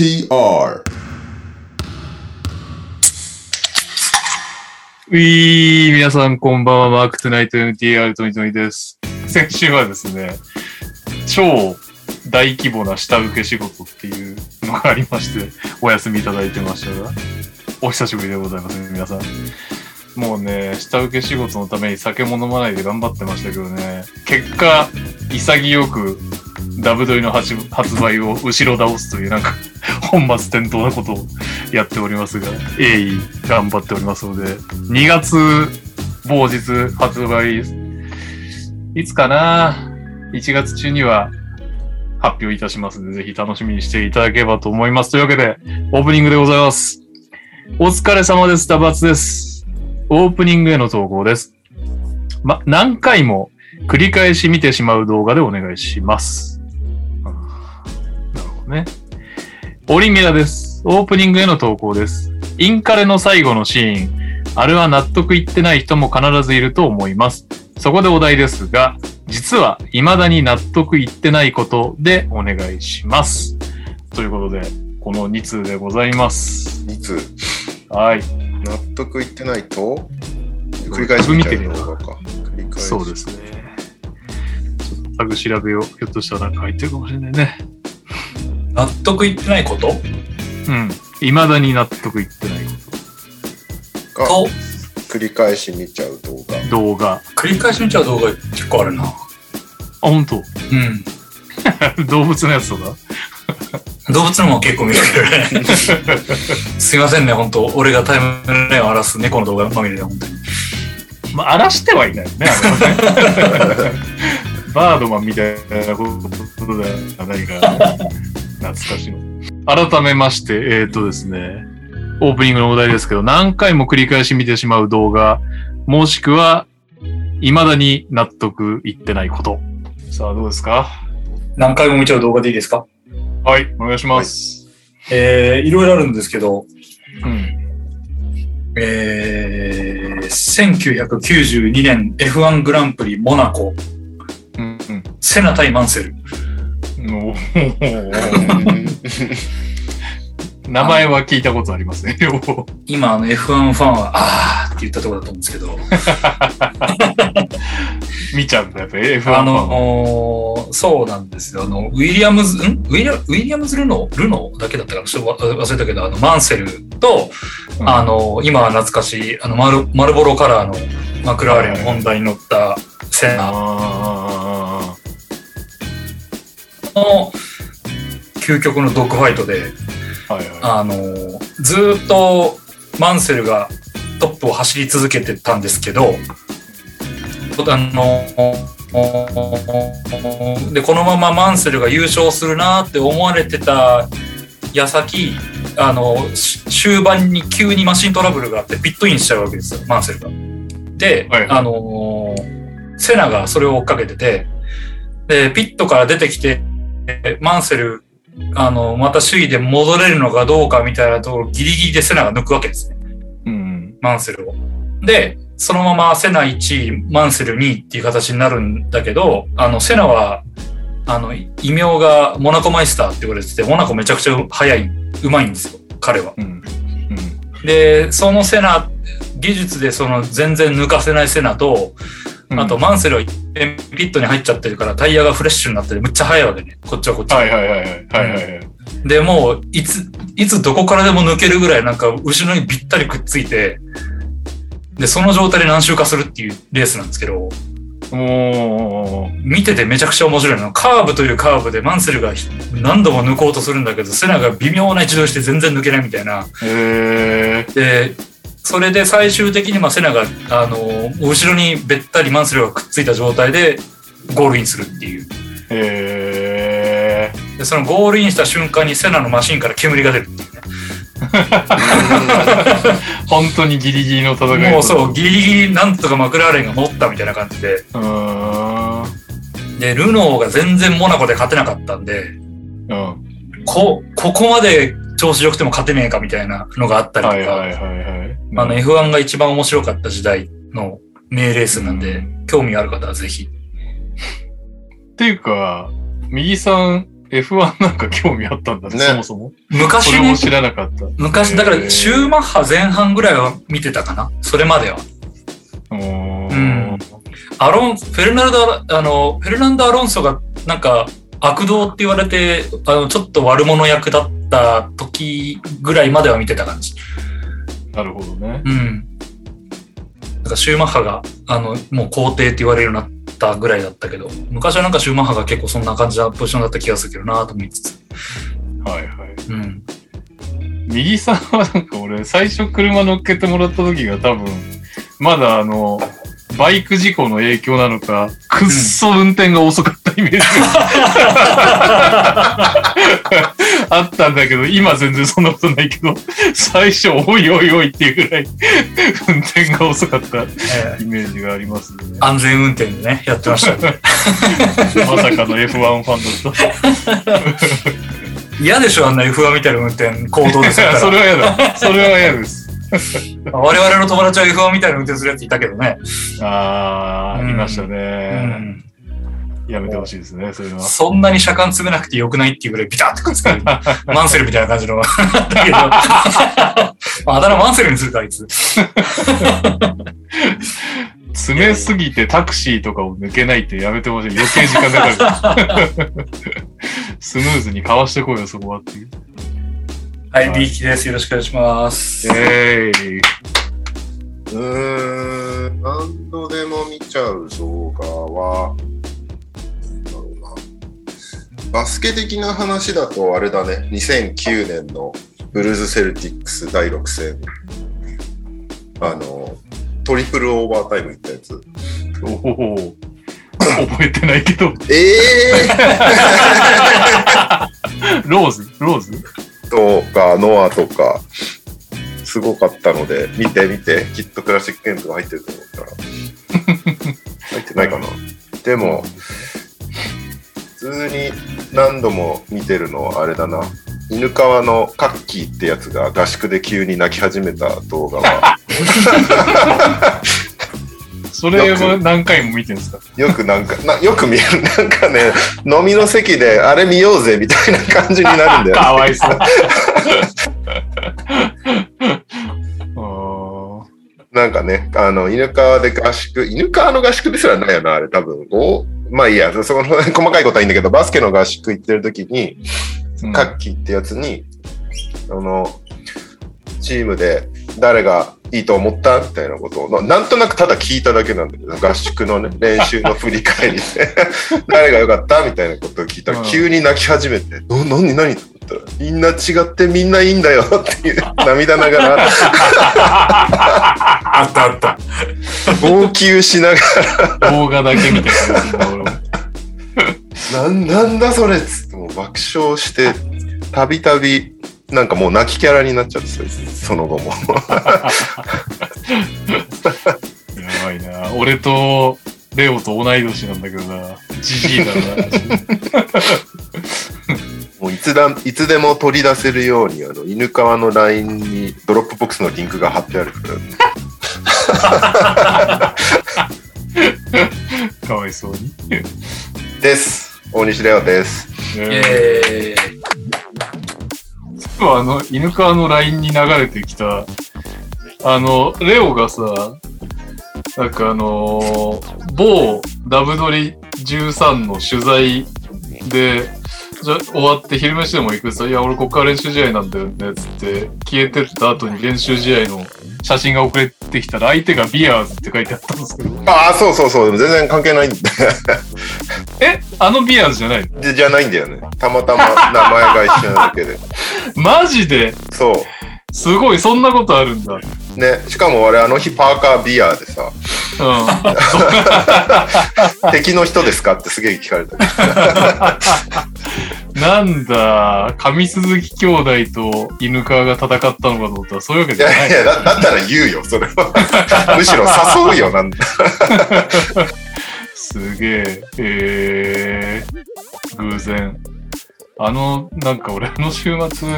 TR ういー、皆さんこんばんは、マークトゥナイト MTR トニトニです。先週はですね、超大規模な下請け仕事っていうのがありまして、お休みいただいてましたが、お久しぶりでございますね、皆さん。もうね、下請け仕事のために酒も飲まないで頑張ってましたけどね、結果、潔くダブドリの発売を後ろ倒すというなんか本末転倒なことをやっておりますが、鋭意頑張っておりますので、2月某日発売、いつかな ?1 月中には発表いたしますので、ぜひ楽しみにしていただければと思います。というわけで、オープニングでございます。お疲れ様です。タバツです。オープニングへの投稿です。ま、何回も繰り返し見てしまう動画でお願いします。ね。オリミラです。オープニングへの投稿です。インカレの最後のシーン。あれは納得いってない人も必ずいると思います。そこでお題ですが、実は未だに納得いってないことでお願いします。ということで、この2通でございます。2通はい。納得いってないと？繰り返し見ちゃう動画か繰り返しそうですね。ちょっとタグ調べをひょっとしたらなんか入ってるかもしれないね。納得いってないこと？うん。未だに納得いってないこがと、繰り返し見ちゃう動画と。動画。あ、繰り返し見ちゃう動画結構あるな。本当？うん。動物のやつとか？動物のも結構見るけどね。すいませんね、本当俺がタイムラインを荒らす猫の動画まみれで、本当に。まあ、荒らしてはいないよね、あれはね。バードマンみたいなことではないから、懐かしいの。改めまして、えっ、とですね、オープニングのお題ですけど、何回も繰り返し見てしまう動画、もしくは、未だに納得いってないこと。さあ、どうですか？何回も見ちゃう動画でいいですか？はい、お願いします。えー、いろいろあるんですけど、うん。えー、1992年 F1 グランプリモナコ、うん、セナ対マンセル。名前は聞いたことありますね。両方今、あの F1 ファンは、あーって言ったところだと思うんですけど、見ちゃうんだ、やっぱ F1 ファあンは。のーそうなんですよ。あの、ウィリアムズ、ん？ウィリアウィリアムズ・ルノ？ールノ？ーだけだったかな？ちょっとわ忘れたけど、あの、マンセルと、うん。あの、今は懐かしい、あの、マルマルボロカラーのマクラーレン、ホンダに乗ったセナ。あの究極のドッグファイトで、あ、はいはあの、ずーっとマンセルがトップを走り続けてたんですけど、あの、で、このままマンセルが優勝するなって思われてた矢先、あの、し終盤に急にマシントラブルがあってピットインしちゃうわけですよ、マンセルが。で、はいはいあの、セナがそれを追っかけてて、で、ピットから出てきて、マンセルあの、また首位で戻れるのかどうかみたいなところ、ギリギリでセナが抜くわけですね。い。うん。マンセルを。で、そのままセナ1位、マンセル2位っていう形になるんだけど、あの、セナは、あの、異名がモナコマイスターって言われてて、モナコめちゃくちゃ速い、うまいんですよ、彼は。うん。で、そのセナ、技術でその全然抜かせないセナと、うん。あと、マンセルはピットに入っちゃってるからタイヤがフレッシュになっててむっちゃ速いわけね。こっちはこっちは。はいはいはいはい。はい。で、もう、いつ、いつどこからでも抜けるぐらいなんか後ろにぴったりくっついて、で、その状態で何周かするっていうレースなんですけど、も見ててめちゃくちゃ面白いの。カーブというカーブでマンセルが何度も抜こうとするんだけど、セナが微妙な位置取りして全然抜けないみたいな。で、それで最終的にまあセナが、あの、後ろにべったりマンセルがくっついた状態でゴールインするっていう。へえ。で、そのゴールインした瞬間にセナのマシンから煙が出るっていうね。本当にギリギリの戦い。もうそう、ギリギリなんとかマクラーレンが持ったみたいな感じで。うーん。で、ルノーが全然モナコで勝てなかったんで、うん。こ、ここまで調子良くても勝てねえかみたいなのがあったりとか。あの F1 が一番面白かった時代の名レースなんで、う興味ある方はぜひ。っていうか、右さん、F1 なんか興味あったんだね、ねそもそも。昔も、知らなかった。昔、だから、シューマッハ前半ぐらいは見てたかな。それまでは。うーんうんアロン、フェルナルド、あの、フェルナンド・アロンソが、なんか、悪道って言われて、あの、ちょっと悪者役だった時ぐらいまでは見てた感じ。なるほどね。うん。なんかシューマッハが、あの、もう皇帝って言われるようになったぐらいだったけど、昔はなんかシューマッハが結構そんな感じなポジションだった気がするけどなと思いつつ。はいはい。うん。右さんはなんか俺、最初車乗っけてもらった時が多分、まだあの、バイク事故の影響なのか、くっそ運転が遅かったイメージが あったんだけど、今全然そんなことないけど、最初、おいおいおいっていうぐらい運転が遅かったえーイメージがありますね。安全運転でね、やってましたね。まさかの F1 ファンだった。嫌でしょ、あんな F1 みたいな運転、行動ですかそれは嫌だ。それは嫌です。ら。我々の友達は F1 みたいな運転するやついたけどね。あー、うんいましたうね。ん。やめてほしいですね、それは。そんなに車間詰めなくてよくないっていうぐらいビタッとくっつける。マンセルみたいな感じの。だけど、あだ名マンセルにするか、あいつ。詰めすぎてタクシーとかを抜けないってやめてほしい。余計時間かかる。スムーズにかわしてこいよ、そこはっていう。はい、はい B 機です。よろしくお願いします。えーい。うーん、何度でも見ちゃう動画は、だろうな。バスケ的な話だとあれだね、2009年のブルズ・セルティックス第6戦。あの、トリプルオーバータイムいったやつ。おお。覚えてないけど。ええ ローズ？ローズ？ー、とか、ノアとか、すごかったので、見て見て、きっとクラシックゲームが入ってると思ったら。入ってないかな。でも、普通に何度も見てるのはあれだな。犬川のカッキーってやつが合宿で急に泣き始めた動画は、それは何回も見てるんですか？よくなんか、なよく見える。なんかね、飲みの席であれ見ようぜみたいな感じになるんだよね。かわいそう。なんかね、あの、犬川で合宿、犬川の合宿ですらないよな、あれ多分。おまあいいや、そこの細かいことはいいんだけど、バスケの合宿行ってる時に、うんカッキーってやつに、あの、チームで誰がいいと思ったみたいなことを、ななんとなくただ聞いただけなんだけど、合宿のね、練習の振り返りで、誰が良かったみたいなことを聞いたら、うん。急に泣き始めて、な、なになにと思ったら、みんな違ってみんないいんだよっていう涙ながら、あったあった。号泣しながら、動画だけ見てた。なんだそれっつってもう爆笑して、たびたび、なんかもう泣きキャラになっちゃってその後も。やばいな。俺とレオと同い年なんだけどな。ジジイだな。もういつだいつでも取り出せるように、あの、犬川の LINE にドロップボックスのリンクが貼ってあるから。かわいそうに。です。大西レオです。ええー、ーあの、犬川の LINE に流れてきた、あの、レオがさ、なんかあのー某ダブドリ13の取材で、じゃ終わって昼飯でも行くさ、いや、俺こっから練習試合なんだよね、つって、消えてった後に練習試合の写真が送れてきたら、相手がビアーズって書いてあったんですけど、ああ、そうそうそう。でも全然関係ないんだえあのビアーズじゃないの？でじゃないんだよね。たまたま名前が一緒なだけで。マジで？そすごい、そんなことあるんだ。う。ね。しかも俺あの日パーカービアでさ、うん。敵の人ですかってすげえ聞かれた。なんだ、上鈴木兄弟と犬川が戦ったのかと思ったら、そういうわけいじゃない。やいや、だだったら言うよ、それは。むしろ誘うよ、なんだ。すげえ、えー、偶然。あの、なんか俺、あの週末、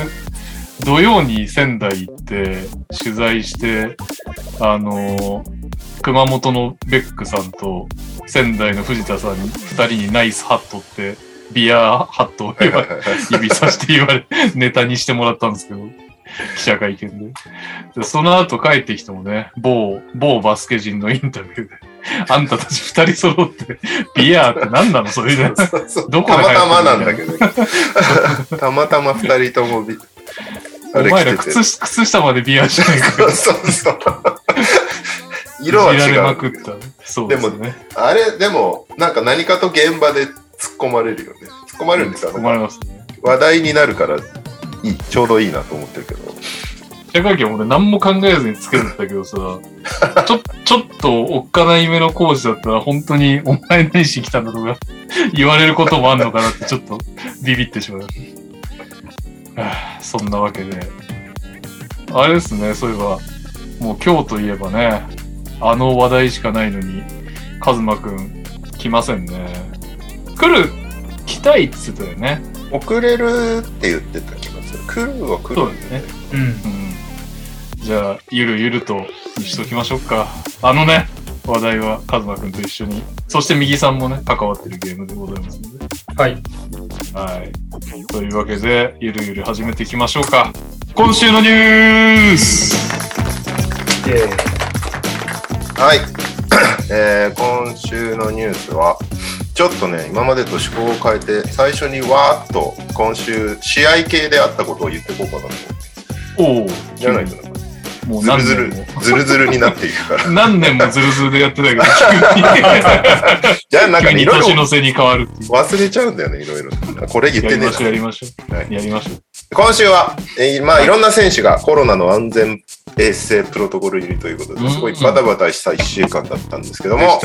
土曜に仙台行って、取材して、あの、熊本のベックさんと仙台の藤田さんに、二人にナイスハットってビアハットを指さして言われ、ネタにしてもらったんですけど、記者会見で。でその後帰ってきてもね、某、某バスケ人のインタビューで、あんたたち二人揃って、ビアって何なの？それで。そうそうどこたまたまなんだけど、たまたま二人ともビあお。前ら靴靴下までビアじゃないかそうそう。色は違う。くった。そうですね。あれ、でも、なんか何かと現場で突っ込まれるよね。突っ込まれるんですよ。困りますね。話題になるからいい、ちょうどいいなと思ってるけど。記者会見俺何も考えずにつけてたけどさ、ちょ、ちょっとおっかない目の講師だったら本当にお前何しに来たんだとか言われることもあんのかなってちょっとビビってしまう。はあそんなわけで。あれですね、そういえば、もう今日といえばね、あの話題しかないのに、カズマくん来ませんね。来る、来たいっつってたよね。遅れるって言ってた気がする。来るは来る。そうですね。うん。うんじゃあ、ゆるゆるとにしときましょうか。あのね、話題はカズマくんと一緒に、そして右さんもね、関わってるゲームでございますので。はい。はい。というわけで、ゆるゆる始めていきましょうか。今週のニュースえはい。えー今週のニュースは、ちょっとね、今までと趣向を変えて、最初にわーっと今週、試合系であったことを言っていこうかなと思って。おお。じゃないとなもうずるずる何年も。、ずるずるになっていくから。何年もズルズルでやってたけど、じゃあなんか急にいろいろ年の瀬に変わる。忘れちゃうんだよね、いろいろ。これ言ってねえやりましょうやりましょう。今週は、えーまあいろんな選手がコロナの安全衛生プロトコル入りということで、すごいバタバタした1週間だったんですけどでも。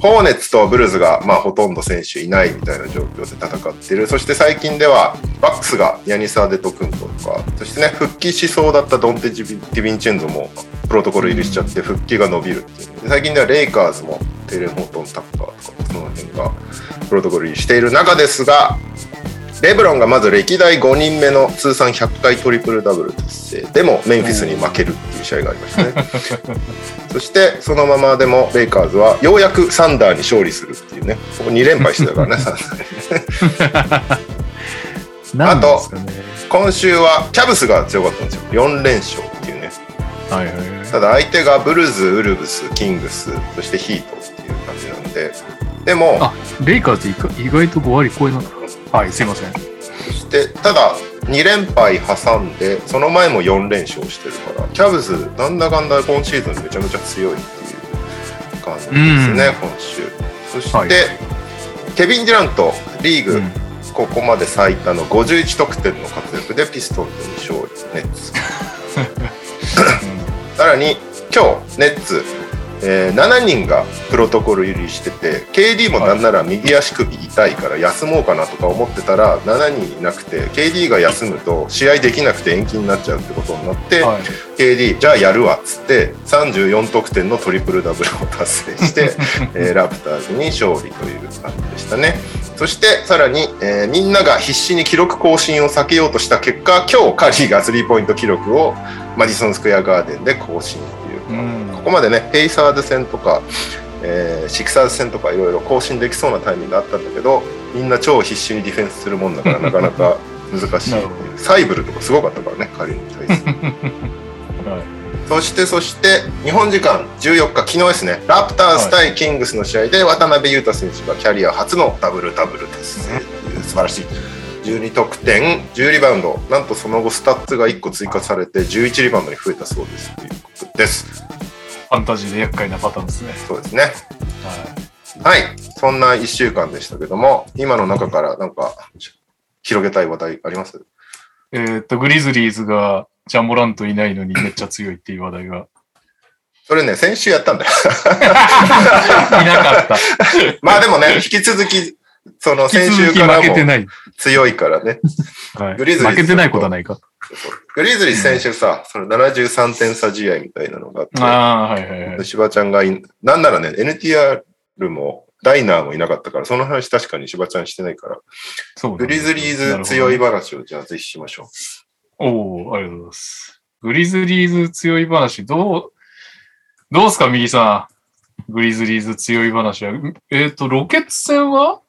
ホーネッツとブルーズが、まあ、ほとんど選手いないみたいな状況で戦っている。そして最近では、バックスがヤニサーデト君とか、そしてね、復帰しそうだったドンテ・ジビディヴィンチェンゾもプロトコル入りしちゃって、復帰が伸びるっていう。で最近ではレイカーズもテレン・ホートン・タッカーとか、その辺がプロトコル入りしている中ですが、レブロンがまず歴代5人目の通算100回トリプルダブル達成でもメンフィスに負けるっていう試合がありましたね。そしてそのままでもレイカーズはようやくサンダーに勝利するっていうね、ここ2連敗してたからね、サンダーに何ですかね。今週はキャブスが強かったんですよ。4連勝っていうね。はいはいはい。ただ相手がブルーズ、ウルブス、キングス、そしてヒートっていう感じなんで、でも、あ、レイカーズ意外と5割超えなんだ。はい、すいません。そしてただ2連敗挟んで、その前も4連勝してるから、キャブスなんだかんだ今シーズンめちゃめちゃ強いっていう感じですね、うん今週。そして、はいケビン・デュラント、リーグ、うんここまで最多の51得点の活躍でピストンズに勝利、ネッツ。さらに今日ネッツ、えー7人がプロトコル入りしてて KD もなんなら右足首痛いから休もうかなとか思ってたら7人いなくて KD が休むと試合できなくて延期になっちゃうってことになって、はい。KD じゃあやるわっつって34得点のトリプルダブルを達成して、えーラプターズに勝利という感じでしたね。そしてさらに、えーみんなが必死に記録更新を避けようとした結果今日カリーがスリーポイント記録をマディソンスクエアガーデンで更新っていう。か、うんここまでねペイサーズ戦とか、えーシクサーズ戦とかいろいろ更新できそうなタイミングがあったんだけどみんな超必死にディフェンスするもんだからなかなか難しい。サイブルとかすごかったからねカリーに対して。はい。そして、そして、日本時間14日、昨日ですね、ラプターズ対キングスの試合で、渡辺裕太選手がキャリア初のダブルダブル達成という素晴らしい。12得点、10リバウンド、なんとその後スタッツが1個追加されて、11リバウンドに増えたそうです。ということです。ファンタジーで厄介なパターンですね。そうですね。はい。はい。そんな1週間でしたけども、今の中からなんか、広げたい話題あります？えーっと、グリズリーズがジャモラントいないのにめっちゃ強いっていう話題が。それね、先週やったんだよ。いなかった。まあでもね、引き続き、その先週からも負けてない。強いからね。はい、グリズリーズ負けてないことはないか。グリズリー選手さ、その73点差試合みたいなのがあって、ああ、はいはいはい。柴ちゃんがい、なんならね、NTR もダイナーもいなかったから、その話確かに柴ちゃんしてないから、そうグリズリーズ強い話をじゃあぜひしましょおおありがとうございます。グリズリーズ強い話、どう、どうですか、右さん？グリズリーズ強い話は。えっ、と、ロケッツ戦は？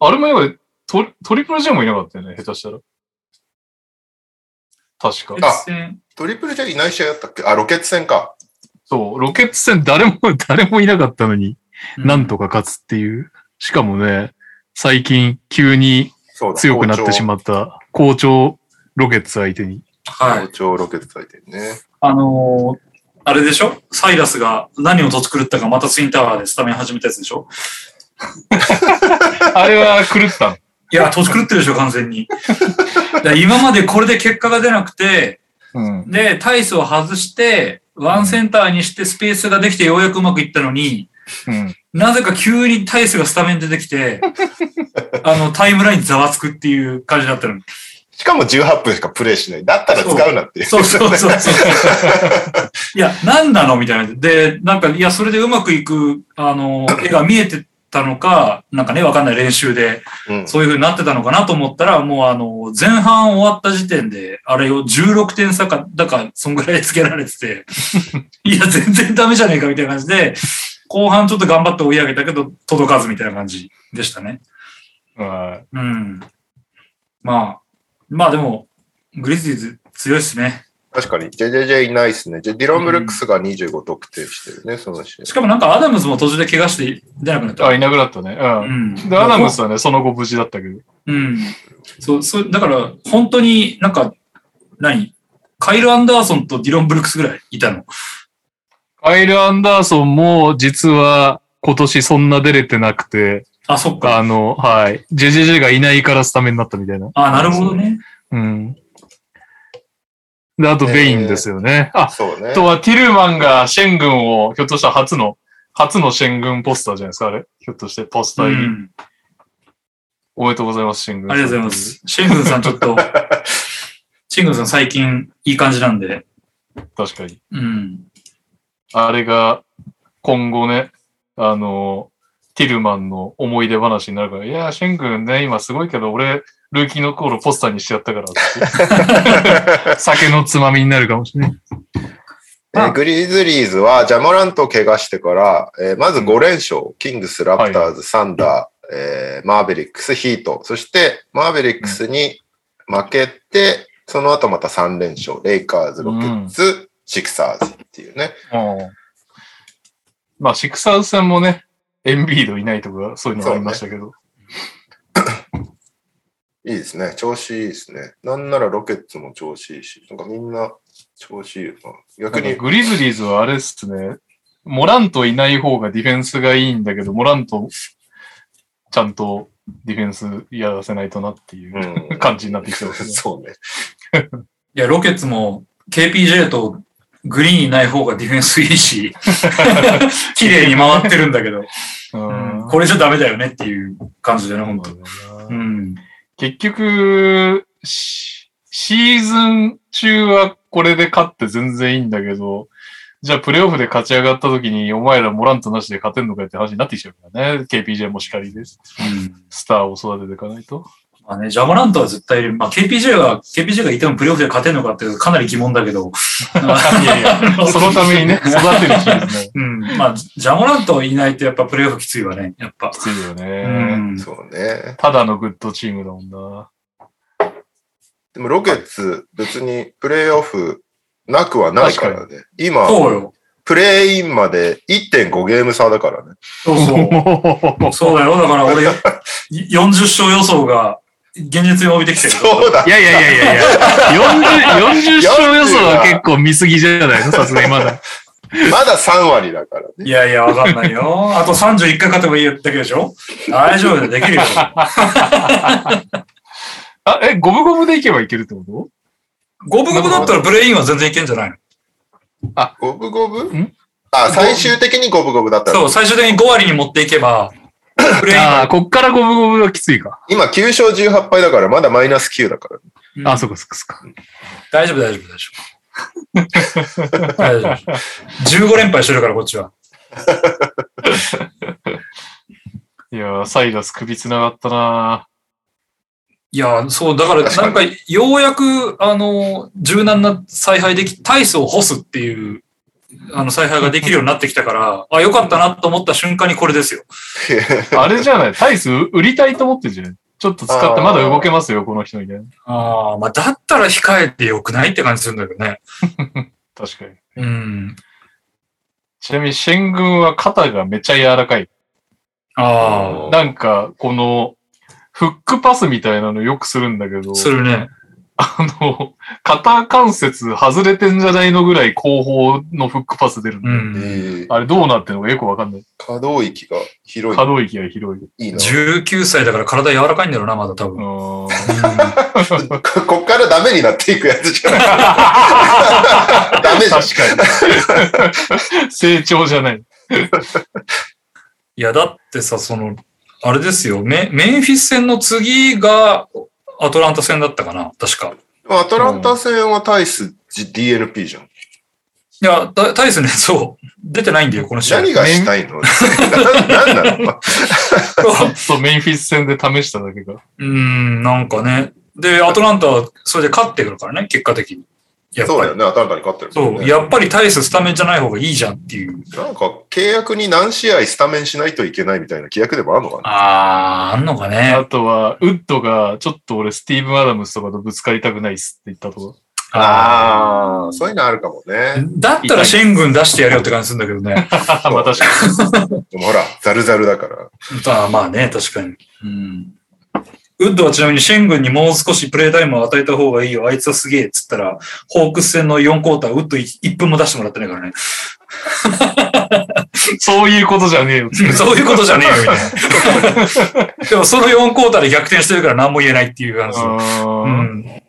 あれもやばい、トトリプル J もいなかったよね、下手したら。確か。あ戦トリプル J いない試合だったっけ？あ、ロケッツ戦か。そう、ロケッツ戦誰も、誰もいなかったのに、うんなんとか勝つっていう。しかもね、最近急に。強くなってしまった好調ロケッツ相手に。はい好。調ロケッツ相手にね。あのーあれでしょ？サイラスが何をとつ狂ったかまたツインタワーでスタメン始めたやつでしょ？あれは狂ったの。いや、とつ狂ってるでしょ、完全に。今までこれで結果が出なくて、うん。で、タイスを外して、ワンセンターにしてスペースができてようやくうまくいったのに、うん。なぜか急にタイスがスタメンでできて、あの、タイムラインざわつくっていう感じになってる。しかも18分しかプレイしない。だったら使うなっていう。そうそうそうそう。いや、何なの？みたいな。で、なんか、いや、それでうまくいく、あの、絵が見えてたのか、なんかね、わかんない練習で、うんそういう風になってたのかなと思ったら、もうあの、前半終わった時点で、あれを16点差か、だから、そんぐらいつけられてて、いや、全然ダメじゃねえかみたいな感じで、後半ちょっと頑張って追い上げたけど、届かずみたいな感じでしたね。はうん。まあ、まあでも、グリズリーズ強いっすね。確かに、JJJ いないっすね。じゃディロン・ブルックスが25得点してるね、その試合し。かもなんかアダムズも途中で怪我して出なくなっい。た。あ、いなくなったね。う。うんん。で、アダムスはね、その後無事だったけど。うん。そう、そう、だから、本当になんか、何？カイル・アンダーソンとディロン・ブルックスぐらいいたの。カイル・アンダーソンも実は今年そんな出れてなくて、あ、そっか。あの、はい。JJJ がいないからスタメンになったみたいな。あ、なるほどね。うん。で、あとベインですよね。あ、そうねあ。とはティルマンがシェン軍を、ひょっとしたら初の、初のシェン軍ポスターじゃないですか、あれ？ひょっとしてポスタうー入り。ん。おめでとうございます、シェン軍。ありがとうございま。す。シェングンさんちょっと、シェングンさん最近いい感じなんで。確かに。うん。あれが、今後ね、あの、ティルマンの思い出話になるから、いやー、シェン軍ね、今すごいけど、俺、ルーキーの頃ポスターにしてやったから。酒のつまみになるかもしれない。えーグリズリーズはジャモラントを怪我してから、えーまず5連勝、キングス、ラプターズ、サンダー、えーマーベリックス、ヒート、そしてマーベリックスに負けて、その後また3連勝、レイカーズ、ロケッツ、シクサーズっていうね。うんまあ、シクサーズ戦もね、エンビードいないとか、そういうのがありましたけど。いいですね。調子いいですね。なんならロケッツも調子いいし、なんかみんな調子いいよな。逆に、グリズリーズはあれっすね、モラントいない方がディフェンスがいいんだけど、モラント、ちゃんとディフェンスやらせないとなっていううん感じになってきてますね。そうね。いや、ロケッツも KPJ とグリーンいない方がディフェンスいいし、綺麗に回ってるんだけど、うんうんこれじゃダメだよねっていう感じだね、本当うん。結局、シシーズン中はこれで勝って全然いいんだけど、じゃあプレイオフで勝ち上がった時にお前らモラントなしで勝てんのかって話になってきちゃうからね。KPJ もしかりです。うんスターを育てていかないと。まあね、ジャモラントは絶対いる。まあ KPJ が、KPJ がいてもプレイオフで勝てるのかっていうかなり疑問だけど。いやいや、そのためにね、育てるチームですね。うん。まあ、ジャモラントいないとやっぱプレイオフきついわね、やっぱ。きついようね。ん。そうね。ただのグッドチームだもんな。でもロケッツ別にプレイオフなくはないからね。今、そうよ。プレイインまで1.5ゲーム差だからね。そうそう。そうだよ。だから俺、40勝予想が現実に帯びてきてる。そうだい。やいやいやいやいや、40、40勝予想は結構見すぎじゃないのさすがにまだ。まだ3割だからね。いやいや、わかんないよ。あと31回勝てばいいだけでしょ？大丈夫だよ、できるよ。あ、え、五分五分でいけばいけるってこと？五分五分だったらプレイインは全然いけんじゃないの？五分五分？ん？あ、最終的に五分五分だったら。そう、最終的に5割に持っていけば、ああ、は、こっから五分五分はきついか。今9勝18敗だから、まだマイナス9だから。うんあ、そっかそっかそっか。大丈夫、大丈夫、大丈夫。大丈夫。15連敗してるから、こっちは。いやー、サイダス首つながったないや、そう、だから、確かになんか、ようやく、あの、柔軟な采配でき、タイスを干すっていう、あの、采配ができるようになってきたから、あ、よかったなと思った瞬間にこれですよ。あれじゃないタイス売りたいと思ってんじゃないちょっと使ってまだ動けますよ、この人みたいな。ああ、まあだったら控えてよくないって感じするんだけどね。確かに。うん。ちなみに、シェン軍は肩がめっちゃ柔らかい。あなんか、この、フックパスみたいなのよくするんだけどあ、、するね。あの、肩関節外れてんじゃないのぐらい後方のフックパス出るんだようん。えーあれどうなってんのかよくわかんない。可動域が広 可動域が広い。い。いいな。19歳だから体柔らかいんだろうな、まだ多う分。ーんこ こっからダメになっていくやつじゃない。ダメじゃん。確かに。成長じゃない。いや、だってさ、その、あれですよ、メメンフィス戦の次がアトランタ戦だったかな、確か。アトランタ戦はタイス DNP じゃん。いや、タタイスね、そう、出てないんだよ、この試合。何がしたいの？ななの？そう、メインフィス戦で試しただけが。うーん、なんかね。で、アトランタはそれで勝ってくるからね、結果的に。やっぱり。そうだよね、アトランタに勝ってるそう。やっぱりタイススタメンじゃない方がいいじゃんっていう。なんか、契約に何試合スタメンしないといけないみたいな規約でもあるのかな？あー、あんのかあね。とは、ウッドが、ちょっと俺、スティーブン・アダムスとかとぶつかりたくないっすって言ったとか。ああ、そういうのあるかもね。だったらシェン軍出してやるよって感じするんだけどね。まあ確か でもほら、ザルザルだから。あーまあね、確かに。うん。ウッドはちなみにシェン軍にもう少しプレイタイムを与えた方がいいよ。あいつはすげえっつったら、ホークス戦の4クォーター、ウッド 1, 分も出してもらってないからね。に。そういうことじゃねえよ。そういうことじゃねえよ、みたいな。でもその4クォーターで逆転してるから何も言えないっていう話。ううんん。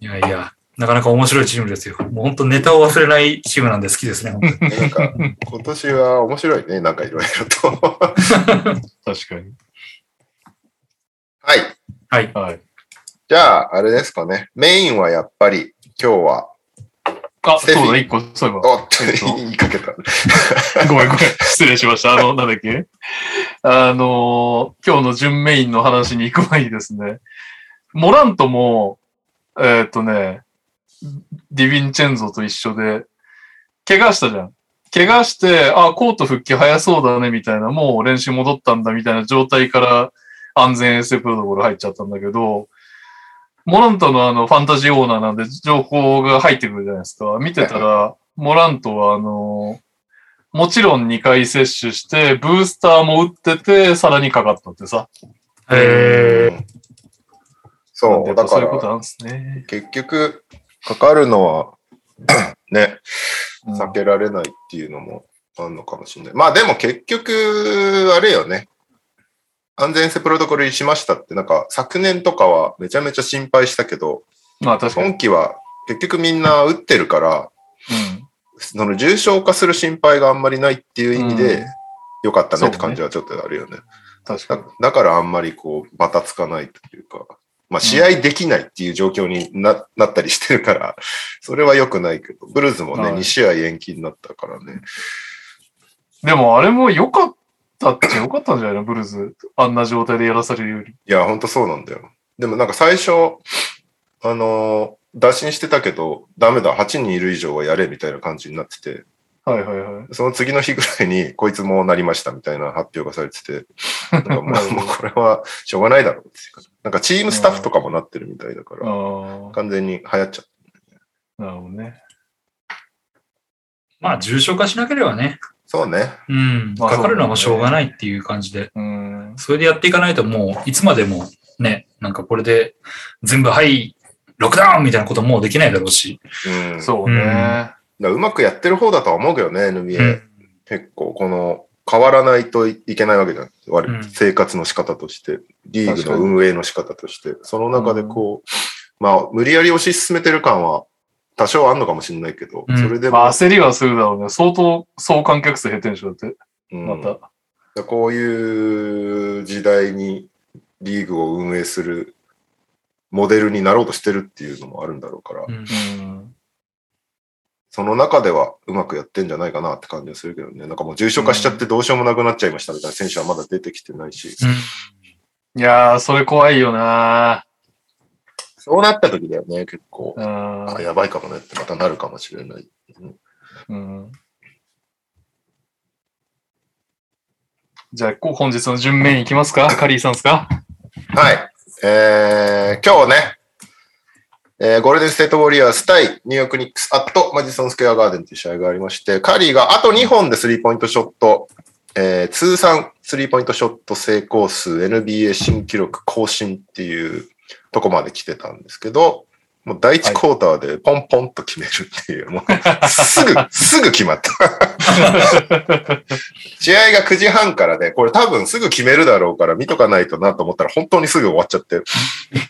いやいや、なかなか面白いチームですよ。もう本当ネタを忘れないチームなんで好きですね。本当になんか、今年は面白いね、なんかいろいろと。確かに。はい。はい。はい。じゃあ、あれですかね。メインはやっぱり、今日は、あ、そうだ、一個、そういえば。おっとえっと言いかけた。ごめんごめん。失礼しました。あの、なんだっけ？あの、今日の準メインの話に行く前にですね、モラントも、えーっとね、ディヴィンチェンゾと一緒で、怪我したじゃん。怪我して、あ、コート復帰早そうだね、みたいな、もう練習戻ったんだ、みたいな状態から安全衛生プロトコル入っちゃったんだけど、モラントのあの、ファンタジーオーナーなんで情報が入ってくるじゃないですか。見てたら、モラントはあの、もちろん2回接種して、ブースターも打ってて、さらにかかったってさ。えうんそう、だから、そういうことなんですね。結局、かかるのは、ね、うん避けられないっていうのもあるのかもしれない。まあでも結局、あれよね。安全性プロトコルにしましたって、なんか昨年とかはめちゃめちゃ心配したけど、まあ確かに。今季は結局みんな打ってるから、うん。その重症化する心配があんまりないっていう意味うんで、よかったねって感じはちょっとあるよね。だ確かに。だからあんまりこう、バタつかないというか、まあ試合できないっていう状況にななったりしてるから、それは良くないけど、ブルーズもね、はい2試合延期になったからね。でもあれも良かったっちゃ良かったんじゃないのブルーズ。あんな状態でやらされるより。いや、ほんとそうなんだよ。でもなんか最初、あのー打診してたけど、ダメだ、8人いる以上はやれみたいな感じになってて、はいはいはい。その次の日ぐらいに、こいつもうなりましたみたいな発表がされてて、なんかもう もうこれはしょうがないだろうっていうかなんかチームスタッフとかもなってるみたいだかあら、あ、完全に流行っちゃっなるほどね。まあ、重症化しなければね。た。そうね。うん。まあかかるのはしょうがないっていう感じで。うん。それでやっていかないともう、いつまでもね、なんかこれで全部、はい、ロックダウンみたいなこともうできないだろうし。うん。そうね。うんまくやってる方だとは思うけどね、NBA。うん。結構、この、変わらないといけないわけじゃん。ん生活の仕方として、リーグの運営の仕方として、その中でこう、まあ、無理やり推し進めてる感は多少あんのかもしれないけど、うんそれでも、まあ焦りはするだろうね。相当総観客数減ってるんでしょ、だって。うんまた。こういう時代にリーグを運営するモデルになろうとしてるっていうのもあるんだろうから。その中ではうまくやってんじゃないかなって感じがするけどね。なんかもう重症化しちゃってどうしようもなくなっちゃいましたみたいな選手はまだ出てきてないし、うんいやー、それ怖いよなそうなった時だよね、結構。うんあ、やばいかもねってまたなるかもしれない。うん。じゃあ、こう本日の順面いきますか？カリーさんですか？はい。えー、今日ね、えーゴールデンステートウォリアーズ対ニューヨークニックスアットマジソンスクエアガーデンという試合がありまして、カリーがあと2本でスリーポイントショット、えー通算スリーポイントショット成功数 NBA 新記録更新っていうとこまで来てたんですけど、もう第一クォーターでポンポンと決めるっていう、もうすぐ、すぐ決まった。試合が9時半からで、これ多分すぐ決めるだろうから見とかないとなと思ったら本当にすぐ終わっちゃって。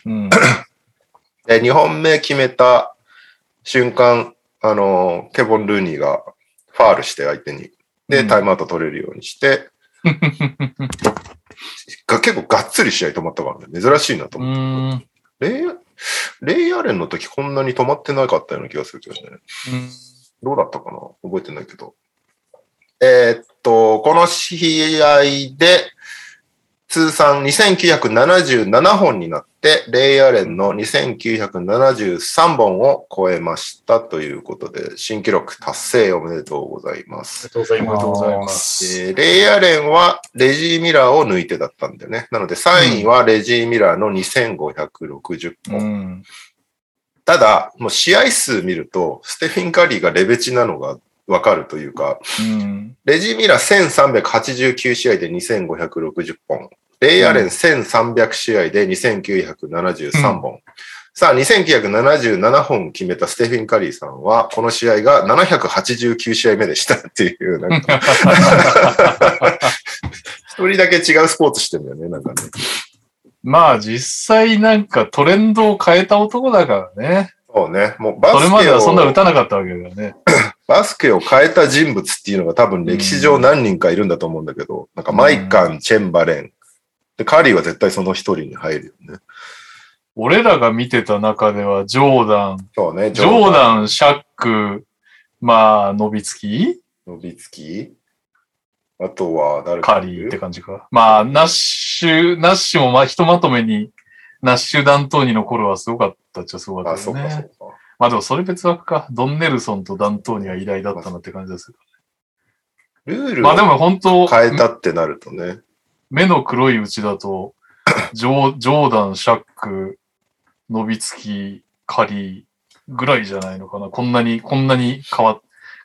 うん。で、2本目決めた瞬間、あの、ケボン・ルーニーがファールして相手に。で、うんタイムアウト取れるようにして、が結構がっつり試合止まったからね、珍しいなとう思って。ん。レイレイアレンの時こんなに止まってなかったような気がするけどね。どうだったかな？覚えてないけど。えーっと、この試合で、通算2977本になって、レイアレンの2973本を超えましたということで、新記録達成おめでとうございます。ありがとうございます。えーレイアレンはレジー・ミラーを抜いてだったんだよね。なので3位はレジー・ミラーの2560本。うん。ただ、もう試合数見ると、ステフィン・カリーがレベチなのがわかるというか、うん。レジー・ミラー1389試合で2560本。レイアレン1300試合で2973本。さあ、2977本決めたステフィン・カリーさんは、この試合が789試合目でしたっていう、なんか、一人だけ違うスポーツしてんだよね、なんかね。まあ実際なんかトレンドを変えた男だからね。そうね。もうバそれまスケをではそんな打、たなかったわけだよね。バスケを変えた人物っていうのが多分歴史上何人かいるんだと思うんだけど、なんかマイカン、チェンバレン。で、カリーは絶対その一人に入るよね。俺らが見てた中ではジョーダン、そうね。ジョーダン、シャック、まあ、ノビツキ？ノビツキ？あとは誰カリーって感じか。まあ、ナッシュ、ナッシュもまあひとまとめに、ナッシュ・ダントーニの頃はすごかったっちゃすごかあ、ったよそうか、そね。うか。まあでもそれ別枠か。ドンネルソンとダントーニは偉大だったなって感じでする。ルールまあでをも本当、変えたってなるとね。目の黒いうちだと、ジョージョーダン、シャック、ノビツキ、カリーぐらいじゃないのかな。こんなに、こんなに変わ、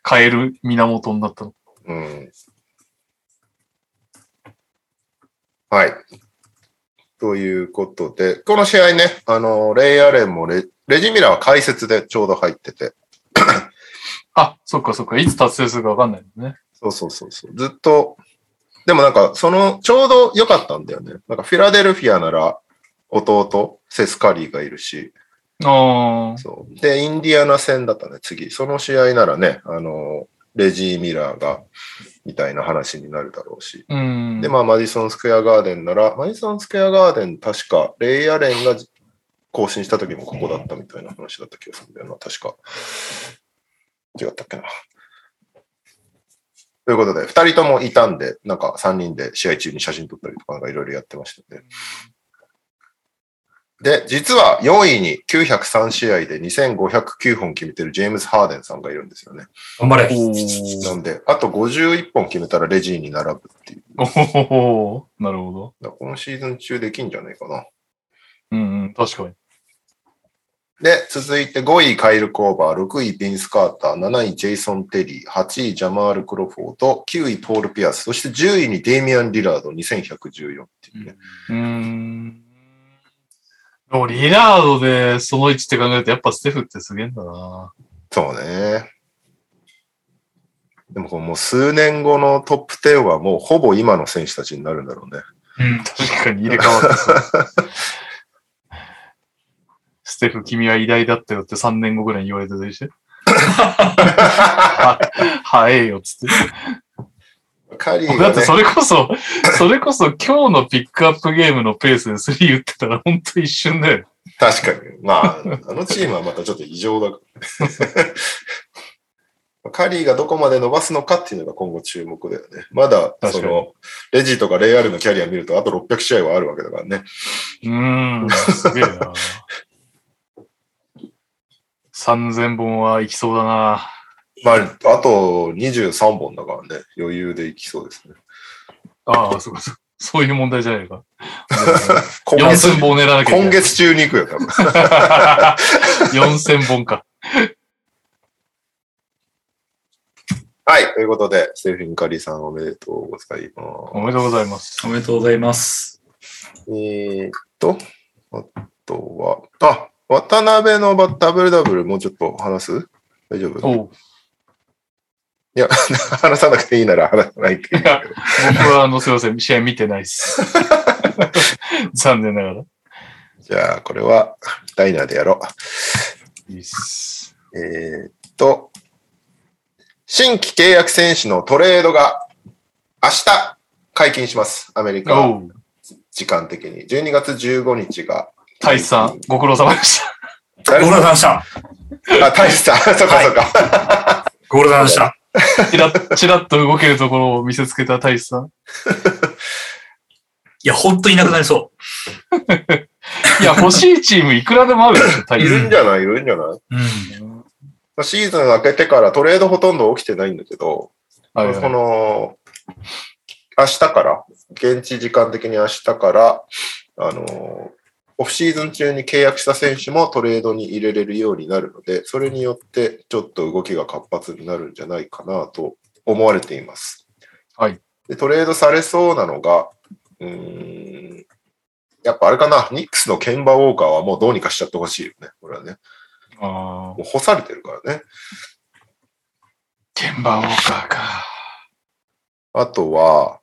変える源になったの。うん。はい。ということで、この試合ね、あの、レイアレンもレレジミラーは解説でちょうど入ってて、あ、そっかそっか。いつ達成するかわかんないのね。そうそうそうそう。ずっと、でもなんか、その、ちょうど良かったんだよね。なんか、フィラデルフィアなら、弟、セスカリーがいるし、ああ。そう。で、インディアナ戦だったね、次。その試合ならね、あの、レジー・ミラーが、みたいな話になるだろうし。うん。で、まあ、マディソン・スクエア・ガーデンなら、マディソン・スクエア・ガーデン、確か、レイアレンが更新した時もここだったみたいな話だった気がするんだよな、確か。違ったっけな。ということで、二人ともいたんで、なんか三人で試合中に写真撮ったりとか、なんかいろいろやってましたね。で、実は4位に903試合で2509本決めてるジェームズ・ハーデンさんがいるんですよね。頑張れ。おなんで、あと51本決めたらレジーに並ぶっていう。おおなるほど。このシーズン中できんじゃないかな。うんうん、確かに。で、続いて5位カイル・コーバー、6位ビンス・カーター、7位ジェイソン・テリー、8位ジャマール・クロフォード、9位ポール・ピアス、そして10位にデイミアン・リラード、2114っていうね。うーん。でもリラードでその位置って考えるとやっぱステフってすげえんだな。そうね。でももう数年後のトップ10はもうほぼ今の選手たちになるんだろうね。うん。確かに入れ替わってさ。ステフ、君は偉大だったよって3年後ぐらいに言われてたりして。は、はえよ、つって。カリーがね、だってそれこそ、それこそ今日のピックアップゲームのペースで3打ってたら本当一瞬だよ。確かに。まあ、あのチームはまたちょっと異常だからね。カリーがどこまで伸ばすのかっていうのが今後注目だよね。まだ、その、レジとかレイアルのキャリア見るとあと600試合はあるわけだからね。うーん、すげえな。3000本はいきそうだな。まあ、あと23本だからね。余裕でいきそうですね。ああ、そうかそうか。そういう問題じゃないか。今月4000本狙わなきゃ。今月中に行くよ、多分。4000本か。はい。ということで、ステフィン・カリーさんおめでとうございまおめでとうございます。おめでとうございます。す。えーっと、あとは、あ、渡辺のバダブルダブルもうちょっと話す？大丈夫？いや、話さなくていいなら 話さないけど。僕は、あの、すいません、試合見てないです。残念ながら。じゃあ、これは、ダイナーでやろう。いいっす。えーっと、新規契約選手のトレードが明日解禁します。アメリカ時間的に。12月15日が。大志さん、ご苦労様でした。ご苦労様でした。あ、大志さん。そうかそうか。ご苦労様でした。チラッ、チラッと動けるところを見せつけた大志さん。いや、ほんといなくなりそ いや、欲しいチームいくらでもあるでしょ、大い志るんじゃない？いるんじゃない？う。うん。シーズン明けてからトレードほとんど起きてないんだけど、そはいはい。の、明日から、現地時間的に明日から、あの、オフシーズン中に契約した選手もトレードに入れれるようになるので、それによってちょっと動きが活発になるんじゃないかなと思われています。はい。で、トレードされそうなのが、うーん、やっぱあれかな、ニックスのケンバーウォーカーはもうどうにかしちゃってほしいよね。これはね。あもう干されてるからね。ー鍵盤ウォーカーか。あとは、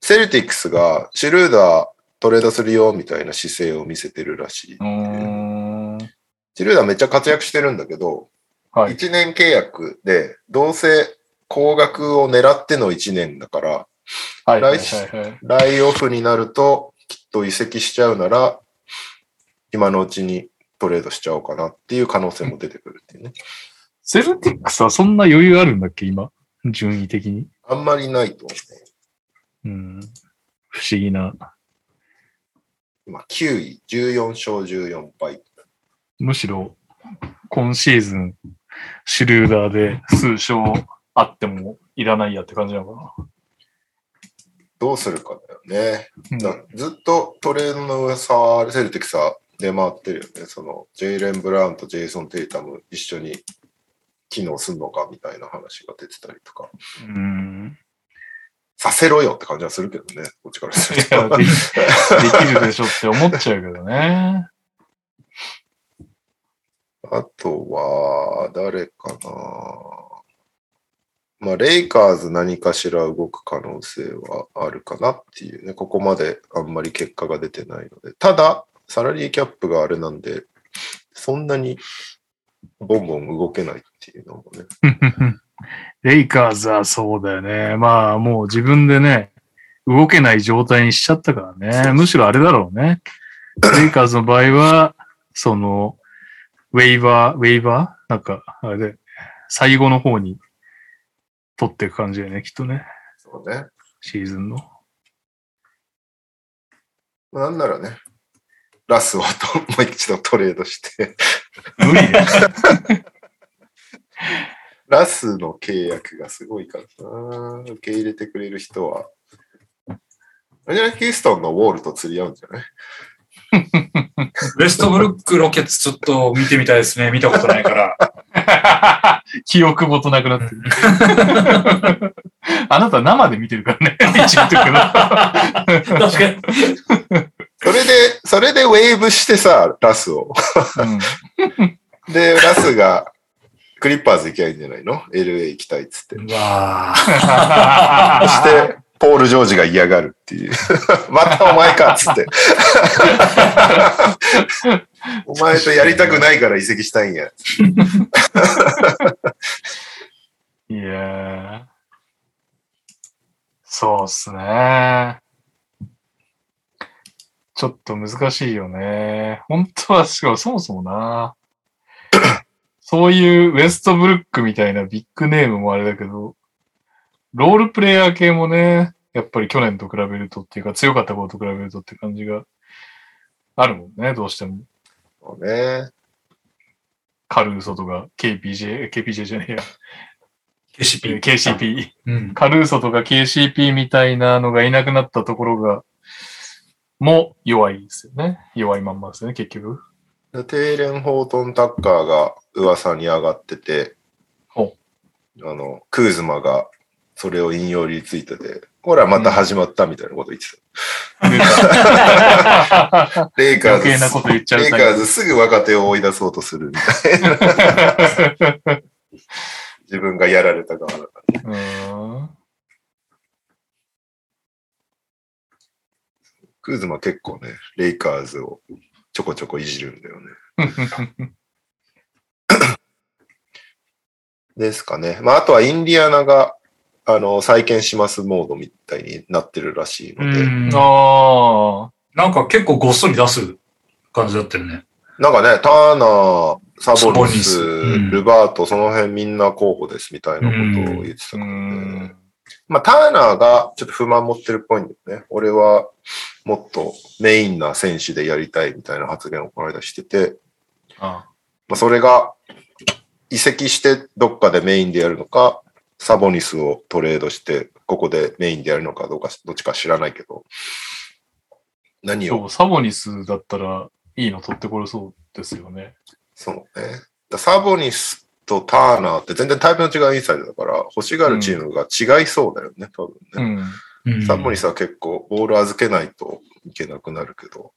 セルティックスがシュルーダートレードするよみたいな姿勢を見せてるらしい。うーん。シュルーダーめっちゃ活躍してるんだけど、はい。1年契約で、どうせ高額を狙っての1年だから、はい。はい。はいはい。ライオフになるときっと移籍しちゃうなら、今のうちにトレードしちゃおうかなっていう可能性も出てくるっていうね。セルティックスはそんな余裕あるんだっけ、今？順位的に。あんまりないと思う。うん。不思議な。今9位、14勝14敗。むしろ、今シーズン、シュルーダーで数勝あってもいらないやって感じなのかどうするかだよね。な。だずっとトレードの噂はセルティックスは出回ってるよね。そのジェイレン・ブラウンとジェイソン・テイタム一緒に機能すんのかみたいな話が出てたりとか。うん。させろよって感じはするけどね。こっちからすると。できできるでしょって思っちゃうけどね。あとは、誰かな。まあ、レイカーズ何かしら動く可能性はあるかなっていうね。ここまであんまり結果が出てないので。ただ、サラリーキャップがあれなんで、そんなにボンボン動けないっていうのもね。レイカーズはそうだよね。まあもう自分でね、動けない状態にしちゃったからね。むしろあれだろうね。レイカーズの場合は、その、ウェイバー、ウェイバー？なんか、あれで、最後の方に取っていく感じだよね、きっとね。そうね。シーズンの。なんならね、ラスをともう一度トレードして、無理ね。ラスの契約がすごいからな。受け入れてくれる人は。あれじゃないヒューストンのウォールと釣り合うんじゃない？ウェストブルックロケッツちょっと見てみたいですね。見たことないから。記憶ごとなくなってる。あなた生で見てるからね。確かに。それで、それでウェーブしてさ、ラスを。うんで、ラスがクリッパーズ行きゃいいんじゃないの ?LA 行きたいっつって。うわーそして、ポール・ジョージが嫌がるっていう。またお前かっつって。お前とやりたくないから移籍したいんや。いやーそうっすね。ちょっと難しいよね。本当は、しかもそもそもな。そういうウェストブルックみたいなビッグネームもあれだけど、ロールプレイヤー系もね、やっぱり去年と比べるとっていうか強かった頃と比べるとって感じがあるもんね、どうしても。そうね。カルーソとか KPJ、KPJ じゃねえや。KCP。KCP。うん。カルーソとか KCP みたいなのがいなくなったところが、も弱いですよね。弱いまんまですよね、結局。でテイレン・ホートン・タッカーが噂に上がってて、ほあの、クーズマがそれを引用リツイートで、ほら、また始まったみたいなこと言ってた。レイカーズ、レイカーズすぐ若手を追い出そうとするみたいな。自分がやられた側だから。クーズマ結構ね、レイカーズをちょこちょこいじるんだよね。ですかね。まあ、あとはインディアナが、あの、再建しますモードみたいになってるらしいので、うんあなんか結構ごっそり出す感じだったよね。なんかね、ターナー、サボサボニス、うんルバート、その辺みんな候補ですみたいなことを言ってたからね。ん。まあ、ターナーがちょっと不満持ってるっぽいんだよね。俺はもっとメインな選手でやりたいみたいな発言をこの間してて、あまあ、それが移籍してどっかでメインでやるのか、サボニスをトレードして、ここでメインでやるのかどうか、どっちか知らないけど、何を、そう、サボニスだったらいいの取ってこれそうですよね。そうね。だサボニスとターナーって全然タイプの違うインサイドだから、欲しがるチームが違いそうだよね、多分うね。ん。うんサボニスは結構ボール預けないといけなくなるけど、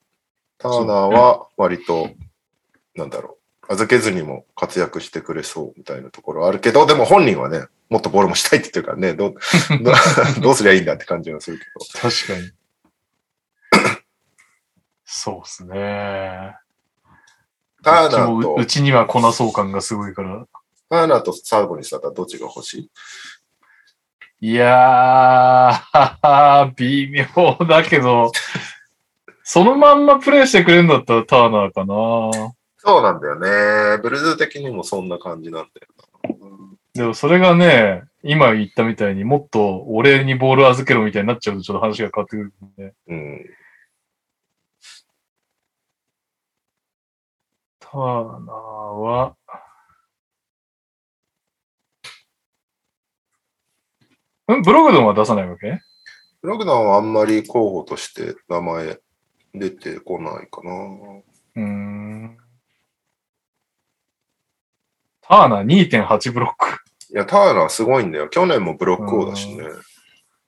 ターナーは割と、なんだろう、預けずにも活躍してくれそうみたいなところはあるけど、でも本人はね、もっとボールもしたいって言ってるからね、どうどう どうすりゃいいんだって感じがするけど。確かに。そうですね。ターナーとう、ちには来なそう感がすごいから。ターナーとサボニスだったらどっちが欲しい？いやー、微妙だけど、そのまんまプレイしてくれるんだったらターナーかな。そうなんだよね。ブルーズ的にもそんな感じなんだよな。でもそれがね、今言ったみたいにもっと俺にボール預けろみたいになっちゃうとちょっと話が変わってくるんで。うん。ターナーは、ブログドンは出さないわけ？ブログダンはあんまり候補として名前出てこないかな。うーん。ターナー2.8ブロック。いや、ターナーすごいんだよ。去年もブロック王だしね。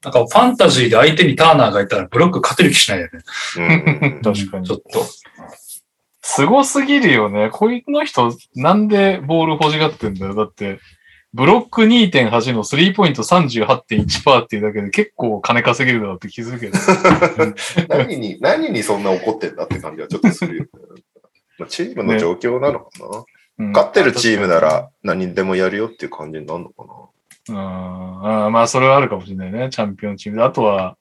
なんかファンタジーで相手にターナーがいたらブロック勝てる気しないよね。うんうんうん確かにちょっと。すごすぎるよね。こいの人、なんでボール欲しがってんだよ。だって、ブロック2.8のスリーポイント38.1%っていうだけで結構金稼げるだろうって気づくけど。何に、何にそんな怒ってんだって感じはちょっとするよね。まあチームの状況なのかな、うん勝ってるチームなら何にでもやるよっていう感じになるのかなうんあーまあ、それはあるかもしれないね。チャンピオンチームで。あとは、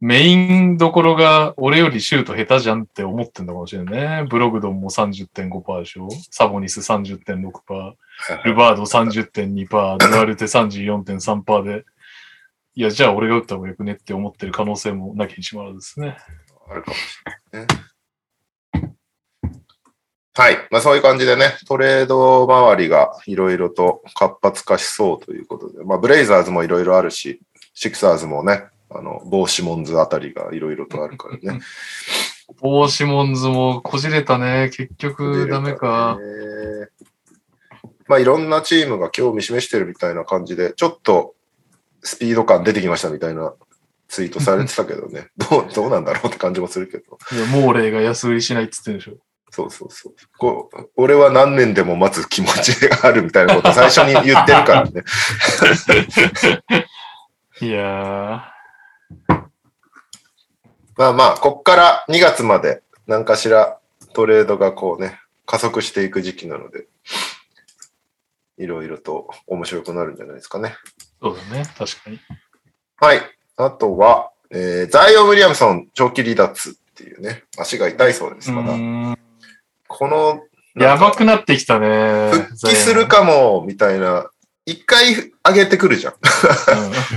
メインどころが俺よりシュート下手じゃんって思ってんのかもしれないね。ブログドンも30.5%でしょサボニス30.6%、ルバード30.2%、ドラルテ34.3%で、いや、じゃあ俺が打った方がよくねって思ってる可能性もなきにしもあらずですね。あるかもしれないね。はい。まあそういう感じでね、トレード周りがいろいろと活発化しそうということで、まあブレイザーズもいろいろあるし、シクサーズもね、あの、ボーシモンズあたりがいろいろとあるからね。ボーシモンズもこじれたね。結局ダメか。ね。まあいろんなチームが興味示してるみたいな感じで、ちょっとスピード感出てきましたみたいなツイートされてたけどね、どう、どうなんだろうって感じもするけど。いや、モーレーが安売りしないっつってんでしょ。そうそうそう。こう俺は何年でも待つ気持ちがあるみたいなことを最初に言ってるからね。いやまあまあ、こっから2月まで何かしらトレードがこうね、加速していく時期なので、いろいろと面白くなるんじゃないですかね。ー、そうだね。確かに。はい。あとは、えーザイオン・ウィリアムソン長期離脱っていうね、足が痛いそうですうから、この、やばくなってきたね。復帰するかも、みたいな、一回上げてくるじゃん。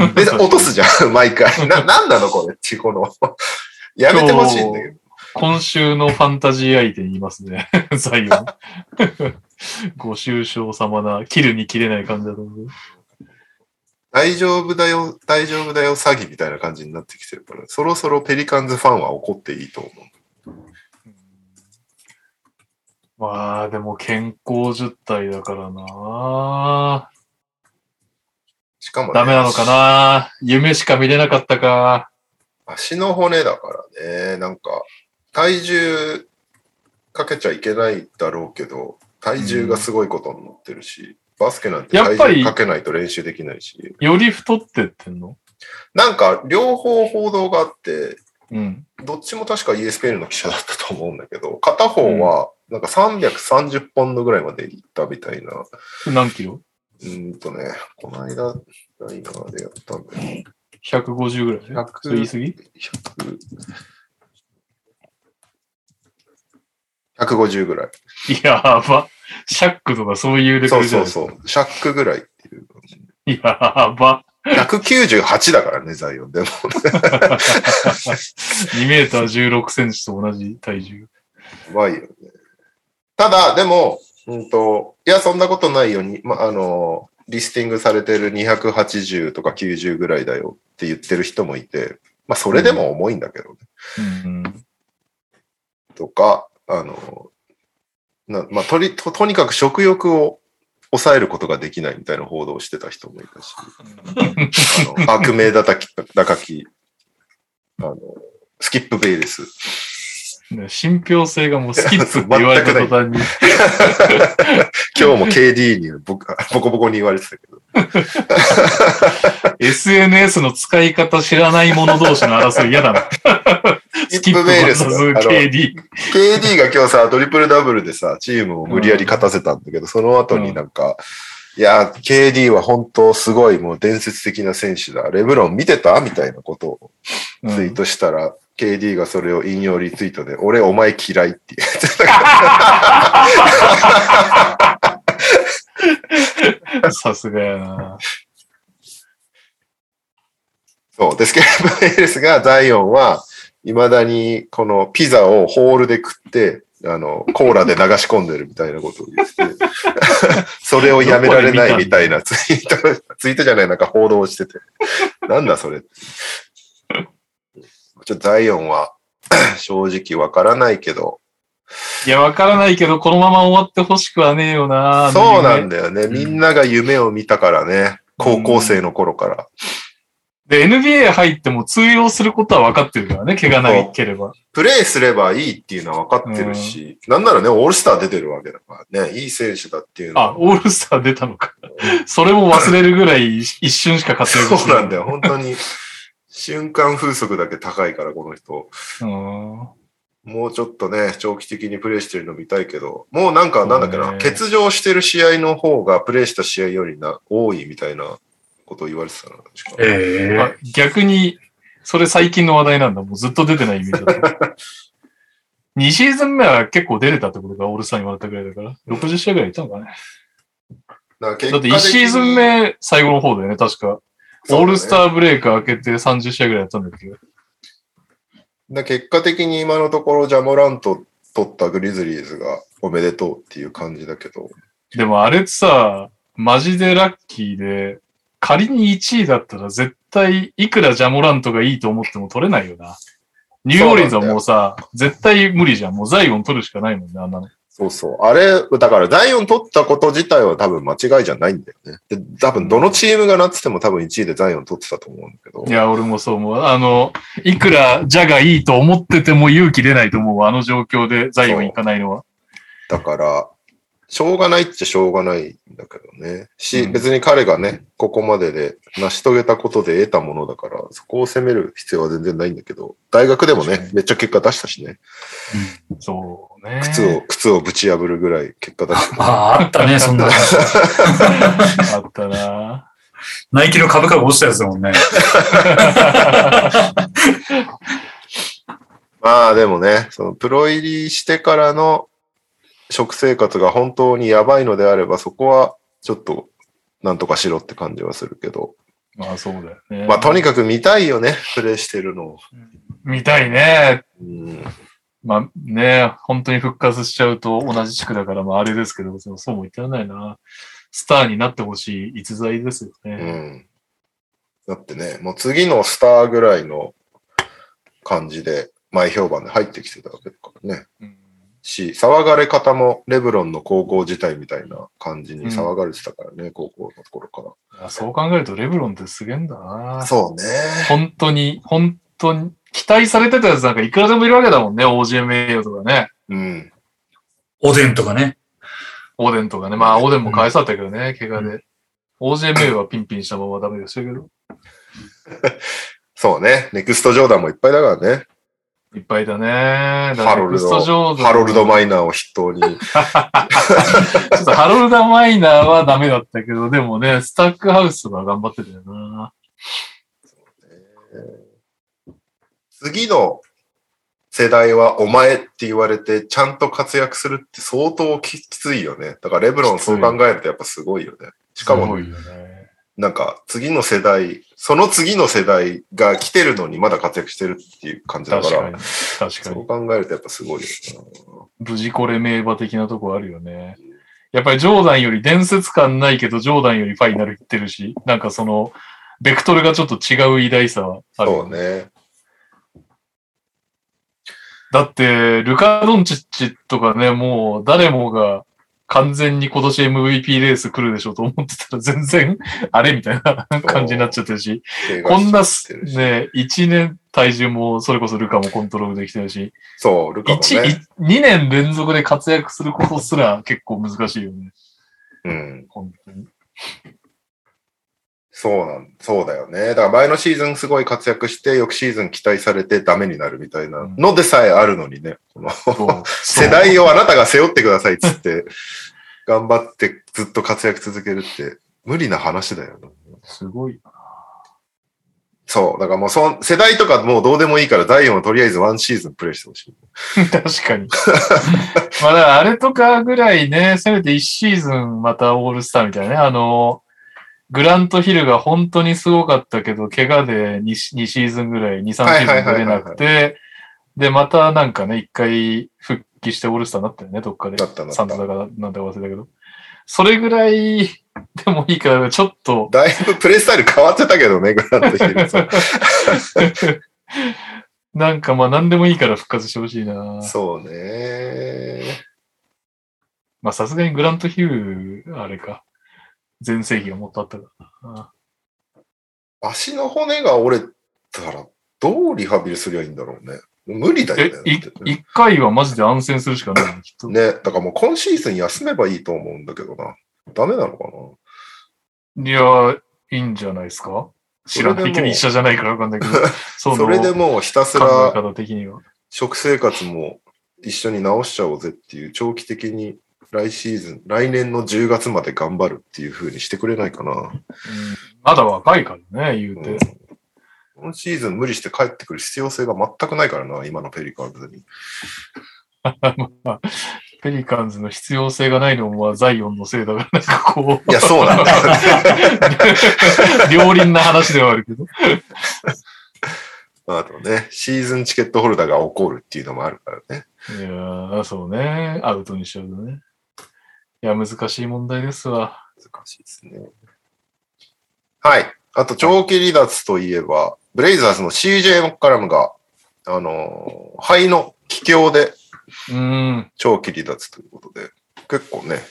うんで、落とすじゃん、毎回。な、なんなのこれってこの、やめてほしいんだけど。今週のファンタジー相手にいますね。ザイオン。ご愁傷様な、切るに切れない感じだと思う。大丈夫だよ、大丈夫だよ詐欺みたいな感じになってきてるから、そろそろペリカンズファンは怒っていいと思う。まあ、でも健康実態だからな。しかも、ね、ダメなのかな夢しか見れなかったか。足の骨だからね、なんか、体重かけちゃいけないだろうけど、体重がすごいことになってるし、バスケなんて体やっぱり重かけないと練習できないし、より太ってってんの？なんか両方報道があって、うん。どっちも確か ESPN の記者だったと思うんだけど、片方はなんか330ポンドぐらいまで行ったみたいな。何キロ？うーんとね、この間、ダイナーでやったんだよ。?150 ぐらい100それ言い過ぎ？100 150ぐらい。やば。シャックとかそういうレベそうルじゃないそうそう。シャックぐらいっていう。やば。198だからね、ザイオン。でも、2メーター16センチと同じ体重。やばいよね。ただ、でも、うんと、いや、そんなことないように、ま、あの、リスティングされてる280とか90ぐらいだよって言ってる人もいて、まあ、それでも重いんだけどね。うん。とか、あの、なまあ、とりと、とにかく食欲を抑えることができないみたいな報道をしてた人もいたし、あの、悪名高き、高き、あの、スキップベイレス。ね信憑性がもうスキップって言われた途端に。今日も KD にボコボコボコに言われてたけど。SNS の使い方知らない者同士の争い嫌だな。スキップベイレス vs が、あの KD。KD が今日さ、トリプルダブルでさ、チームを無理やり勝たせたんだけど、その後になんか、いや、KD は本当すごいもう伝説的な選手だ。レブロン見てた？みたいなことをうんツイートしたら、KD がそれを引用リツイートで、俺お前嫌いって言ってさすがやな。そう。で、スケープベイレスがザイオンは、未だにこのピザをホールで食って、あの、コーラで流し込んでるみたいなことを言ってて、それをやめられないみたいなツイート、ツイートじゃない、なんか報道をしてて、なんだそれ。ちょっとザイオンは 正直わからないけど、いや、わからないけど、このまま終わってほしくはねえよな。そうなんだ。だよね。みんなが夢を見たからね。高校生の頃から。で、NBA 入っても通用することは分かってるからね、怪我ないければ。プレイすればいいっていうのは分かってるし、なんならね、オールスター出てるわけだからね、いい選手だっていうのはあ、オールスター出たのか。それも忘れるぐらい一瞬しか活躍してそうなんだよ。本当に、瞬間風速だけ高いから、この人。うん。もうちょっとね、長期的にプレイしてるの見たいけど、もうなんか、なんだっけな、欠場してる試合の方がプレイした試合よりな多いみたいなことを言われてたな。えあ逆に、それ最近の話題なんだ。もうずっと出てないイメージだった。2シーズン目は結構出れたってことがオールスターに言われたぐらいだから、60試合ぐらいいったのかね。だだって1シーズン目最後の方だよね、確か。オールスター。ーブレイク開けて30試合ぐらいやったんだけ？ど。だ結果的に今のところジャモラント取ったグリズリーズがおめでとうっていう感じだけど、でもあれってさ、マジでラッキーで、仮に1位だったら絶対いくらジャモラントがいいと思っても取れないよな。ニューオーリンズはもうさ、絶対無理じゃん。もうザイオン取るしかないもんね、あんなの。そうそう。あれ、だから、第4取ったこと自体は多分間違いじゃないんだよね。で、多分どのチームがなってても多分1位で第4取ってたと思うんだけど。いや、俺もそう思う。あの、いくらジャがいいと思ってても勇気出ないと思うわ。あの状況でザイオン行かないのは。だから、しょうがないっちゃしょうがないんだけどね。し、うん別に彼がね、ここまでで成し遂げたことで得たものだから、そこを責める必要は全然ないんだけど、大学でもね、めっちゃ結果出したしね。そうね。靴を、靴をぶち破るぐらい結果出した。ああ、あったね、そんな。あったなナイキの株価が落ちたやつだもんね。まあでもね、そのプロ入りしてからの食生活が本当にやばいのであれば、そこはちょっとなんとかしろって感じはするけど。まあそうだよね。まあとにかく見たいよね、プレイしてるのを。見たいね。うん、まあね、本当に復活しちゃうと同じ地区だから、まああれですけど、そうも言ってないな。スターになってほしい逸材ですようね。ん。だってね、もう次のスターぐらいの感じで前評判で入ってきてたわけだからね。うんし、騒がれ方もレブロンの高校時代みたいな感じに騒がれてたからね、高校の頃かいやそう考えるとレブロンってすげえんだら。な。そうね。本当に、本当に、期待されてたやつなんかいくらでもいるわけだもんね。OJ 名誉とかね。うん。おでんとかね。オーデンとかね。まあ、オーデンも返さったけどね、怪我で。OJ 名誉はピンピンしたままダメでしたけど。そうね。ネクストジョーダンもいっぱいだからね。いっぱいだね。だハロルド、ハロルド・マイナーを筆頭に。ちょっとハロルダ・マイナーはダメだったけど、でもね、スタックハウスは頑張ってたよな。次の世代はお前って言われて、ちゃんと活躍するって相当ききついよね。だからレブロンそう考えるとやっぱすごいよね。しかもね。なんか次の世代、その次の世代が来てるのにまだ活躍してるっていう感じだから、確かに。確かそうに。考えるとやっぱすごいよ無事これ名馬的なとこあるよね。やっぱりジョーダンより伝説感ないけど、ジョーダンよりファイナル行ってるし、なんかその、ベクトルがちょっと違う偉大さはあな。るよそうね。だって、ルカ・ドンチッチとかね、もう誰もが完全に今年 MVP レース来るでしょうと思ってたら全然、あれみたいな感じになっちゃってるし、こんなね、1年体重もそれこそルカもコントロールできてるし、そう、ルカも1、ね。2年連続で活躍することすら結構難しいよね。うん。本当に。そうなん、そうだよね。だから前のシーズンすごい活躍して、翌シーズン期待されてダメになるみたいなのでさえあるのにね。この 世代をあなたが背負ってくださいっつって、頑張ってずっと活躍続けるって無理な話だよな。すごい。そう。だからもうそん、世代とかもうどうでもいいから、第4をとりあえずワンシーズンプレイしてほしい。確かに。まあだあれとかぐらいね、せめて1シーズンまたオールスターみたいなね。あの、グラントヒルが本当にすごかったけど、怪我で 2, 2シーズンぐらい、2、3シーズン出れなくて、で、またなんかね、一回復帰してオールスターになったよね、どっかで。だったサンズだかなんだか忘れたけど。それぐらいでもいいから、ちょっと、だいぶプレイスタイル変わってたけどね、グラントヒルなんかまあ何でもいいから復活してほしいな。そうね。まあさすがにグラントヒル、あれか。全盛期がもっとあったからな。足の骨が折れたら、どうリハビリすりゃいいんだろうね。無理だよえ、ね。一回はマジで安静するしかないのきっと。ね。だからもう今シーズン休めばいいと思うんだけどな。ダメなのかな？いや、いいんじゃないですか？知らないけど、それでも医者じゃないからわかんないけど。そそれでもうひたすら。食生活も一緒に直しちゃおうぜっていう長期的に来シーズン、来年の10月まで頑張るっていう風にしてくれないかな。うんまだ若いからね、言ううんて。今シーズン無理して帰ってくる必要性が全くないからな、今のペリカンズに。ま あペリカンズの必要性がないのも、まあ、ザイオンのせいだから、なんかこう。いや、そうなんだ。両輪な話ではあるけど。あとね、シーズンチケットホルダーが起こるっていうのもあるからね。いやー、そうね。アウトにしちゃうとね。いや、難しい問題ですわ。難しいですね。はい。あと、長期離脱といえば、ブレイザーズの CJ モッカラムが、あのー肺の気境でうーん。長期離脱ということで、結構ね、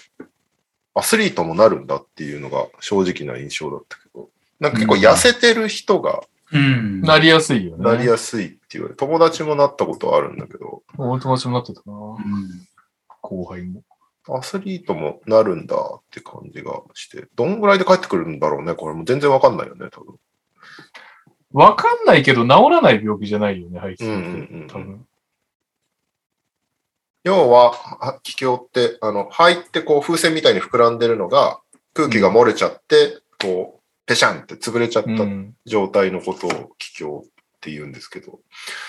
アスリートもなるんだっていうのが正直な印象だったけど、なんか結構痩せてる人がうん。なりやすいよね。なりやすいって言われ、友達もなったことあるんだけど、お友達もなってたな。うん後輩も。アスリートもなるんだって感じがして、どんぐらいで帰ってくるんだろうね、これも全然わかんないよね、多分。わかんないけど、治らない病気じゃないよね、肺気うんうんうんて。多分。要は、は気境って、あの、肺ってこう風船みたいに膨らんでるのが、空気が漏れちゃって、こう、ペシャンって潰れちゃったうん。状態のことを気境って言うんですけど、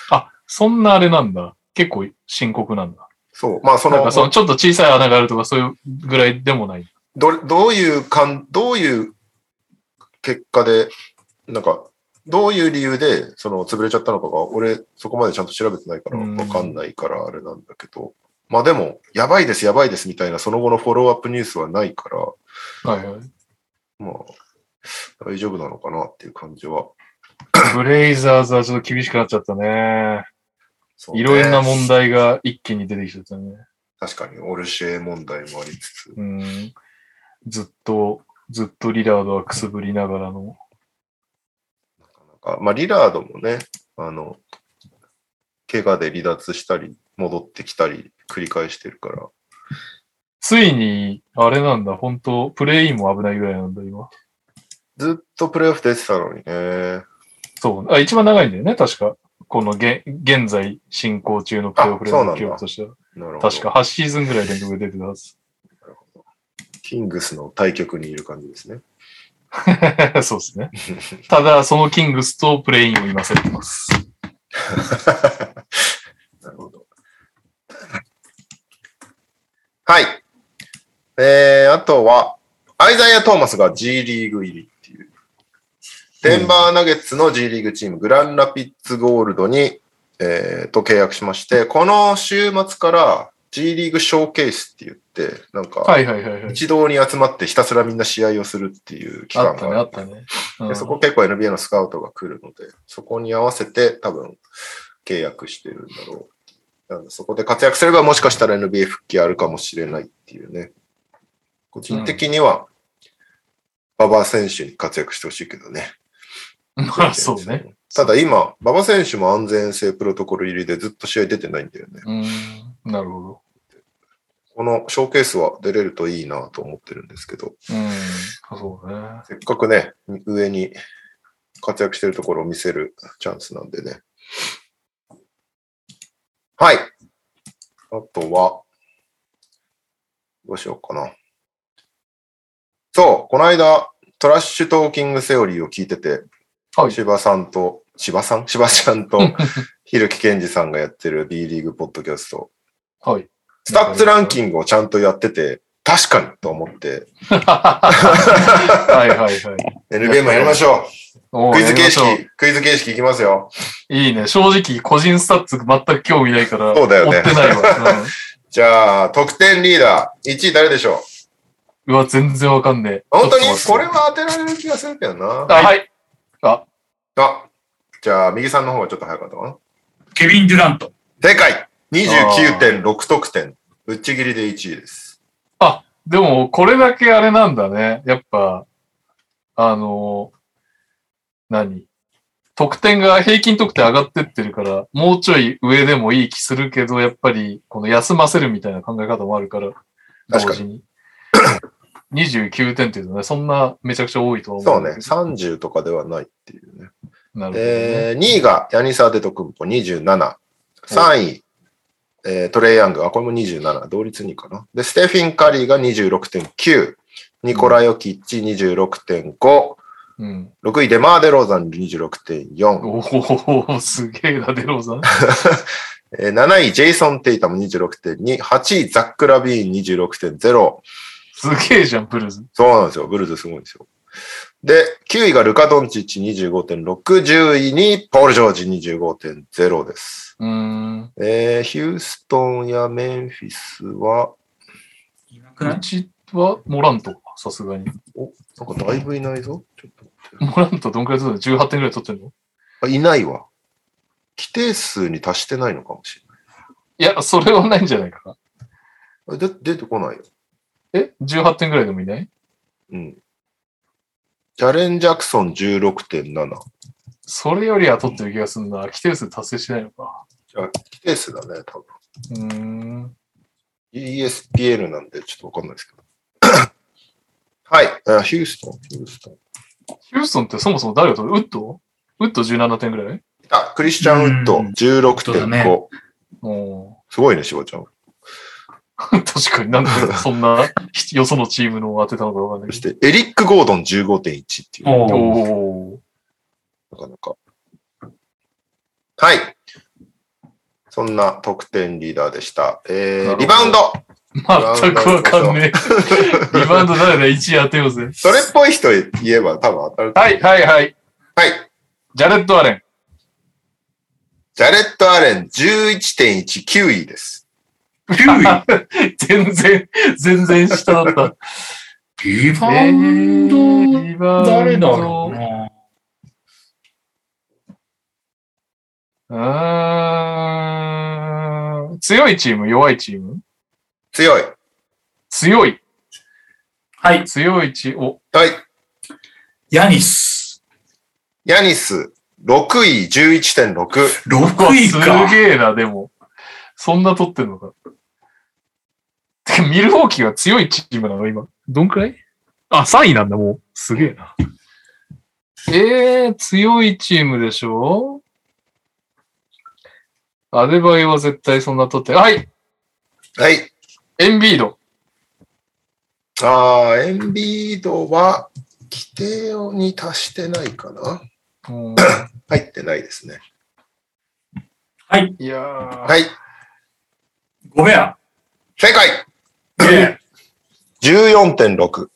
あ、そんなあれなんだ。結構深刻なんだ。そう、まあそのなんか、そのちょっと小さい穴があるとかそういうぐらいでもない。ど、どういうかん、どういう結果で、なんか、どういう理由で、その、潰れちゃったのかが、俺、そこまでちゃんと調べてないから、うんわかんないから、あれなんだけど、まあでも、やばいです、やばいです、みたいな、その後のフォローアップニュースはないから、はいはい。まあ、大丈夫なのかなっていう感じは。ブレイザーズはちょっと厳しくなっちゃったね。いろいろな問題が一気に出てきちゃったね。確かに、オルシェ問題もありつつ。うん。ずっと、ずっとリラードはくすぶりながらの。なんかまあ、リラードもね、あの、怪我で離脱したり、戻ってきたり、繰り返してるから。ついに、あれなんだ、本当プレインも危ないぐらいなんだ、今。ずっとプレイオフ出てたのにね。そう。あ、一番長いんだよね、確か。このげ現在進行中のプレイオフレあそうなんだの記録としては。確か8シーズンぐらい連続で出てたはず。キングスの対局にいる感じですね。そうですね。ただ、そのキングスとプレインを今競ってます。なるほど。はい。えー、あとは、アイザイア・トーマスが G リーグ入り。デンバーナゲッツの G リーグチーム、グランラピッツゴールドに、えー、と契約しまして、この週末から G リーグショーケースって言って、なんか。一堂に集まってひたすらみんな試合をするっていう期間があったね。うんでそこ結構 NBA のスカウトが来るので、そこに合わせて多分契約してるんだろう。なのでそこで活躍すればもしかしたら NBA 復帰あるかもしれないっていうね。個人的には、馬場選手に活躍してほしいけどね。まあ、そうね。。ただ今、馬場選手も安全性プロトコル入りでずっと試合出てないんだよね。うん、なるほど。このショーケースは出れるといいなと思ってるんですけど、うん、そうね。せっかくね、上に活躍してるところを見せるチャンスなんでね。はい。あとは、どうしようかな。そう、この間、トラッシュトーキングセオリーを聞いてて、はい柴さんと、柴さん？柴ちゃんと、ひるきけんじさんがやってる B リーグポッドキャスト。はい。スタッツランキングをちゃんとやってて、確かにと思って、はいはいはい。NBA もやりましょおう。クイズ形式、クイズ形式いきますよ。いいね。正直、個人スタッツ全く興味ないから、そうだよね追ってないわ。じゃあ、得点リーダー、1位誰でしょう？ん、うわ、全然わかんねえ。う本当に？これは当てられる気がするけどな。あ、はい。あ、あ、じゃあ、右さんの方がちょっと早かったかな。ケビン・デュラント。正解 !29.6 得点。ぶっちぎりで1位です。でも、これだけあれなんだね。やっぱ、あの、何？得点が、平均得点上がってってるから、もうちょい上でもいい気するけど、やっぱり、この休ませるみたいな考え方もあるから、確か同時に。29点っていうとね、そんなめちゃくちゃ多いとは思そうね。うんだけど。30とかではないっていうね。なるほど、ね。えー、2位がヤニサーデトクンポ27。3位、えートレイヤング。あ、これも27。同率2位かな。で、ステフィン・カリーが26.9。ニコラ・ヨキッチ26.5。うん。6位、デマー・デローザン26.4。おおすげえな、デローザン。えー7位、ジェイソン・テイタム26.2。8位、ザック・ラビーン26.0。すげえじゃん、ブルーズ。そうなんですよ。ブルーズすごいんですよ。で、9位がルカ・ドンチッチ25.6。10位にポール・ジョージ25.0です。うーん。えーヒューストンやメンフィスは、うちはモラントか、さすがに。なんかだいぶいないぞ。ちょっと待ってモラントどんくらい取ってるの ?18 点くらい取ってんの？あ、いないわ。規定数に達してないのかもしいや、それはないんじゃないかな。れない。で出てこないよ。え ?18 点くらいでもいない？うん。ジャレン・ジャクソン16.7。それよりは取ってる気がするな。規定数達成してないのか。じゃあ、規定数だね、多分。うーん。ESPN なんでちょっとわかんないですけど。はい。あヒューストン、ヒューストン。ヒューストンってそもそも誰が取る？ウッド？ウッド17点くらい？あ、クリスチャン・ウッドうん16.5。そうだねおすごいね、しばちゃん。ー 確かになんでそんなよそのチームのを当てたのかわかんないけそして、エリック・ゴードン15.1っていう。おなかなか。はい。そんな得点リーダーでした。えー、リバウンド全くわかんねえ。リバウンド誰だ ?1 位当てようぜ。それっぽい人言えば多分当たる。はい、はい、はい。はい。ジャレット・アレン。ジャレット・アレン11.19位です。9位。全然、全然下だった。リバウンド、リバウンド？誰だろうな。あー強いチーム、弱いチーム？強い。強い。はい。強いチーム？お、はい。ヤニス。ヤニス、6位11.6。6位すか。げえな、でも。そんな取ってんのか。てかミルウォーキーは強いチームなの今。どんくらい？あ、3位なんだ、もう。すげえな。えー、強いチームでしょ？アデバイは絶対そんな取って。はいはい。エンビード。ああ、エンビードは、規定に達してないかなうん 入ってないですね。いやー。はい。ゴベア。正解え !14.6。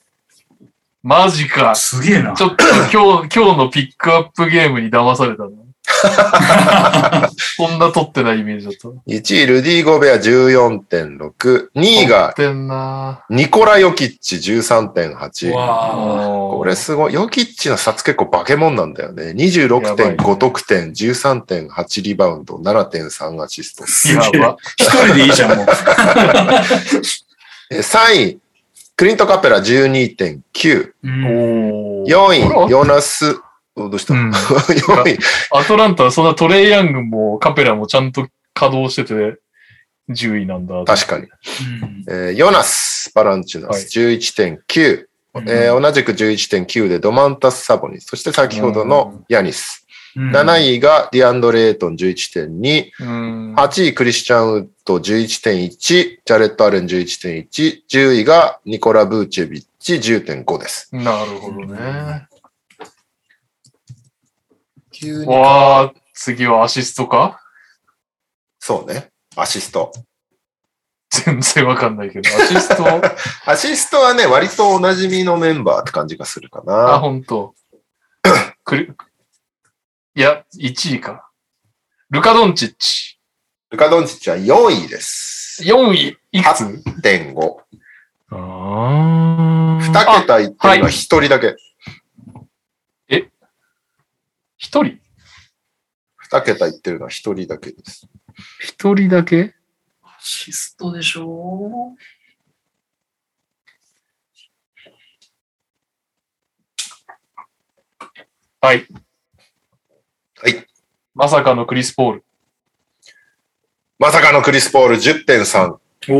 マジか。すげえなち。ょっと今日、今日のピックアップゲームに騙されたな。そんな取ってないイメージだった。1位、ルディ・ゴベア14.6。2位がニコラ・ヨキッチ13.8。わあ。ここれすごい。ヨキッチの札結構化け物なんだよね。やばい26.5ね得点、13.8リバウンド、7.3アシスト。一人でいいじゃん、もう。え3位、クリント・カペラ12.9。うんおー4あ位、ヨナス、おどうした、うん ?4 位、アトランタはそんなトレイヤングもカペラもちゃんと稼働してて10位なんだ。確かに。うんえーヨナス、バランチュナはいス11.9。えー同じく11.9でドマンタス・サボニス。そして先ほどのヤニス。うん7位がディアンドレ・エイトン11.2。うん。8位クリスチャン・ウッド11.1。ジャレット・アレン11.1。10位がニコラ・ブーチェビッチ10.5です。なるほどね。急にわあ、次はアシストか？そうね。アシスト。全然わかんないけど。アシスト？アシストはね、割とおなじみのメンバーって感じがするかあ、な。ほんと。クリいや、1位か。ルカ・ドンチッチ。ルカ・ドンチッチは4位です。4位？いくつ？1.5。あ2桁いってるのは1人だけ。一人？2桁いってるのは1人だけです。一人だけ？アシストでしょはい。はい。まさかのクリス・ポール。まさかのクリス・ポール10.3。お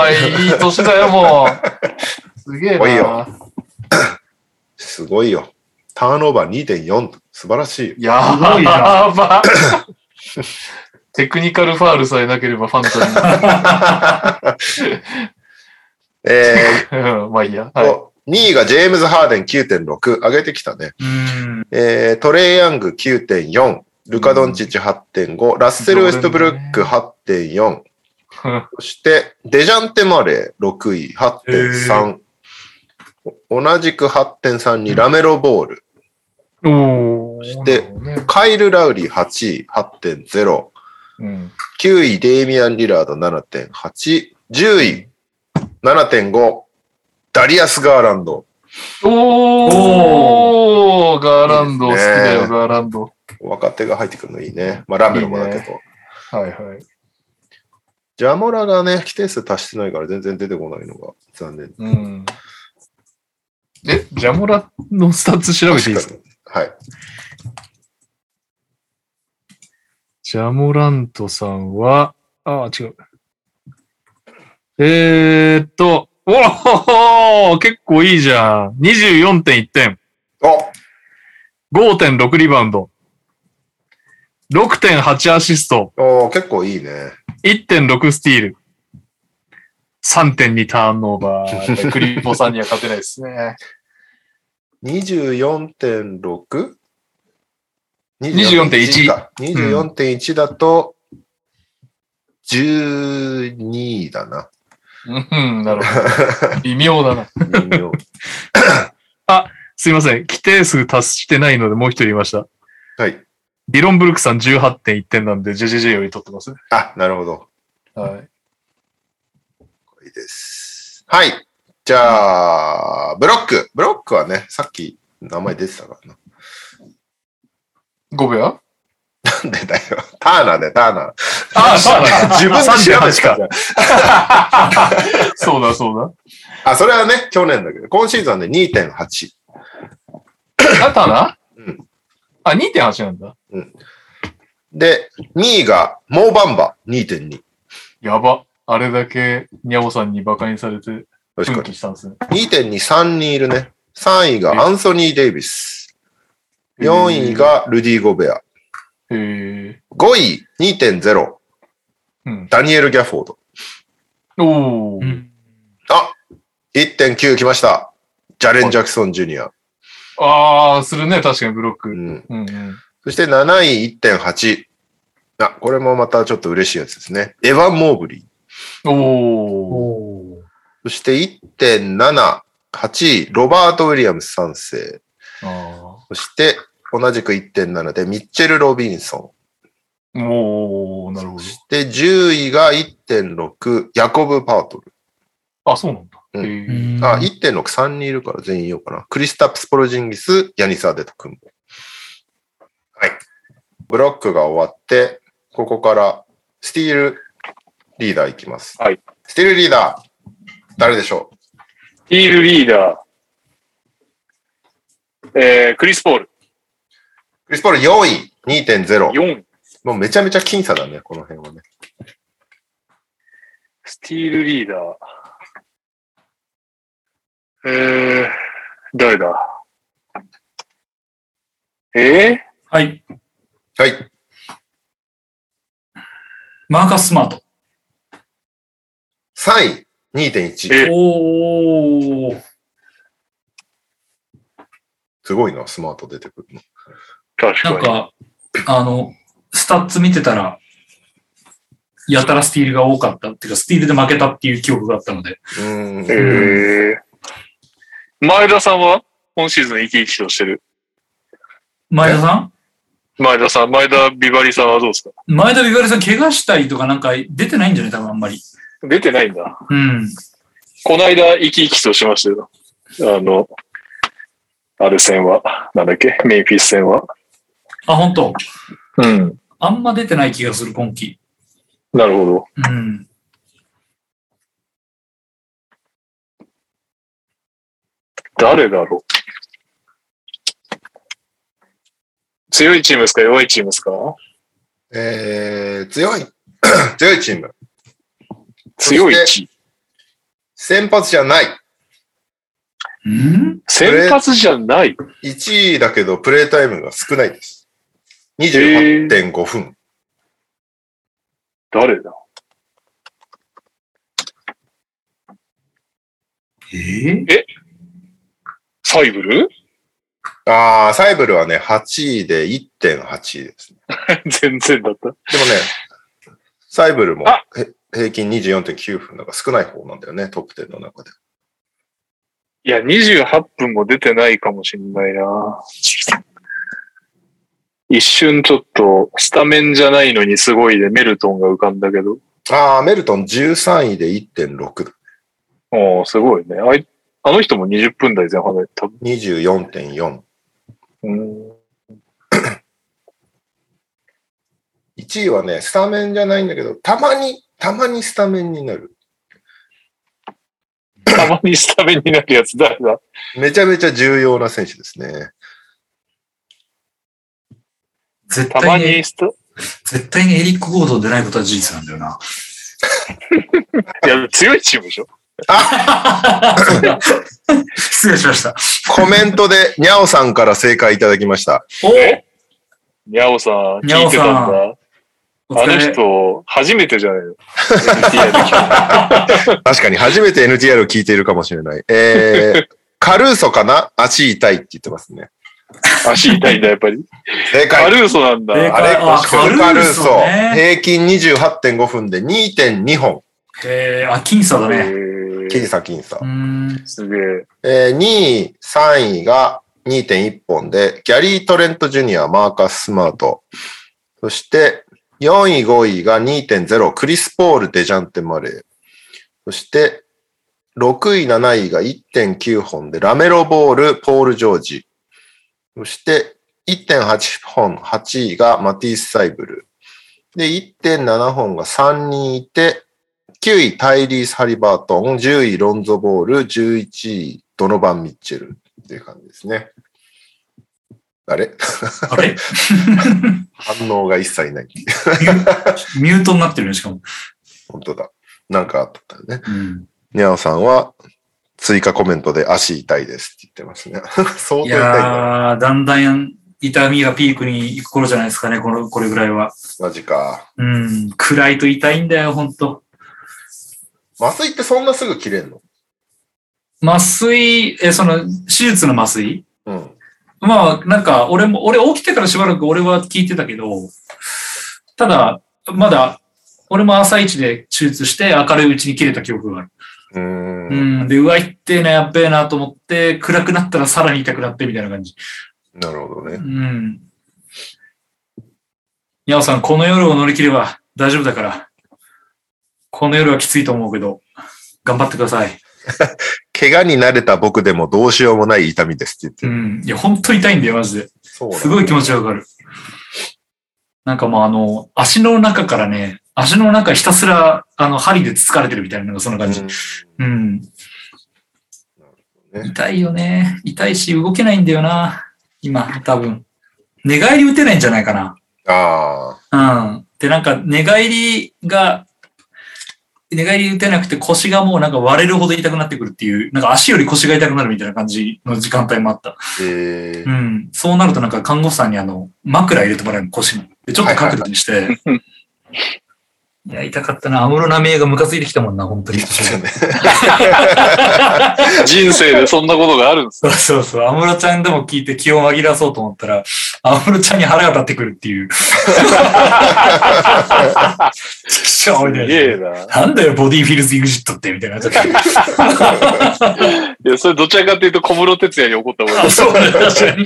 おー、いい年だよ、もう。すげえなよ。すごいよ。ターンオーバー2.4。素晴らしいよ。やすごいなば。テクニカルファールさえなければファンタジ えー。う んまあいいや。ーはい。と2位がジェームズ・ハーデン9.6。上げてきたね。うん。えートレイ・ヤング9.4。ルカ・ドンチッチ8.5。ラッセル・ウェストブルック8.4。そして、デジャンテ・マレー6位8.3。同じく8.3にラメロ・ボール。おー。してカイル・ラウリー8位8.0。うん。9位、デイミアン・リラード7.8。10位、7.5。ダリアス・ガーランド。おー、ガーランド、いい好きだよ、ガーランド。若手が入ってくるのいいね。まあ、ラメロもだけど。はいはい。ジャモラがね、規定数足してないから全然出てこないのが残念。うん。え、ジャモラのスタッツ調べていいですか？はい。ジャモラントさんは、ああ、違う。えーっと、おお結構いいじゃん。24.1点。お5.6リバウンド。6.8アシスト。おー結構いいね。1.6スティール。3.2ターンオーバー。クリポさんには勝てないですね。24.6? 24.1か。24.1だと、12だな。うん、なるほど。微妙だな。微妙 すいません。規定数達してないのでもう一人いました。はい。ディロン・ブルックさん18.1点なんで、JJJ より取ってますね。あ、なるほど。はい。いいです。はい。じゃあ、ブロック。ブロックはね、さっき名前出てたからな。5秒なんでだよ。ターナーで、ターナー。あ、そうだ。自分で調べてたじゃん。そうだ、そうあ、それはね、去年だけど、今シーズンで2.8。だ。あったなうん。あ、2.8なんだ。で、2位が、モーバンバ、2.2。やば。あれだけ、ニャオさんに馬鹿にされて、奮確か。に。2.2、3人いるね。3位がアンソニー・デイビス。4位がルディ・ゴベア。へえ。5位、2.0、うん。ダニエル・ギャフォード。おー。うんあ !1.9 来ました。ジャレン・ジャクソン・ジュニア。ああ、するね、確かにブロック。ううんん。うん。そして7位、1.8。あ、これもまたちょっと嬉しいやつですね。エヴァン・モーブリー。おー。そして1.7、8位、ロバート・ウィリアムス3世。あそして、同じく1.7で、ミッチェル・ロビンソン。あ。おー、なるほど。そして10位が1.6、ヤコブ・パートル。あ、そうなんだ。うんへえ。あ、1.6、3人いるから全員言おうかな。クリスタプス・ポロジンギス、ヤニサーデト・クンボ。はい。ブロックが終わって、ここからスティールリーダーいきます。はい。スティールリーダー、誰でしょヒールリーダー。えー、クリス・ポール。うクリスポール4位、2.0。4。もうめちゃめちゃ僅差だね、この辺はね。スティールリーダー。えー、誰だ？えはい。はい。マーカス・スマート。3位、2.1。えおー。すごいな、スマート出てくるの。ー、確かに。なんか、あの、スタッツ見てたら、やたらスティールが多かったっていうか、スティールで負けたっていう記憶があったので。うーん。えー、前田さんは？今シーズン生き生きとしてる。前田さん？前田さん、前田ビバリさんはどうですか？前田ビバリさん怪我したりとかなんか出てないんじゃない？多分あんまり。出てないんだ。うん。この間生き生きとしましたよ。あの、ある戦は、なんだっけ？メイフィス戦は。あ、本当うん。あんま出てない気がする、今季。なるほど。うん。誰だろう？強いチームですか？弱いチームですか？えー、強い、強いチーム。強い。先発じゃない。うん先発じゃない。1位だけど、プレイタイムが少ないです。28.5分。誰だ？え？ーサイブル？ああ、サイブルはね、8位で1.8ですね。全然だった。でもね、サイブルも平均24.9分だから少ない方なんだよね、トップ10の中で。いや、28分も出てないかもしんないな。一瞬ちょっと、スタメンじゃないのにすごいでメルトンが浮かんだけど。ああ、メルトン13位で1.6だ。おーすごいね。あいあの人も20分台前半で多分。24.4。うん1位はね、スタメンじゃないんだけど、たまに、たまにスタメンになる。たまにスタメンになるやつ誰だめちゃめちゃ重要な選手ですね。絶たま対に、にスタ、絶対にエリック・ゴードン出ないことは事実なんだよな。いや、強いチームでしょ失礼しました。コメントで、にゃおさんから正解いただきました。おえ？にゃおさん、にゃお聞いてたんさだ。あのれ。人、初めてじゃないの？確かに初めて NTR を聞いているかもしれない。えー、カルーソかな？足痛いって言ってますね。足痛いんだ、やっぱり？正解。カルーソなんだ。あれカルーソカルーソね平均28.5分で2.2本。へえ、あ、僅差だえね。ー僅差僅差う。ん。すげえ。えー2位、3位が2.1本で、ギャリー・トレント・ジュニア、マーカス・スマート。そして、4位、5位が2.0、クリス・ポール、デジャンテ・マレー。そして、6位、7位が1.9本で、ラメロボール、ポール・ジョージ。そして、1.8本、8位がマティス・サイブル。で、1.7本が3人いて、9位、タイリース・ハリバートン、10位、ロンゾ・ボール、11位、ドノバン・ミッチェルっていう感じですね。あれ？あれ？反応が一切ない。ミュートになってるね、しかも。本当だ。なんかあったね。うんニャオさんは、追加コメントで足痛いですって言ってますね。相当い痛い。やー、だんだん痛みがピークに行く頃じゃないですかね、この、これぐらいは。マジか。うん、暗いと痛いんだよ、ほんと。麻酔ってそんなすぐ切れんの？麻酔、え、その、手術の麻酔？うん。まあ、なんか、俺も、俺起きてからしばらく俺は聞いてたけど、ただ、まだ、俺も朝一で手術して明るいうちに切れた記憶がある。うんん。で、うわ、痛ってえな、やっべえなと思って、暗くなったらさらに痛くなってみたいな感じ。なるほどうね。ん。ヤオさん、この夜を乗り切れば大丈夫だから。この夜はきついと思うけど、頑張ってください。怪我に慣れた僕でもどうしようもない痛みですってう言ってる。ん。いや、本当に痛いんだよ、マジで。そうなんだすごい気持ちわかる。なんかもうあの、足の中からね、足の中ひたすら、あの、針でつつかれてるみたいなのがそんな感じ。うんうん。ね痛いよね。痛いし、動けないんだよな。今、多分。寝返り打てないんじゃないかな。あうん。で、なんか、寝返りが、寝返り打てなくて腰がもうなんか割れるほど痛くなってくるっていう、なんか足より腰が痛くなるみたいな感じの時間帯もあった。あ。えーうん。そうなるとなんか看護師さんにあの、枕入れてもらえるの腰に。で、ちょっと角度にして。い や、痛かったな。安室奈美恵がムカついてきたもんな、本当に。人生でそんなことがあるんですそうそうそう。安室ちゃんでも聞いて気を紛らわそうと思ったら、安室ちゃんに腹が立ってくるっていう。ちくしょうみたいな。な。なんだよ、ボディーフィルズ・イグジットって、みたいな。いや、それどちらかというと小室哲也に怒った方がいいあ、。そうだ、確かに。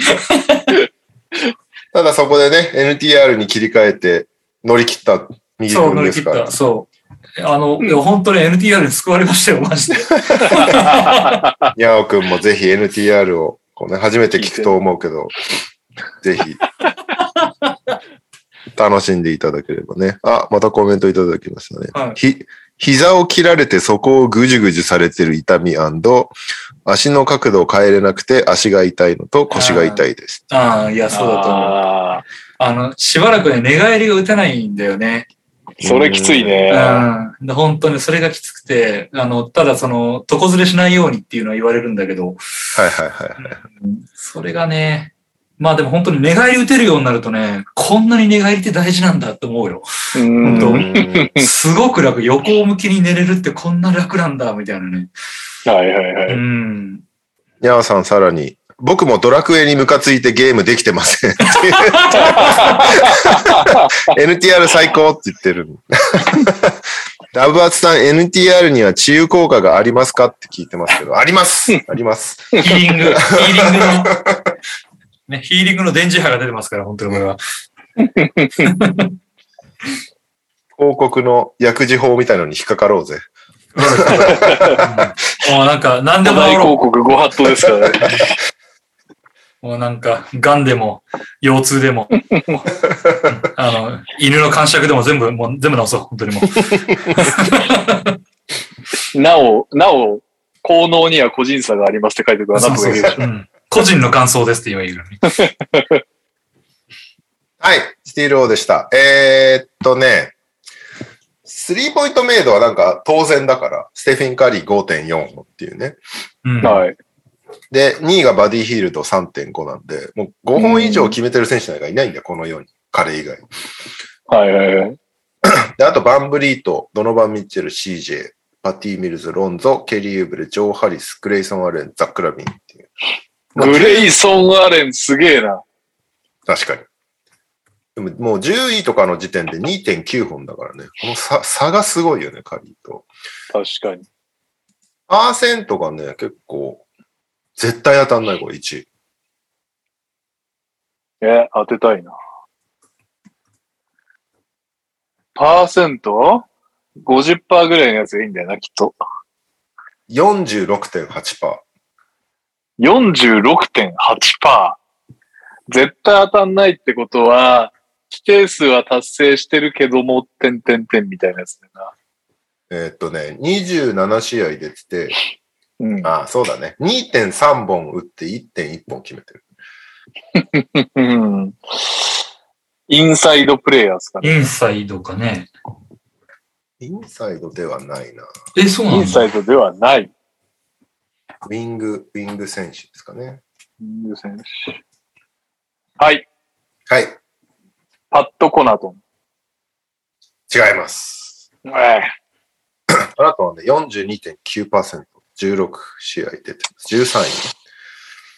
ただそこでね、NTR に切り替えて乗り切った右そう、君乗りですから切った。。そう。あの、いや本当に NTR に救われましたよ、マジで。にゃおくんもぜひ NTR をこう、ね、初めて聞くと思うけど、ぜひ、楽しんでいただければね。あ、またコメントいただきましたね。はいひ膝を切られてそこをぐじゅぐじゅされてる痛み足の角度を変えれなくて足が痛いのと腰が痛いです。ああ、いや、そうだと思う。ああの、しばらくね、寝返りが打てないんだよね。ーそれきついね。うん。で本当にそれがきつくて、あの、ただその、床ずれしないようにっていうのは言われるんだけど、はいはいはいはい。うんそれがね、まあでも本当に寝返り打てるようになるとね、こんなに寝返りって大事なんだって思うよ。うん本当うんすごく楽。横向きに寝れるってこんな楽なんだ、みたいなね。はいはいはうい。ん。にゃおさんさらに、僕もドラクエにムカついてゲームできてません。NTR 最高って言ってる。ラブアツさん、NTR には治癒効果がありますかって聞いてますけど、ありますあります。ヒーリング、ヒーリングの、ね、ヒーリングの電磁波が出てますから、本当にこれは。広告の薬事法みたいのに引っかかろうぜ。うんもうなんか、何で古代も広告ご法度ですからね。う。もうなんか、癌でも、腰痛でも、う んあの、犬の感触でも全部、もう全部治そう、本当にもう。なお、なお、効能には個人差がありますって書いてください。個人の感想ですって言えばいいからね。はい、スティール王でした。えー、っとね、スリーポイントメイドはなんか当然だから、ステフィン・カリー5.4っていうね。うん。はい。で、2位がバディ・ヒールド3.5なんで、もう5本以上決めてる選手なんかいないんだよ、このように。彼以外。はいはいはい。で、あとバンブリート、ドノバン・ミッチェル、CJ、パティ・ミルズ、ロンゾ、ケリー・ユーブレ、ジョー・ハリス、グレイソン・アレン、ザック・ラビンっていう。グレイソン・アレンすげえな。確かに。でももう10位とかの時点で2.9本だからね。この差差がすごいよね、カリーと。確かに。パーセントがね、結構、絶対当たんない、これ1位。え、当てたいな。パーセント ?50% ぐらいのやつがいいんだよな、きっと。46.8%。46.8%。絶対当たんないってことは、規定数は達成してるけども、点点点みたいなやつだな。えーっとね、27試合出てて、うん。ああ、そうだね。2.3本打って1.1本決めてる。うん。インサイドプレイヤーですかね。インサイドかね。インサイドではないな。え、そうなんだ。インサイドではない。ウィング、ウィング選手ですかね。イング選手はい。はい。パッド・コナトン。違います。ええ あなたはね、42.9%。16試合出てます。13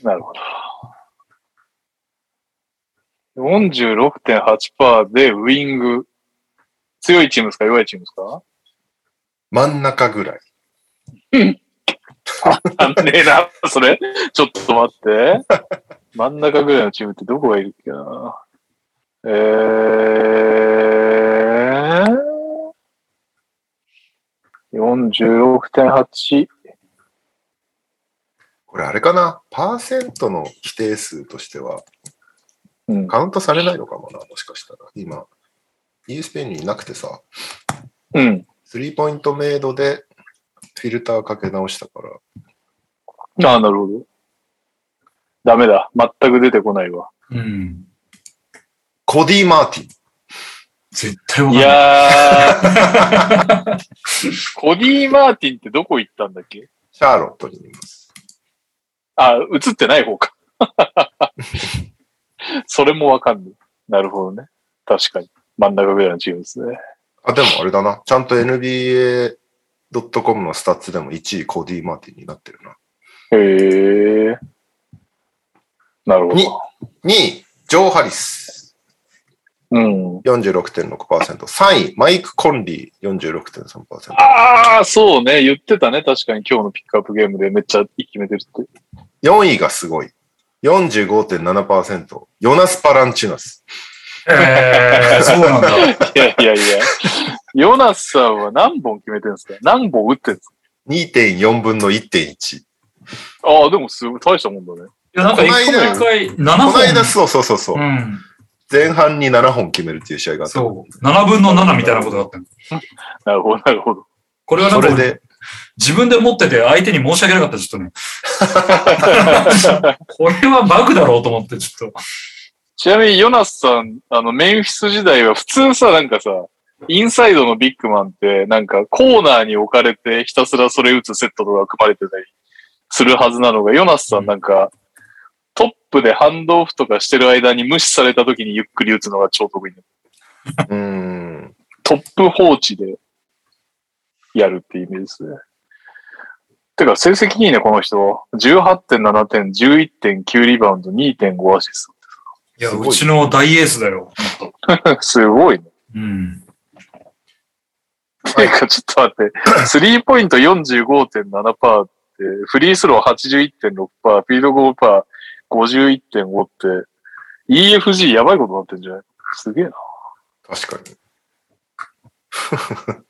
位。なるほど。46.8%でウィング。強いチームですか？弱いチームですか？真ん中ぐらい。なんねえな、それ。ちょっと待って。真ん中ぐらいのチームってどこがいるっけな？えー、46.8。これあれかな？パーセントの規定数としてはうん。カウントされないのかもな、もしかしたら。今、ESPN にいなくてさ、うん。スリーポイントメイドでフィルターかけ直したから、ああ、なるほど。ダメだ。全く出てこないわ。うん。コディ・マーティン。絶対わかんない。やー、コディ・マーティンってどこ行ったんだっけ？シャーロットにいます。あ、移ってない方か。それもわかんない。なるほどね。確かに。真ん中ぐらいのチームですね。あ、でもあれだな。ちゃんと NBA.com のスタッツでも1位コディ・マーティンになってるな。へえ。なるほにど。2位、ジョー・ハリス。うん。46.6%。3位、マイク・コンリー。46.3%。ああ、そうね。言ってたね。確かに今日のピックアップゲームでめっちゃ決めてるって。4位がすごい。45.7%。ヨナス・パランチュナス。えー、そうなんだ。いやいやいや。ヨナスさんは何本決めてるんですか？何本打ってるんですか？2.4分の1.1。ああ、でもすごい大したもんだね。いや、なんかこの間一回7この本。間、そうそうそうそう。うん。前半に7本決めるっていう試合があった。そう。7分の7みたいなことだったのなるほど、なるほど。これはなんかそれで、自分で持ってて相手に申し訳なかった、ちょっとね。これはバグだろうと思って、ちょっと。ちなみにヨナスさん、あの、メンフィス時代は普通さ、なんかさ、インサイドのビッグマンって、なんかコーナーに置かれてひたすらそれ打つセットとか組まれてたりするはずなのが、ヨナスさんなんか、トップでハンドオフとかしてる間に無視された時にゆっくり打つのが超得意な。うーん。トップ放置でやるっていうイメージですね。てか、成績いいね、この人。18.7点、11.9リバウンド、2.5アシスいや、うちの大エースだよ。ト。すごいね。うん。ていうか、ちょっと待って、スリーポイント45.7%って、フリースロー81.6%、フィードゴールパー51.5って、EFG やばいことになってんじゃない？すげえな。確かに。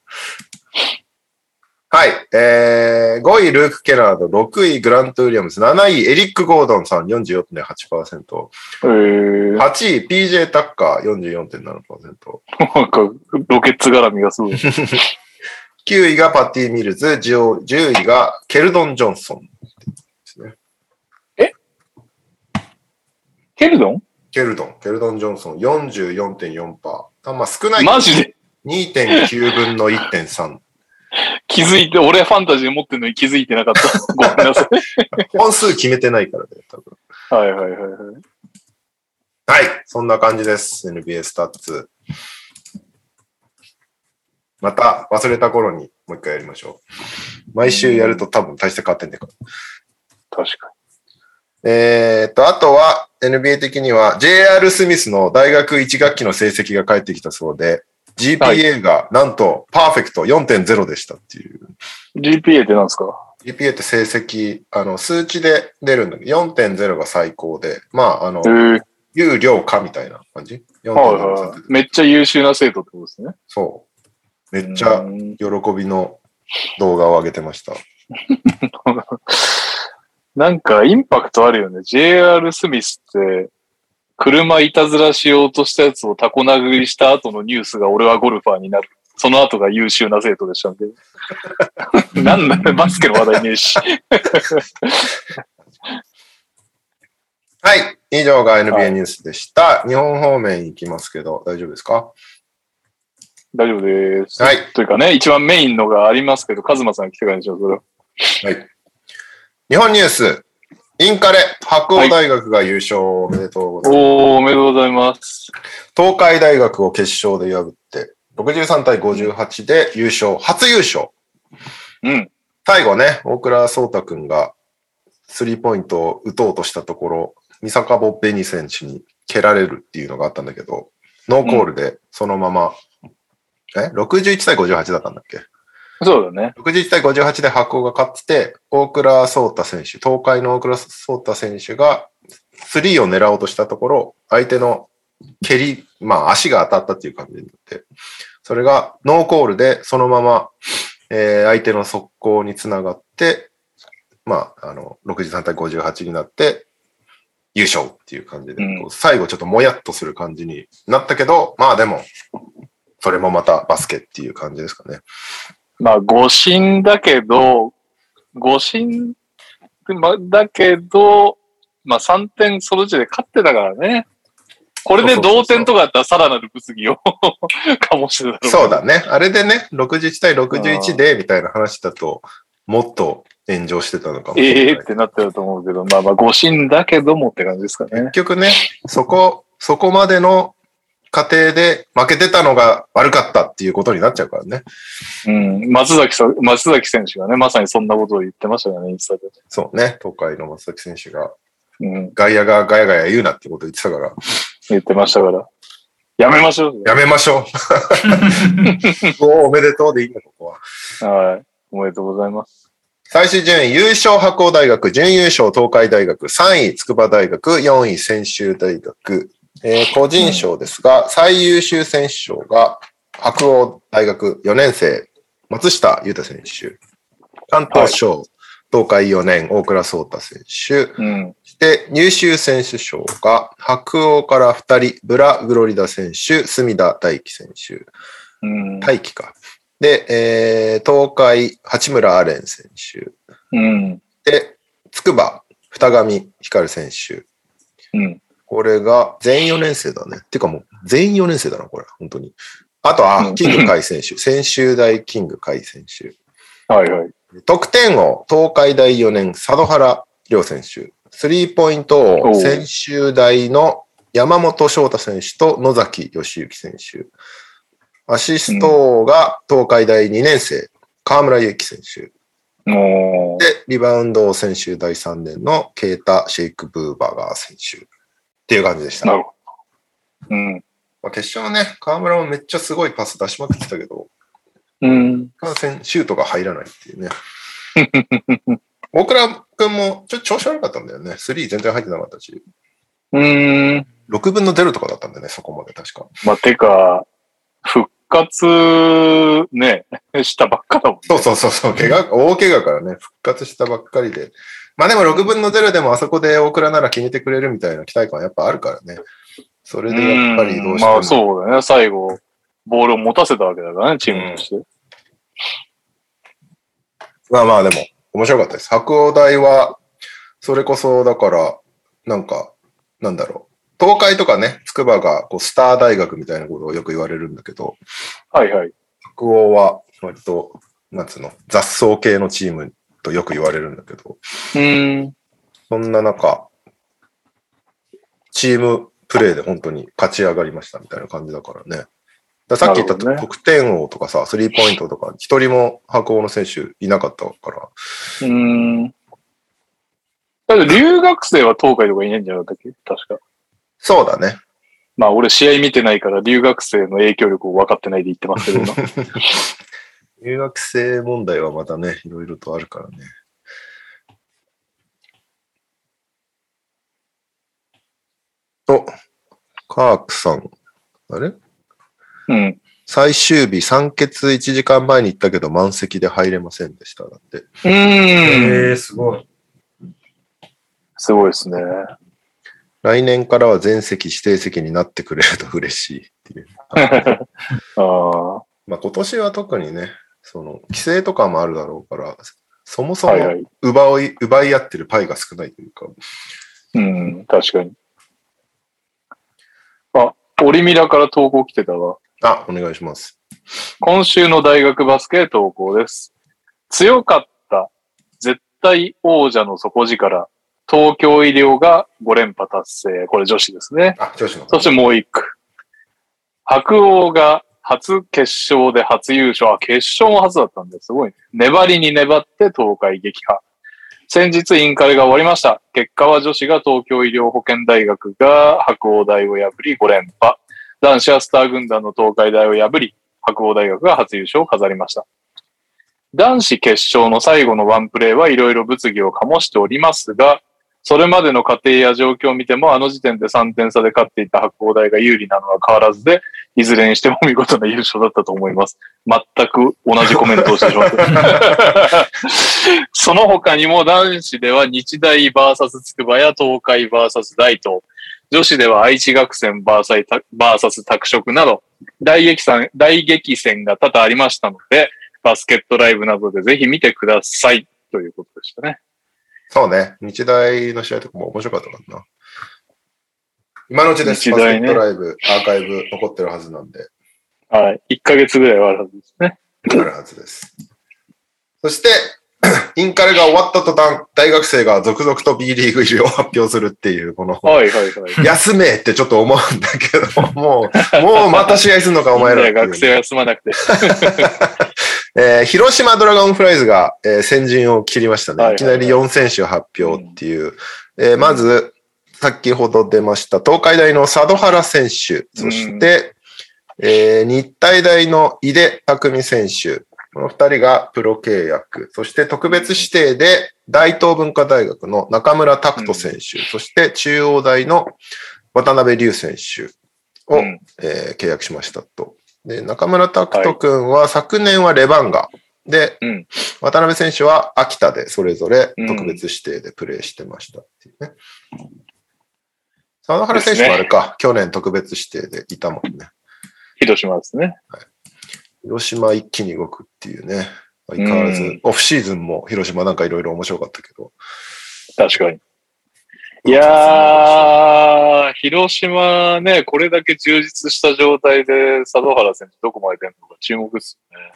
はい。えー、5位、ルーク・ケナード。6位、グラント・ウィリアムズ。7位、エリック・ゴードンさん、44.8%。えー、8位、PJ・ タッカー、44.7%。なんか、ロケッツ絡みがすごい。9位がパティ・ミルズ。10 10位がケルドン・ジョンソンですね。ケルドン？ケルドン、ケルドン・ジョンソン、44.4%。あまあ少ない。マジで？2.9分の1.3。気づいて、俺ファンタジー持ってるのに気づいてなかった。ごめんなさい。本数決めてないからね、多分。はいはいはいはい。はい。そんな感じです。NBA スタッツ。また忘れた頃にもう一回やりましょう。毎週やると多分大して変わってんねんから。確かえーっと、あとは NBA 的には JR スミスの大学1学期の成績が返ってきたそうで、GPA がなんとパーフェクト4.0でしたっていう。に。GPA って何ですか？GPA って成績、あの、数値で出るんだけど、4.0が最高で、まあ、あのえ、ー、有料化みたいな感じ ?4.0 はい。めっちゃ優秀な生徒ってことですね。そう。めっちゃうん喜びの動画を上げてました。なんかインパクトあるよね。JR スミスって、車いたずらしようとしたやつをタコ殴りした後のニュースが俺はゴルファーになる。その後が優秀な生徒でしたんで。なんだよ、バスケの話題ねえし。はい。以上がは NBA いニュースでした。日本方面行きますけど、大丈夫ですか？大丈夫です。はい。というかね、一番メインのがありますけど、カズマさん来てからにしよう、それは。はい。日本ニュース。インカレ、白鴎大学が優勝おめでとうございます。おー、おめでとうございます。東海大学を決勝で破って、63対58で優勝、初優勝。うん。最後ね、大倉壮太くんがスリーポイントを打とうとしたところ、三坂ボッベニ選手に蹴られるっていうのがあったんだけど、ノーコールでそのまま、え ?61 対58だったんだっけ？そうだね。61対58で白鴎が勝ってて、大倉壮太選手、東海の大倉壮太選手が、スリーを狙おうとしたところ、相手の蹴り、まあ足が当たったっていう感じになって、それがノーコールでそのまま、えー相手の速攻につながって、まあ、あの、63対58になって、優勝っていう感じで、うん最後ちょっともやっとする感じになったけど、まあでも、それもまたバスケっていう感じですかね。まあ、誤審だけど、誤審まだけど、まあ3点そのうちで勝ってたからね。これで同点とかだったらさらなる物議を 醸してたろそうだね。あれでね、61対61で、みたいな話だと、もっと炎上してたのかもしれない。ええってなってると思うけど、まあまあ誤審だけどもって感じですかね結。局ね、そこ、そこまでの過程で負けてたのが悪かったっていうことになっちゃうからね。うん。松崎さん、松崎選手がね、まさにそんなことを言ってましたよね、インスタで。そうね、東海の松崎選手が、うん。外野がガヤガヤ言うなってこと言ってたから、言ってましたから。やめましょう。やめましょう。お おめでとうでいいんだ、ここは。はい。おめでとうございます。最終順位、優勝白鴎大学、準優勝東海大学、3位筑波大学、4位専修大学、えー個人賞ですが、最優秀選手賞が白鴎大学4年生、松下裕太選手。関東賞、東海4年、大倉壮太選手。うん。そして、優秀選手賞が、白鴎から2人、ブラ・グロリダ選手、隅田大樹選手。うん。大輝か。で、えー東海、八村アレン選手。うん。で、筑波、二上光選手。うん。これが全員4年生だね。てかもう全員4年生だな、これ。本当に。あと、あ、うんキング海選手。専修大キング海選手。はいはい。得点王、東海大4年、佐渡原亮選手。スリーポイント王、専修大の山本翔太選手と野崎義行選手。アシスト王が東海大2年生、河村祐希選手。もで、リバウンド専修第3年のケータ・シェイク・ブーバーガー選手。っていう感じでした。なるほど。うん。まあ、決勝ね、河村もめっちゃすごいパス出しまくってたけど、うん。感染シュートが入らないっていうね。大倉君もちょっと調子悪かったんだよね。スリー全然入ってなかったし。うん。6分の0とかだったんだよね、そこまで確か。まあ、てか、復活、ね、したばっかだもんね。そうそうそうそう、怪我、大怪我からね、復活したばっかりで。まあでも6分の0でもあそこで大倉なら決めてくれるみたいな期待感はやっぱあるからね。それでやっぱりどうしても。まあそうだね。最後、ボールを持たせたわけだからね、チームとして。まあまあでも、面白かったです。白鴎大は、それこそ、だから、なんか、なんだろう。東海とかね、筑波がこうスター大学みたいなことをよく言われるんだけど、はいはい。白鴎は割と、なんつうの、雑草系のチームとよく言われるんだけど、うん。そんな中、チームプレーで本当に勝ち上がりましたみたいな感じだからね。さっき言ったね得点王とかさ、スリーポイントとか、一人も白鴎の選手いなかったから、うん。だって留学生は東海とかいないんじゃなかったっけ？確か。そうだね。まあ俺試合見てないから留学生の影響力を分かってないで言ってますけど今 留学生問題はまたね、いろいろとあるからね。お、カークさん。あれ？うん。最終日、酸欠1時間前に行ったけど満席で入れませんでした。だって。うーん。えー、すごい。すごいですね。来年からは全席指定席になってくれると嬉しいっていう。ああ。まあ今年は特にね、その規制とかもあるだろうから、そもそもはいはい。奪い、奪い合ってるパイが少ないというか、うん、確かに。あ、オリミラから投稿来てたわ。あ、お願いします。今週の大学バスケ投稿です。強かった絶対王者の底力、東京医療が5連覇達成。これ女子ですね。あ、女子の。そしてもう一句。白王が初決勝で初優勝。あ、決勝も初だったんですごいね。粘りに粘って東海撃破。先日インカレが終わりました。結果は女子が東京医療保健大学が白鴎大を破り5連覇。男子はスター軍団の東海大を破り、白鴎大学が初優勝を飾りました。男子決勝の最後のワンプレーはいろいろ物議を醸しておりますが、それまでの過程や状況を見ても、あの時点で3点差で勝っていた白鴎大が有利なのは変わらずで、いずれにしても見事な優勝だったと思います。全く同じコメントをしてしまった。その他にも男子では日大 VS 筑波や東海 VS 大東、女子では愛知学生 VS 拓殖など、大激戦、大激戦が多々ありましたので、バスケットライブなどでぜひ見てください。ということでしたね。そうね。日大の試合とかも面白かったからな。今のうちです。バスケットライブ、アーカイブ残ってるはずなんで、はい。1ヶ月ぐらいはあるはずですね。あるはずです。そして、インカレが終わった途端、大学生が続々と B リーグ入りを発表するっていう、この、はいはいはい。休めってちょっと思うんだけど、もう、もうまた試合するのか、お前らっていう学生は休まなくて。えー広島ドラゴンフライズが、えー先陣を切りましたね。はいはいはいいきなり4選手発表っていう。えーまず、先ほど出ました、東海大の佐渡原選手、そして、えー日体大の井出匠選手、この二人がプロ契約、そして特別指定で大東文化大学の中村拓人選手、そして中央大の渡辺龍選手を、うんえー契約しましたと。で、中村拓人君は昨年はレバンガ。で、うん渡辺選手は秋田でそれぞれ特別指定でプレーしてましたっていうね。佐野原選手もあれか、去年特別指定でいたもんね。広島ですね。広島一気に動くっていうね。相変わらず、うんオフシーズンも広島なんかいろいろ面白かったけど。確かに。いやー、広島ね、これだけ充実した状態で佐渡原選手どこまで出るのか注目ですよね。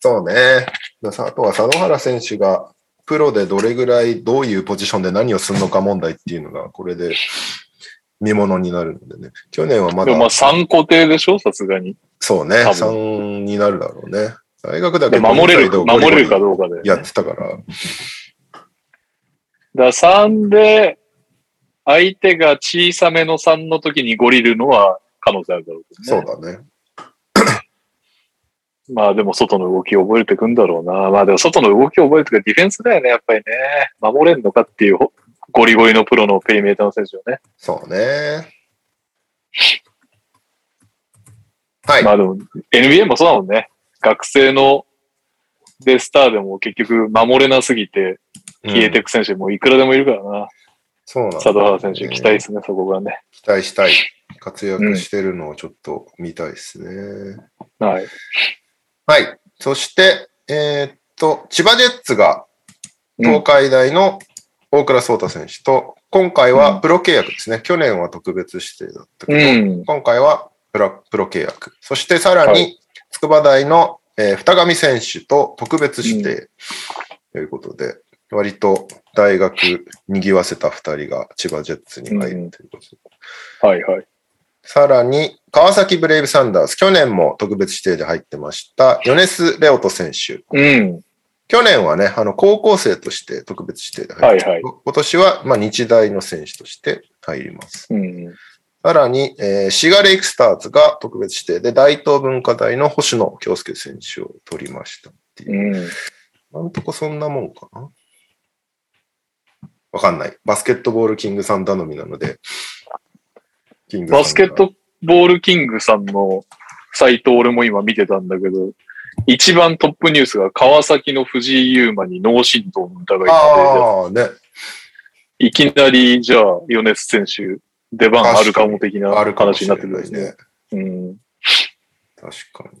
そうね。あとは佐野原選手がプロでどれぐらいどういうポジションで何をするのか問題っていうのがこれで見ものになるのでね。去年はまだでもまあ3固定でしょ？さすがに。そうね、多分3になるだろうね。大学だけで守れる、守れるかどうかで、ね。やってたから。だから3で、相手が小さめの3の時にゴリるのは可能性あるだろうけどね。そうだね。まあでも外の動きを覚えていくんだろうな。まあでも外の動きを覚えていくディフェンスだよね、やっぱりね。守れんのかっていうゴリゴリのプロのペリメーターの選手をね。そうね。はい。まあでも NBA もそうだもんね。学生のでスターでも結局守れなすぎて消えていく選手もいくらでもいるからな。そうなんだ佐渡原選手期待ですね、そこがね。期待したい。活躍してるのをちょっと見たいですね。はい。はい。そして、えーっと、千葉ジェッツが東海大の大倉壮太選手と、今回はプロ契約ですね。去年は特別指定だったけど、うん。今回はプロプロ契約。そしてさらはに、筑波大の、えー二上選手と特別指定ということで、割と大学賑わせた二人が千葉ジェッツに入るということで。はいはい。さらに、川崎ブレイブサンダース、去年も特別指定で入ってました、ヨネス・レオト選手。うん。去年はね、あの、高校生として特別指定で入って、はいはい今年は、まあ、日大の選手として入ります。うん。さらに、えーシガレイクスターズが特別指定で、大東文化大の星野京介選手を取りましたっていう。うん。なんとかそんなもんかな？わかんない。バスケットボールキングさん頼みなので。バスケットボールキングさんのサイト俺も今見てたんだけど、一番トップニュースが川崎の藤井優馬に脳震盪の疑いああ、ね。で、いきなり、じゃあ、米津選手、出番あるかも的な話にれなってるんですね。ね。うん。確かに。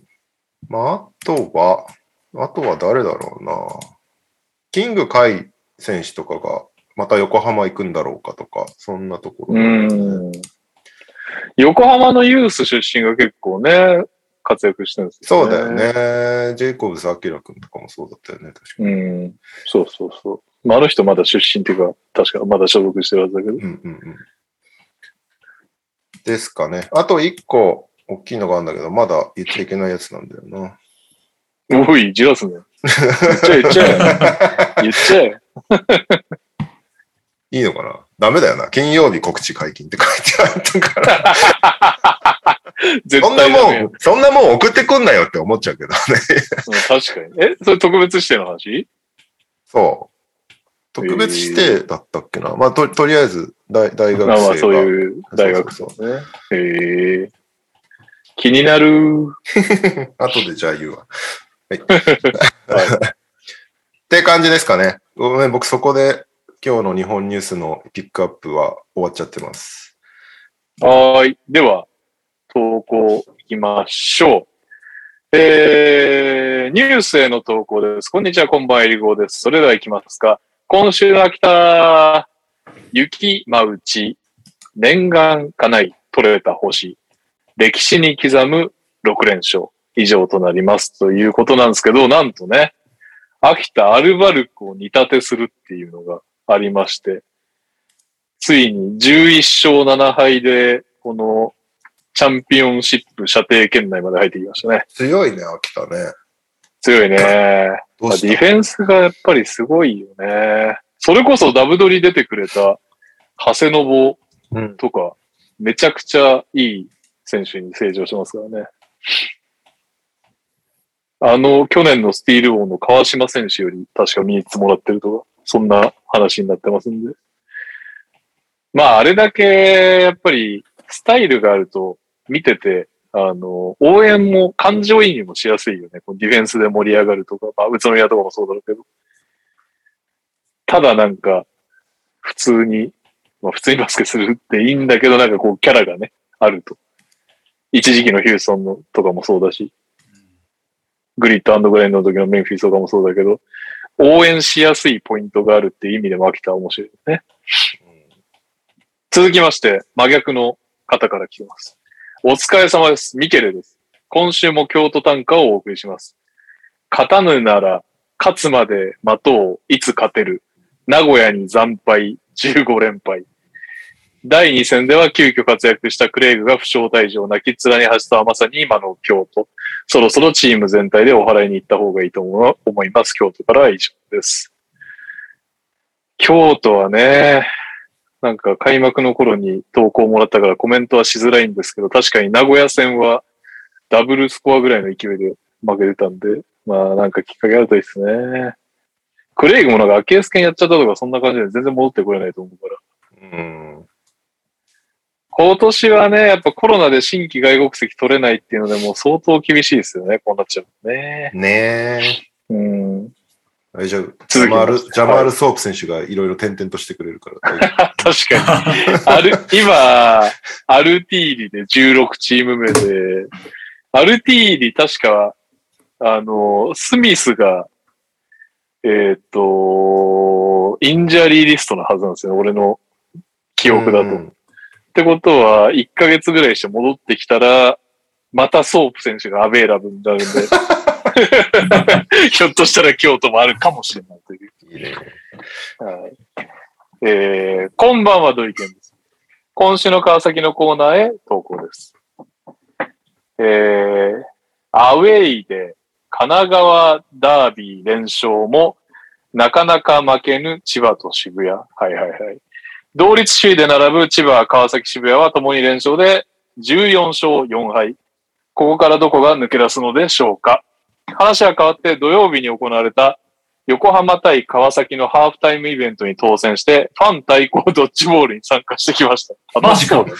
まあ、あとは、あとは誰だろうな。キングカイ選手とかが、また横浜行くんだろうかとか、そんなところ、うん。横浜のユース出身が結構ね、活躍してるんですよそうだよ。ね。ジェイコブス・アキラ君とかもそうだったよね、確かうん。そうそうそう。まあ、あの人まだ出身っていうか、確かまだ所属してるはずだけど。うんうんうん。ですかね。あと一個、大きいのがあるんだけど、まだ言っちゃいけないやつなんだよな。おい、じらすね。言っちゃえ、言っちゃえ。言っちゃえ。いいのかな？ダメだよな。金曜日告知解禁って書いてあったから。絶そんなもん、そんなもん送ってくんなよって思っちゃうけどね。うん確かに。え、それ特別指定の話？そう。特別指定だったっけな。まあ、ととりあえず大、大学生が。まあまあ、そういう大学そう生ね。へえ。気になる。後でじゃあ言うわ。はい。って感じですかね。ごめん、僕そこで今日の日本ニュースのピックアップは終わっちゃってます。はーい。では、投稿いきましょう。えー、ニュースへの投稿です。こんにちは、こんばんは、えりごーです。それでは行きますか。今週の秋田、雪まうち、念願かない、取れた星、歴史に刻む6連勝、以上となります。ということなんですけど、なんとね、秋田アルバルクを煮立てするっていうのがありまして、ついに11勝7敗で、このチャンピオンシップ射程圏内まで入ってきましたね。強いね、秋田ね。強いね。ディフェンスがやっぱりすごいよね。それこそダブドリ出てくれた長谷信うん。とか、めちゃくちゃいい選手に成長してますからね。あの、去年のスティール王の川島選手より確か3つもらってるとか、そんな話になってますんで。まあ、あれだけ、やっぱり、スタイルがあると、見てて、あの、応援も感情移入もしやすいよね。このディフェンスで盛り上がるとか、まあ、宇都宮とかもそうだろうけど。ただなんか、普通に、まあ普通にバスケするっていいんだけど、なんかこうキャラがね、あると。一時期のヒューストンのとかもそうだし、グリッドグレインの時のメンフィスとかもそうだけど、応援しやすいポイントがあるっていう意味でも秋田は面白いですね。続きまして、真逆の方から来てます。お疲れ様です。ミケルです。今週も京都短歌をお送りします。勝たぬなら、勝つまで待とう、いつ勝てる。名古屋に惨敗、15連敗。第2戦では急遽活躍したクレイグが負傷退場、泣き面に走ったはまさに今の京都。そろそろチーム全体でお払いに行った方がいいと思います。京都からは以上です。京都はね、なんか開幕の頃に投稿もらったからコメントはしづらいんですけど、確かに名古屋戦はダブルスコアぐらいの勢いで負けてたんで、まあなんかきっかけあるといいですね。クレイグもなんかアキレス腱やっちゃったとかそんな感じで全然戻ってこれないと思うから。うん。今年はね、やっぱコロナで新規外国籍取れないっていうのでもう相当厳しいですよね、こうなっちゃうね。ねえ。うん。あれじゃあ、ジャマール、すジャマール・ソープ選手がいろいろ転々としてくれるから。大 丈確かに。ある、今、アルティーリで16チーム目で、アルティーリ確か、あの、スミスが、えっ、と、 injury list のはずなんですよね、俺の記憶だと。うん。ってことは、1ヶ月ぐらいして戻ってきたら、またソープ選手が available になるんで、ひょっとしたら京都もあるかもしれないという。いいね。はい。えー、こんばんは、土井健です。今週の川崎のコーナーへ投稿です。えー、アウェイで神奈川ダービー連勝もなかなか負けぬ千葉と渋谷。はいはいはい。同率首位で並ぶ千葉、川崎、渋谷は共に連勝で14勝4敗。ここからどこが抜け出すのでしょうか話は変わって土曜日に行われた横浜対川崎のハーフタイムイベントに当選して、ファン対抗ドッジボールに参加してきました。マジか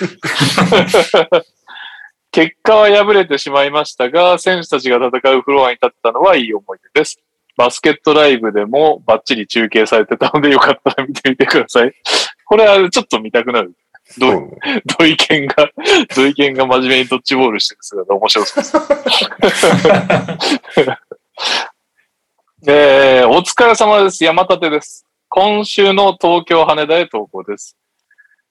結果は敗れてしまいましたが、選手たちが戦うフロアに立ってたのはいい思い出です。バスケットライブでもバッチリ中継されてたのでよかったら見てみてください。これはちょっと見たくなる。どうそうね土井健が、土井健が真面目にドッジボールしてる姿面白そうです。えー、お疲れ様です。山立です。今週の東京羽田へ投稿です。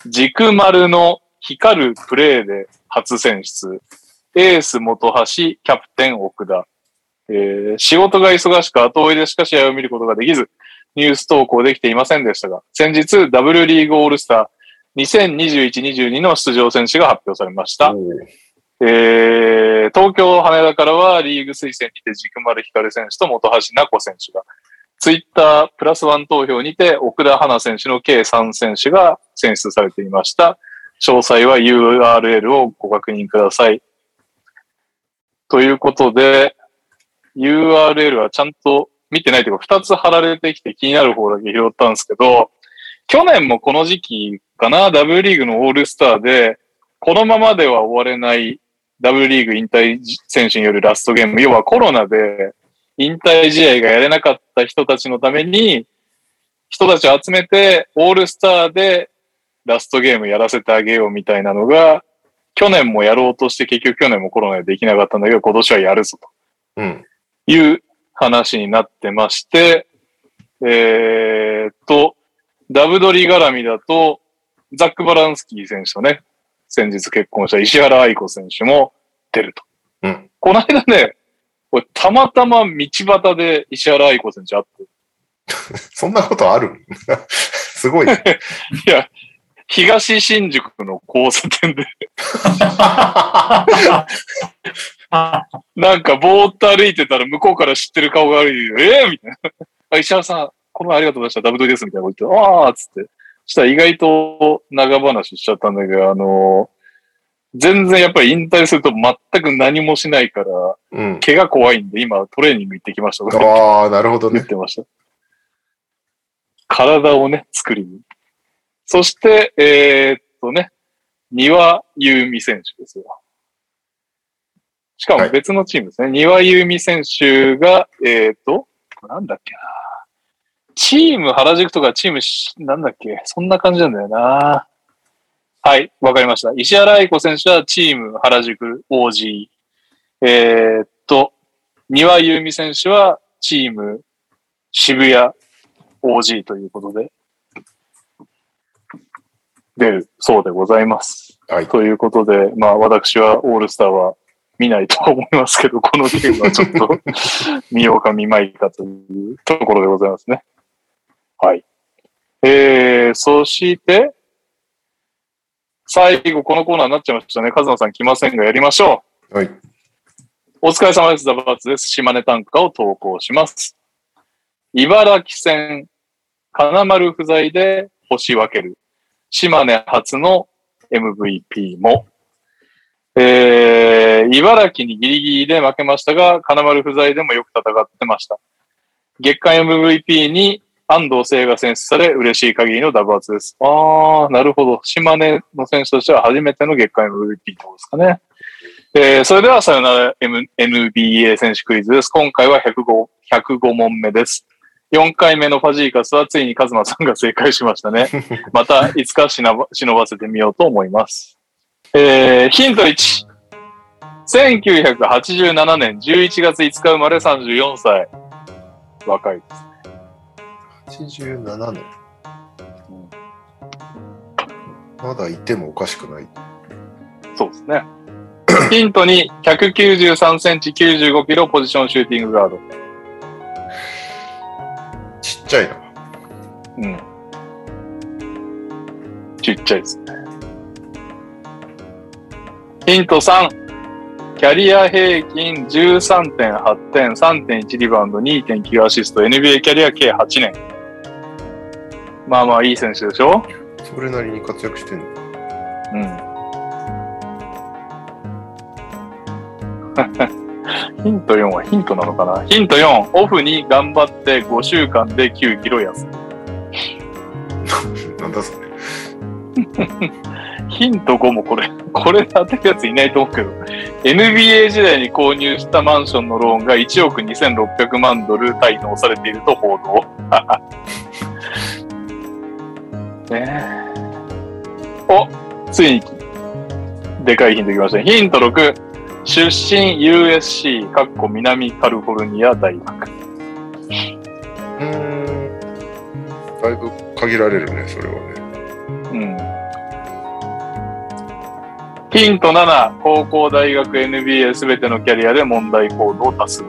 軸丸の光るプレーで初選出。エース元橋、キャプテン奥田。えー仕事が忙しく後追いでしか試合を見ることができず、ニュース投稿できていませんでしたが、先日 W リーグオールスター2021-22の出場選手が発表されました。えー東京羽田からはリーグ推薦にて軸丸光選手と本橋奈子選手が、ツイッタープラスワン投票にて奥田花選手の計3選手が選出されていました。詳細は URL をご確認ください。ということで、URL はちゃんと見てないというか、2つ貼られてきて気になる方だけ拾ったんですけど、去年もこの時期かな、W リーグのオールスターで、このままでは終われない W リーグ引退選手によるラストゲーム、要はコロナで引退試合がやれなかった人たちのために、人たちを集めてオールスターでラストゲームやらせてあげようみたいなのが、去年もやろうとして結局去年もコロナでできなかったんだけど、今年はやるぞうん。という話になってまして、えーっと、ダブドリ絡みだと、ザック・バランスキー選手とね、先日結婚した石原愛子選手も出ると。うん。この間ね、これたまたま道端で石原愛子選手会って、そんなことある？すごい。いや、東新宿の交差点で、なんかぼーっと歩いてたら向こうから知ってる顔が歩いてて、えー、みたいな。あ、石原さん、この前ありがとうございました。ダブドリです。みたいなこと言って、あーっつって。そしたら意外と長話しちゃったんだけど、あの全然やっぱり引退すると全く何もしないから、うん。怪我怖いんで今トレーニング行ってきましたとかああ、なるほどね。言ってました。体をね、作りに。そして、えーっとね、庭優美選手ですよ。しかも別のチームですね。庭優美選手が、えーっと、なんだっけな。チーム原宿とかチームし、なんだっけ、そんな感じなんだよな。はい、わかりました。石原愛子選手はチーム原宿 OG。えーっと、庭優美選手はチーム渋谷 OG ということで、出るそうでございます。はい。ということで、まあ私はオールスターは見ないとは思いますけど、このゲームはちょっと 見ようか見まいかというところでございますね。はい。えー、そして、最後このコーナーになっちゃいましたね。カズマさん来ませんがやりましょう。はい。お疲れ様です。ザバーツです。島根短歌を投稿します。茨城戦、金丸不在で星分ける。島根初の MVP も。えー、茨城にギリギリで負けましたが、金丸不在でもよく戦ってました。月間 MVP に安藤聖が選出され、嬉しい限りのダブアツです。あー、なるほど。島根の選手としては初めての月間 MVP ってことですかね。えーそれではさよなら、M、NBA 選手クイズです。今回は105、105問目です。4回目のファジーカスはついにカズマさんが正解しましたね。またいつか忍ば忍ばせてみようと思います。えーヒント1。1987年11月5日生まれ34歳。若いです。87年。まだいてもおかしくない。そうですね。ヒント2、193センチ95キロポジションシューティングガード。ちっちゃいな。うん。ちっちゃいですね。ヒント3。キャリア平均13.8点、3.1リバウンド、2.9アシスト、NBA キャリア計8年。まあまあいい選手でしょ？それなりに活躍してんの。うん。ヒント4はヒントなのかな？ヒント4、オフに頑張って5週間で9キロ痩せ。なんだそれ。ヒント5もこれ、これ当てるやついないと思うけど、NBA 時代に購入したマンションのローンが1億2600万ドル滞納されていると報道。ねえお、ついに、でかいヒントきましたね。ヒント6、出身 USC、かっこ南カリフォルニア大学。うーん。だいぶ限られるね、それはね。うん。ヒント7、高校、大学、NBA すべてのキャリアで問題行動を多数。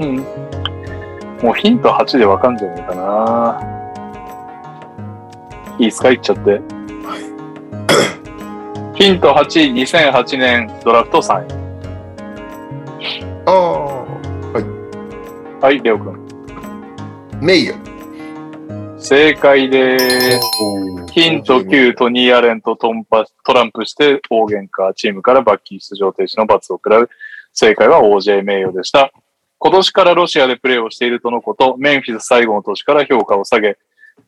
うん。もうヒント8でわかんじゃないかな。いいっすか言っちゃって。ヒント8、2008年ドラフト3位。ああ、はい、レオ君。メイヨ。正解でーす。ヒント9、トニー・アレンとトンパトランプして大喧嘩、チームから罰金出場停止の罰を食らう。正解は OJ 名誉でした。今年からロシアでプレーをしているとのこと、メンフィス最後の年から評価を下げ、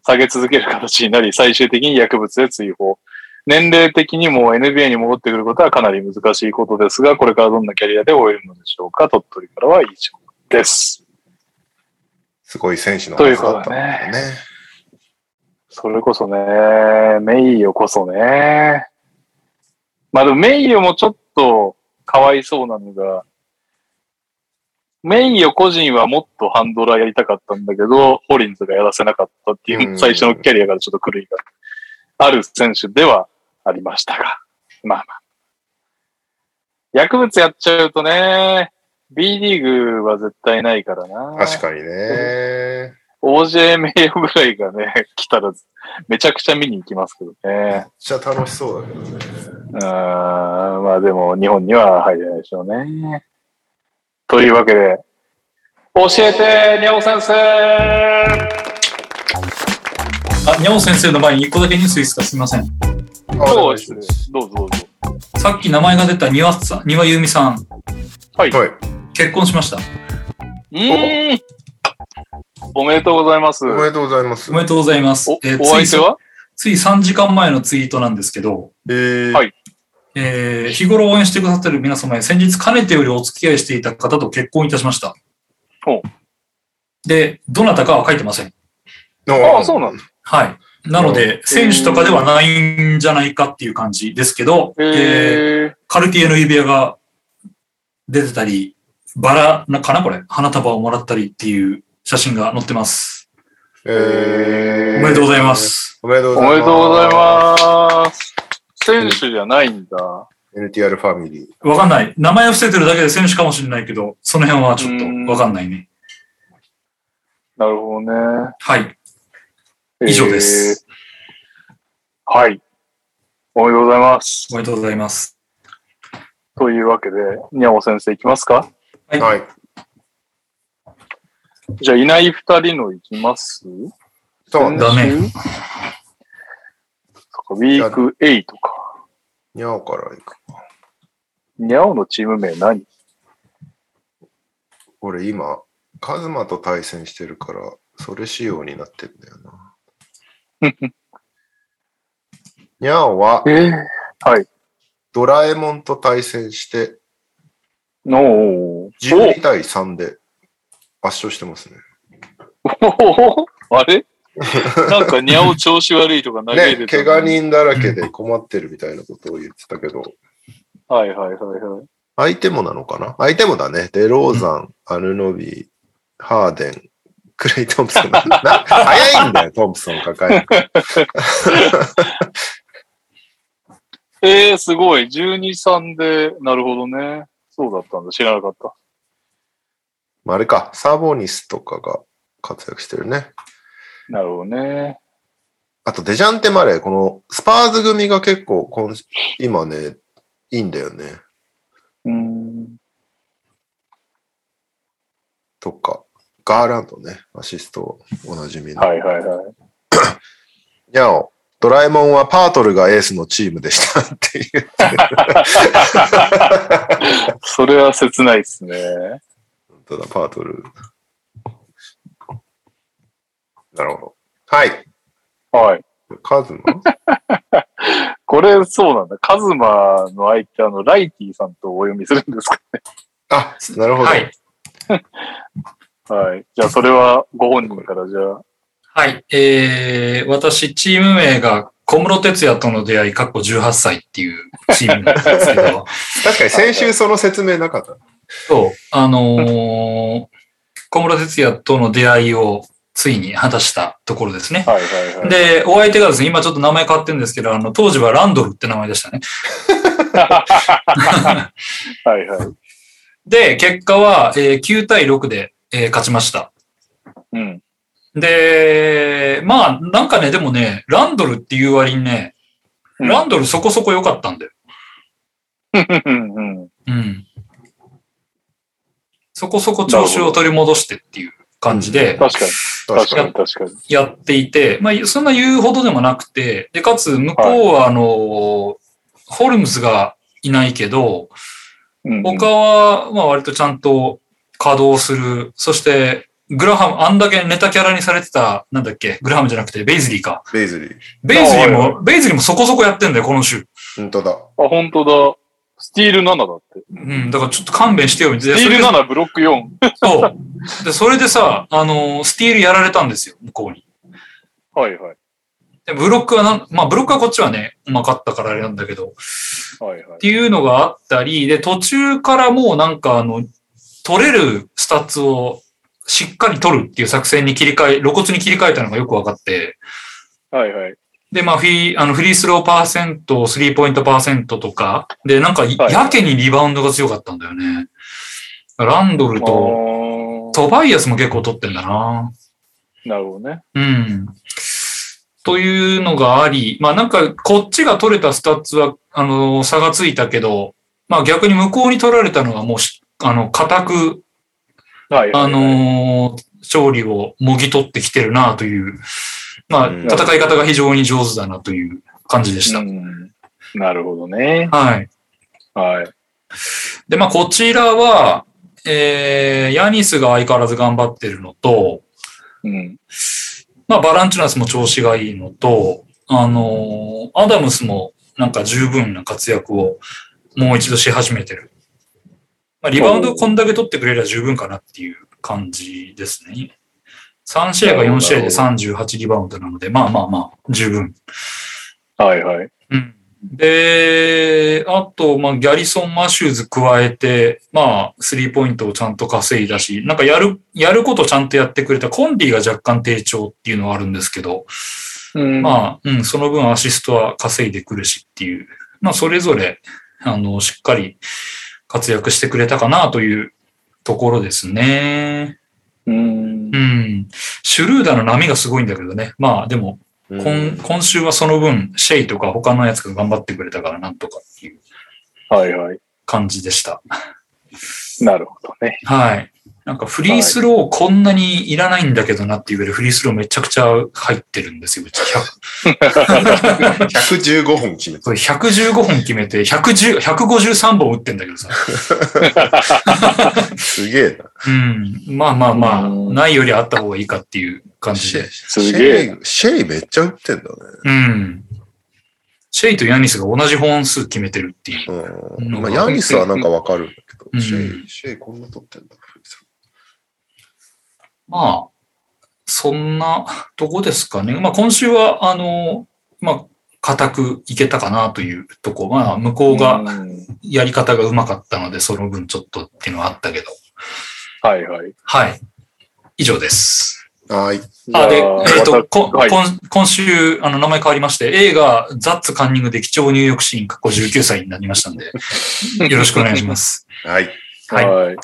下げ続ける形になり、最終的に薬物で追放。年齢的にも NBA に戻ってくることはかなり難しいことですが、これからどんなキャリアで終えるのでしょうか鳥取からは以上です。すごい選手のというはずだったことでねんだよね。それこそね、メイヨこそね。まあでもメイヨもちょっとかわいそうなのが、メイヨ個人はもっとハンドラーやりたかったんだけど、ホリンズがやらせなかったっていうう、ん最初のキャリアからちょっと狂いがある選手ではありましたが。まあまあ。薬物やっちゃうとね、B リーグは絶対ないからな。確かにね。OJ 名誉ぐらいがね、来たらめちゃくちゃ見に行きますけどめねっ。ちゃ楽しそうだけどね。うーん、まあでも日本には入れないでしょうね。というわけで、教えて、にゃお先生あ、にゃお先生の前に一個だけニュースいいですかすみません。あそうですお願いしますどうぞどうぞ。さっき名前が出た庭さん、庭由美さん、はい。はい。結婚しました。うーん。おめでとうございます。おめでとうございます。おめでとうございますお。えーお相手は？ついつい3時間前のツイートなんですけど、えー、はいえー日頃応援してくださっている皆様へ先日かねてよりお付き合いしていた方と結婚いたしましたほう。で、どなたかは書いてません。ああ、そうなんだ。はい。なので、選手とかではないんじゃないかっていう感じですけど、えーえカルティエの指輪が出てたり、バラなかなこれ花束をもらったりっていう写真が載ってます。えー、おめでとうございま。す。ー、おめでとうございます。選手じゃないんだ。NTR ファミリー。わかんない。名前を伏せてるだけで選手かもしれないけど、その辺はちょっとわかんないね。なるほどね。はい。以上です。えー。はい。おめでとうございます。おめでとうございます。というわけで、にゃお先生いきますか？はいはい。じゃあ、いない二人のいきます？そうね。だねウィーク8か。にゃおから行く。にゃおのチーム名何？俺今、カズマと対戦してるから、それ仕様になってんだよな。にゃおはえ、えはい。ドラえもんと対戦して、のー。12対3で圧勝してますね。おお あれ？なんか、にゃお調子悪いとか投げね、て怪我人だらけで困ってるみたいなことを言ってたけど、はいはいはいはい。相手もなのかな？相手もだね。デローザン、アヌノビー、ハーデン、クレイ・トンプソン。な早いんだよ、トンプソン抱える。えー、すごい。12、3で、なるほどね。そうだったんだ。知らなかった。まあ、あれか、サボニスとかが活躍してるね。なるほどね。あと、デジャンテ・マレー、このスパーズ組が結構今、今ね、いいんだよね。うーん。とか、ガーランドね、アシストおなじみの。はいはいはい。にゃお、ドラえもんはパートルがエースのチームでしたっていう。それは切ないですね。本当だ、パートル。なるほど。はい。はい。カズマ？これ、そうなんだ。カズマの相手、あの、ライティさんとお読みするんですかあ、なるほど。はい。はい。じゃあ、それはご本人から、じゃあ。はい。えー、私、チーム名が小室哲也との出会い、かっこ18歳っていうチームなんですけど、確かに先週その説明なかった。そう、あのー小室哲也との出会いをついに果たしたところですね。はいはいはい。で、お相手がですね、今ちょっと名前変わってるんですけど、あの、当時はランドルって名前でしたね。はいはい。で、結果は、えー9対6で、えー勝ちました。うん。で、まあ、なんかね、でもね、ランドルっていう割にね、うんランドルそこそこ良かったんだよ。うんうん。うん。そこそこ調子を取り戻してっていう感じで確かに。確かに。に確かに。やっていて、まあ、そんな言うほどでもなくて、で、かつ、向こうは、あの、ホルムズがいないけど、うん他は、まあ、割とちゃんと稼働する。そして、グラハム、あんだけネタキャラにされてた、なんだっけ、グラハムじゃなくて、ベイズリーか。ベイズリー。ベイズリーも、ベイズリーもそこそこやってんだよ、この週。本当だ。あ、本当だ。スティール7だって。うん、だからちょっと勘弁してよ。スティールそれで7、ブロック4。そう。で、それでさ、あの、スティールやられたんですよ、向こうに。はいはい。でブロックはなん、まあ、ブロックはこっちはね、うまかったからあれなんだけど、はいはいっ。ていうのがあったり、で、途中からもうなんかあの、取れるスタッツをしっかり取るっていう作戦に切り替え、露骨に切り替えたのがよく分かって、はいはい。で、まあ、フリー、あの、フリースローパーセント、スリーポイントパーセントとか、で、なんか、はいやけにリバウンドが強かったんだよね。ランドルと、とトバイアスも結構取ってんだな。なるほどね。うん。というのがあり、まあなんかこっちが取れたスタッツは、あの、差がついたけど、まあ逆に向こうに取られたのはもうし、あの、固く、はいはいはい。あのー勝利をもぎ取ってきてるなという、まあうん戦い方が非常に上手だなという感じでした。うんなるほどね。はい。はい。で、まあこちらは、えー、ヤニスが相変わらず頑張ってるのと、うん。まあ、バランチュナスも調子がいいのと、あのーアダムスもなんか十分な活躍をもう一度し始めてる。まあ、リバウンドこんだけ取ってくれれば十分かなっていう感じですね。3試合が4試合で38リバウンドなので、まあまあまあ、十分。はいはい。うん。で、あと、まあ、ギャリソン・マシューズ加えて、まあ、スリーポイントをちゃんと稼いだし、なんかやる、やることちゃんとやってくれたコンディが若干低調っていうのはあるんですけど、うんまあ、うん、その分アシストは稼いでくるしっていう、まあ、それぞれ、あの、しっかり活躍してくれたかなというところですね。うんう。ん。シュルーダーの波がすごいんだけどね。まあ、でも、うん今今週はその分、シェイとか他のやつが頑張ってくれたからなんとかっていうはいはい。感じでした。なるほどね。はい。なんかフリースローこんなにいらないんだけどなっていうぐらいフリースローめちゃくちゃ入ってるんですよ。うち100 115本決めた。これ115本決めて、110、153本打ってんだけどさ。すげえな。うん。まあまあまあ、うんないよりあった方がいいかっていう感じで。すげえシェイ、シェイめっちゃ打ってんだね。うん。シェイとヤニスが同じ本数決めてるっていう。うん。まあ、ヤニスはなんかわかるんだけど、うんシェイ、シェイこんな取ってんだ。まあ、そんなとこですかね。まあ今週は、あの、まあ、固くいけたかなというとこ。まあ、向こうがうんやり方がうまかったので、その分ちょっとっていうのはあったけど。はいはい。はい。以上です。はい。あ、で、えっ、と、またこは今週、あの、名前変わりまして、映画、ザッツカンニングで貴重入浴シーン、過去19歳になりましたんで、よろしくお願いします。はい。はいはい。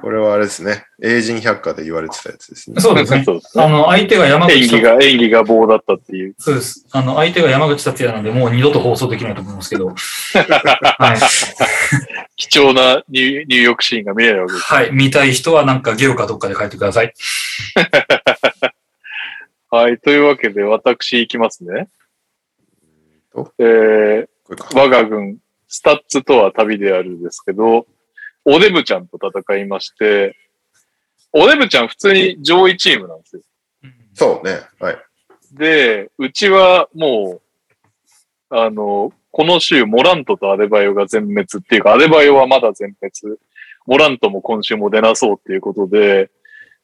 これはあれですね。英人百科で言われてたやつですね。そうですね。そうですね。あの、相手が山口達演技が、演技が棒だったっていう。そうです。あの、相手が山口達也なんで、もう二度と放送できないと思いますけど。はい。貴重な入入浴シーンが見れるわけです。はい。見たい人はなんかゲオかどっかで書いてください。はい。というわけで、私行きますね。えー。我が軍、スタッツとは旅であるですけど、おデブちゃんと戦いまして、おデブちゃん普通に上位チームなんですよ。そうね。はい。で、うちはもう、あの、この週、モラントとアデバイオが全滅っていうか、アデバイオはまだ全滅。モラントも今週も出なそうっていうことで、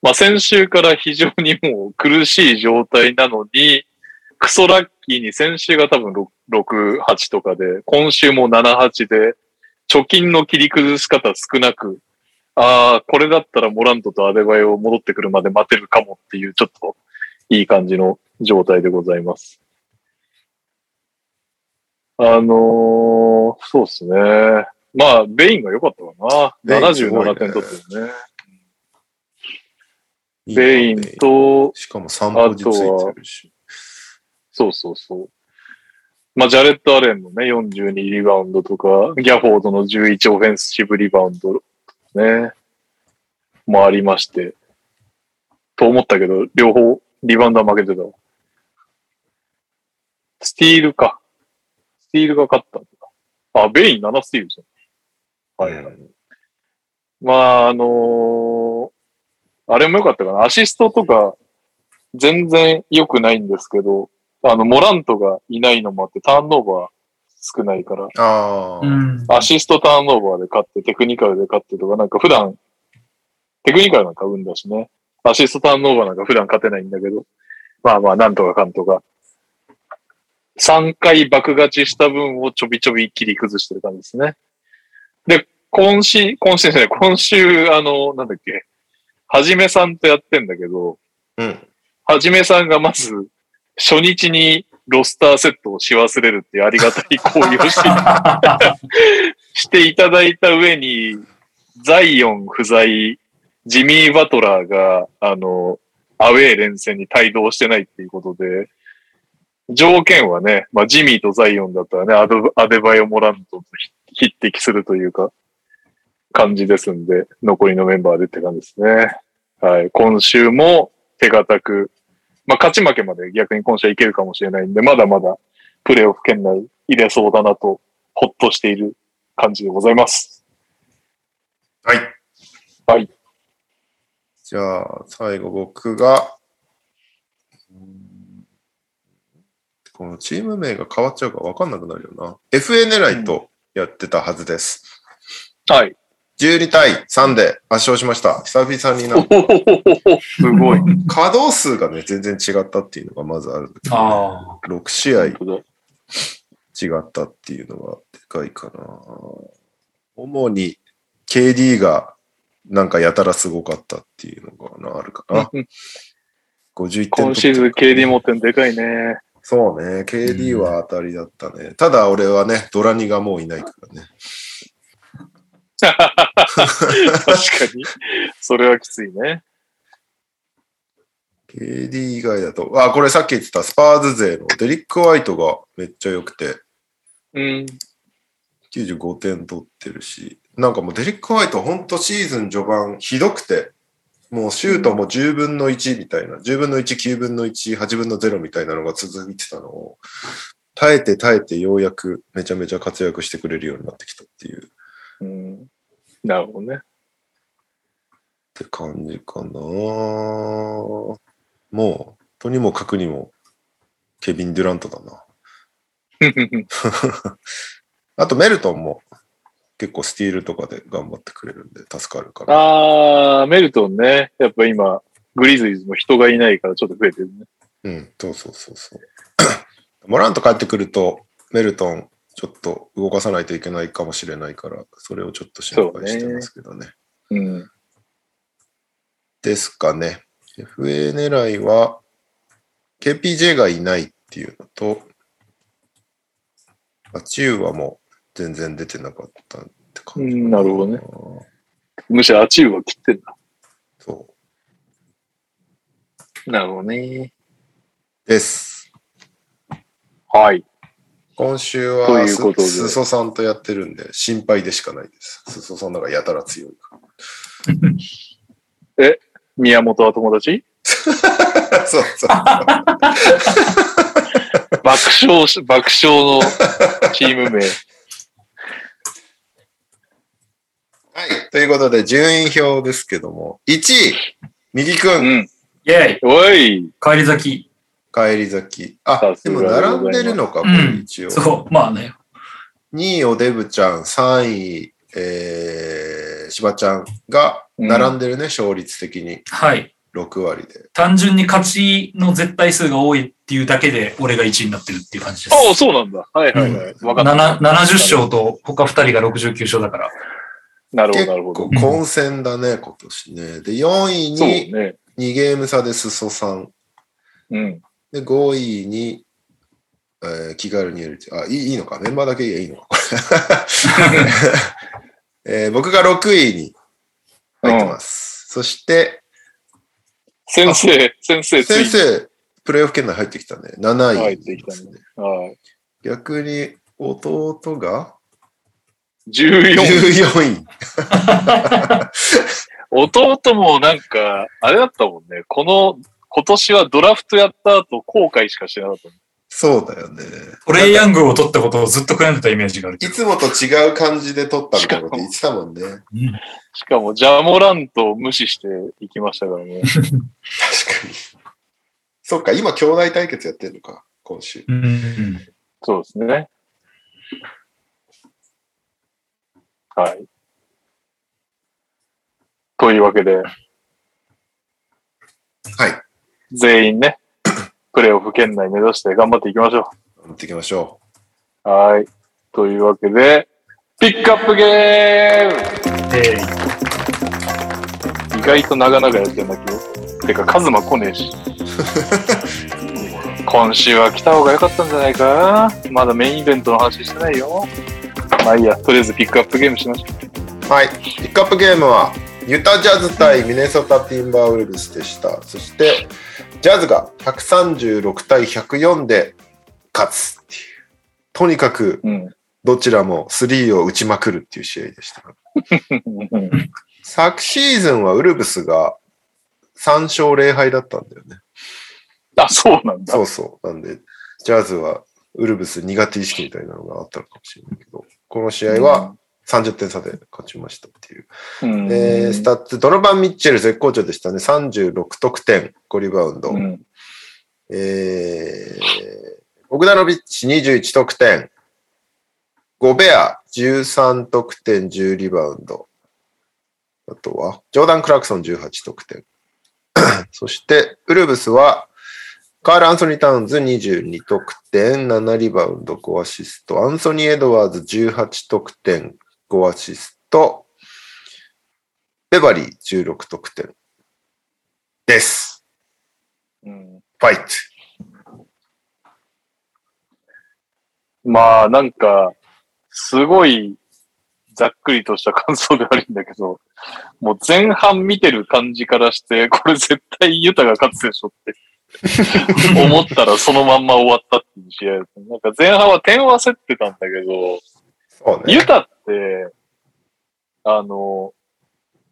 まあ先週から非常にもう苦しい状態なのに、クソラッキーに先週が多分6、6 8とかで、今週も7、8で、貯金の切り崩し方少なく、ああ、これだったらモラントとアデバイオ戻ってくるまで待てるかもっていう、ちょっといい感じの状態でございます。あのーそうですね。まあ、ベインが良かったかな。ベインすごいね77点取ってるね。ベイン。と、しかも3ポジついてるし。そうそうそう。まあ、ジャレット・アレンのね、42リバウンドとか、ギャフォードの11オフェンシブリバウンドね、もありまして。と思ったけど、両方リバウンドは負けてたわ。スティールか。スティールが勝ったんだ。あ、ベイン7スティールじゃん。はいはい。まあ、あのーあれも良かったかな。アシストとか、全然良くないんですけど、あの、モラントがいないのもあって、ターンオーバー少ないから、ああ、うん。アシストターンオーバーで勝って、テクニカルで勝ってとか、なんか普段、テクニカルなんか運だしね。アシストターンオーバーなんか普段勝てないんだけど、まあまあ、なんとかかんとか。3回爆勝ちした分をちょびちょび切り崩してる感じですね。で、今週、今週じゃない、今週、あの、なんだっけ、はじめさんとやってんだけど、うん。はじめさんがまず、初日にロスターセットをし忘れるっていうありがたい行為をしてしていただいた上に、ザイオン不在、ジミー・バトラーが、あの、アウェー連戦に帯同してないっていうことで、条件はね、まあ、ジミーとザイオンだったらね、アドアデバイオ・モラントと匹敵するというか、感じですんで、残りのメンバーでって感じですね。はい。今週も手堅く、まあ、勝ち負けまで逆に今週はいけるかもしれないんで、まだまだプレーオフ圏内入れそうだなと、ほっとしている感じでございます。はい。はい。じゃあ、最後僕が、うんこのチーム名が変わっちゃうか分かんなくなるよな。FA 狙いとやってたはずです。はい。12対3で圧勝しました。久々になすごい。稼働数がね、全然違ったっていうのがまずあるんだけど、ああ。6試合違ったっていうのがでかいかな。主に KD がなんかやたらすごかったっていうのがなあるかな。51点今シーズン KD 持ってんでかいね。そうね。KD は当たりだったね。ただ俺はね、ドラニがもういないからね。確かに。それはきついね。KD 以外だと、あ、これさっき言ってたスパーズ勢のデリック・ホワイトがめっちゃ良くて、うん。95点取ってるし、なんかもうデリック・ホワイトほんとシーズン序盤ひどくて、もうシュートも10分の1みたいな、10分の1、9分の1、8分の0みたいなのが続いてたのを、耐えて耐えてようやくめちゃめちゃ活躍してくれるようになってきたっていううん。なるほどね。って感じかな。もう、とにもかくにも、ケビン・デュラントだな。あと、メルトンも結構スティールとかで頑張ってくれるんで助かるから。あー、メルトンね。やっぱ今、グリズリーズも人がいないからちょっと増えてるね。うん、そうそうそうそう。モラント帰ってくると、メルトンちょっと動かさないといけないかもしれないから、それをちょっと心配してますけどね。うん。ですかね。FA 狙いは、KPJ がいないっていうのと、アチウはもう全然出てなかったって感じかうんなるほどね。むしろアチウは切ってんだ。そう。なるほどね。です。はい。今週とはいうことです裾さんとやってるんで心配でしかないです。裾さんのがやたら強いか 宮本は友達？ら。そうそう。ま 爆笑し、爆笑のチーム名。はい。ということで、順位表ですけども、1位、右く、うんん。イェイおい。帰り咲き。帰り咲き。あでがも並んでるのか、これうん一応。そう、まあね。2位、おデブちゃん、3位、えー、しばちゃんが並んでるね、勝率的にはい。6割で。単純に勝ちの絶対数が多いっていうだけで、俺が1位になってるっていう感じです。ああ、そうなんだ。はいはいはい。わかった。なな70勝と他2人が69勝だから。なるほど、結なるほど構。混戦だね、今年ね。で、4位にね。2ゲーム差で裾さん。うん。で、5位に、えー気軽にやる。あ、いいいいのか。メンバーだけいいのか。えー僕が6位に入ってます。そして、先生、先生、先生、プレイオフ圏内入ってきたね。7位、入ってきたね。はい。逆に、弟が14。14位。弟もなんか、あれだったもんね。この、今年はドラフトやった後、後悔しかしてなかった。そうだよね。トレイヤングを取ったことをずっと悔やんでたイメージがある。いつもと違う感じで撮ったみたいなこと言ってたもんね。確かうんしかも、ジャモラントを無視していきましたからね。に。そっか、今、兄弟対決やってるのか、今週。うん。そうですね。はい。というわけで、はい。全員ね、プレイオフ圏内目指して頑張っていきましょ持っていきましょう。はい。というわけで、ピックアップゲームえ意外と長々やってんだけど。てか、カズマ来ねえし。今週は来た方が良かったんじゃないか？まだメインイベントの話してないよ。まあいいや、とりあえずピックアップゲームしましょう。はい。ピックアップゲームは、ユタジャズ対ミネソタティンバーウルブスでした。そして、ジャズが136対104で勝つっていう。とにかく。どちらも3を打ちまくるっていう試合でした。昨シーズンはウルブスが3勝0敗だったんだよね。あ、そうなんだ。そうそう。なんで、ジャズはウルブス苦手意識みたいなのがあったのかもしれないけど、この試合は30点差で勝ちましたっていう。うん、で、スタッツ、ドノバン・ミッチェル絶好調でしたね。36得点、5リバウンド。うん。えー、ボグダノビッチ21得点。ゴベア13得点、10リバウンド。あとは、ジョーダン・クラクソン18得点。そして、ウルブスは、カール・アンソニー・タウンズ22得点、7リバウンド、5アシスト。アンソニー・エドワーズ18得点、5アシスト。ベバリー16得点。です。うんファイト。まあ、なんか、すごい、ざっくりとした感想で悪いんだけど、もう前半見てる感じからして、これ絶対ユタが勝つでしょって 思ったらそのまんま終わったっていう試合。なんか前半は点は競ってたんだけど、ね。ユタって、あの、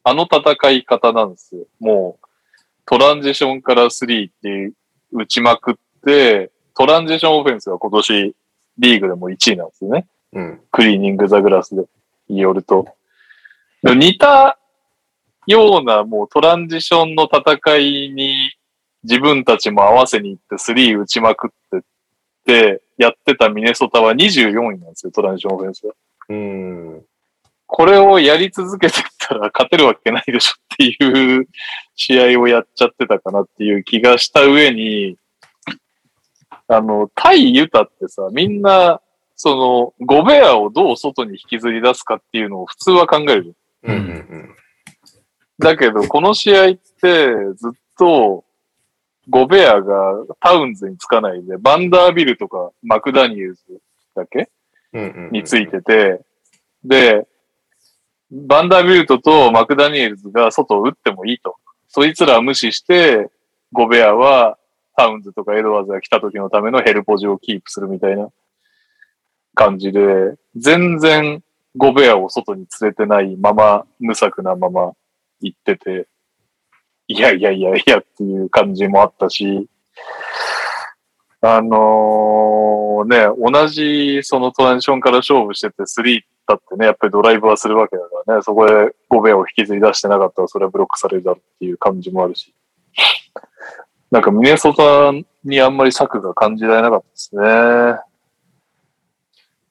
あの戦い方なんですよ。もう、トランジションから3って打ちまくって、トランジションオフェンスが今年リーグでも1位なんですよね。うん。クリーニングザグラスで言いよると。似たようなもうトランジションの戦いに自分たちも合わせに行って3打ちまくってってやってたミネソタは24位なんですよ、トランジションオフェンスが。うん。これをやり続けてったら勝てるわけないでしょっていう試合をやっちゃってたかなっていう気がした上に、あの、対ユタってさ、みんな、その、ゴベアをどう外に引きずり出すかっていうのを普通は考える。うんうんだけど、この試合ってずっと、ゴベアがタウンズにつかないで、バンダービルとかマクダニエルズだけうんうん。についてて、で、バンダービルトとマクダニエルズが外を打ってもいいと。そいつらは無視して、ゴベアはタウンズとかエドワーズが来た時のためのヘルポジをキープするみたいな感じで、全然ゴベアを外に連れてないまま、無策なまま行ってて、いやいやいやいやっていう感じもあったし、ああのね、同じそのトランジションから勝負してて3だってね、やっぱりドライブはするわけだからね、そこで5ベアを引きずり出してなかったらそれはブロックされるだろうっていう感じもあるし。なんかミネソタにあんまり策が感じられなかったですね。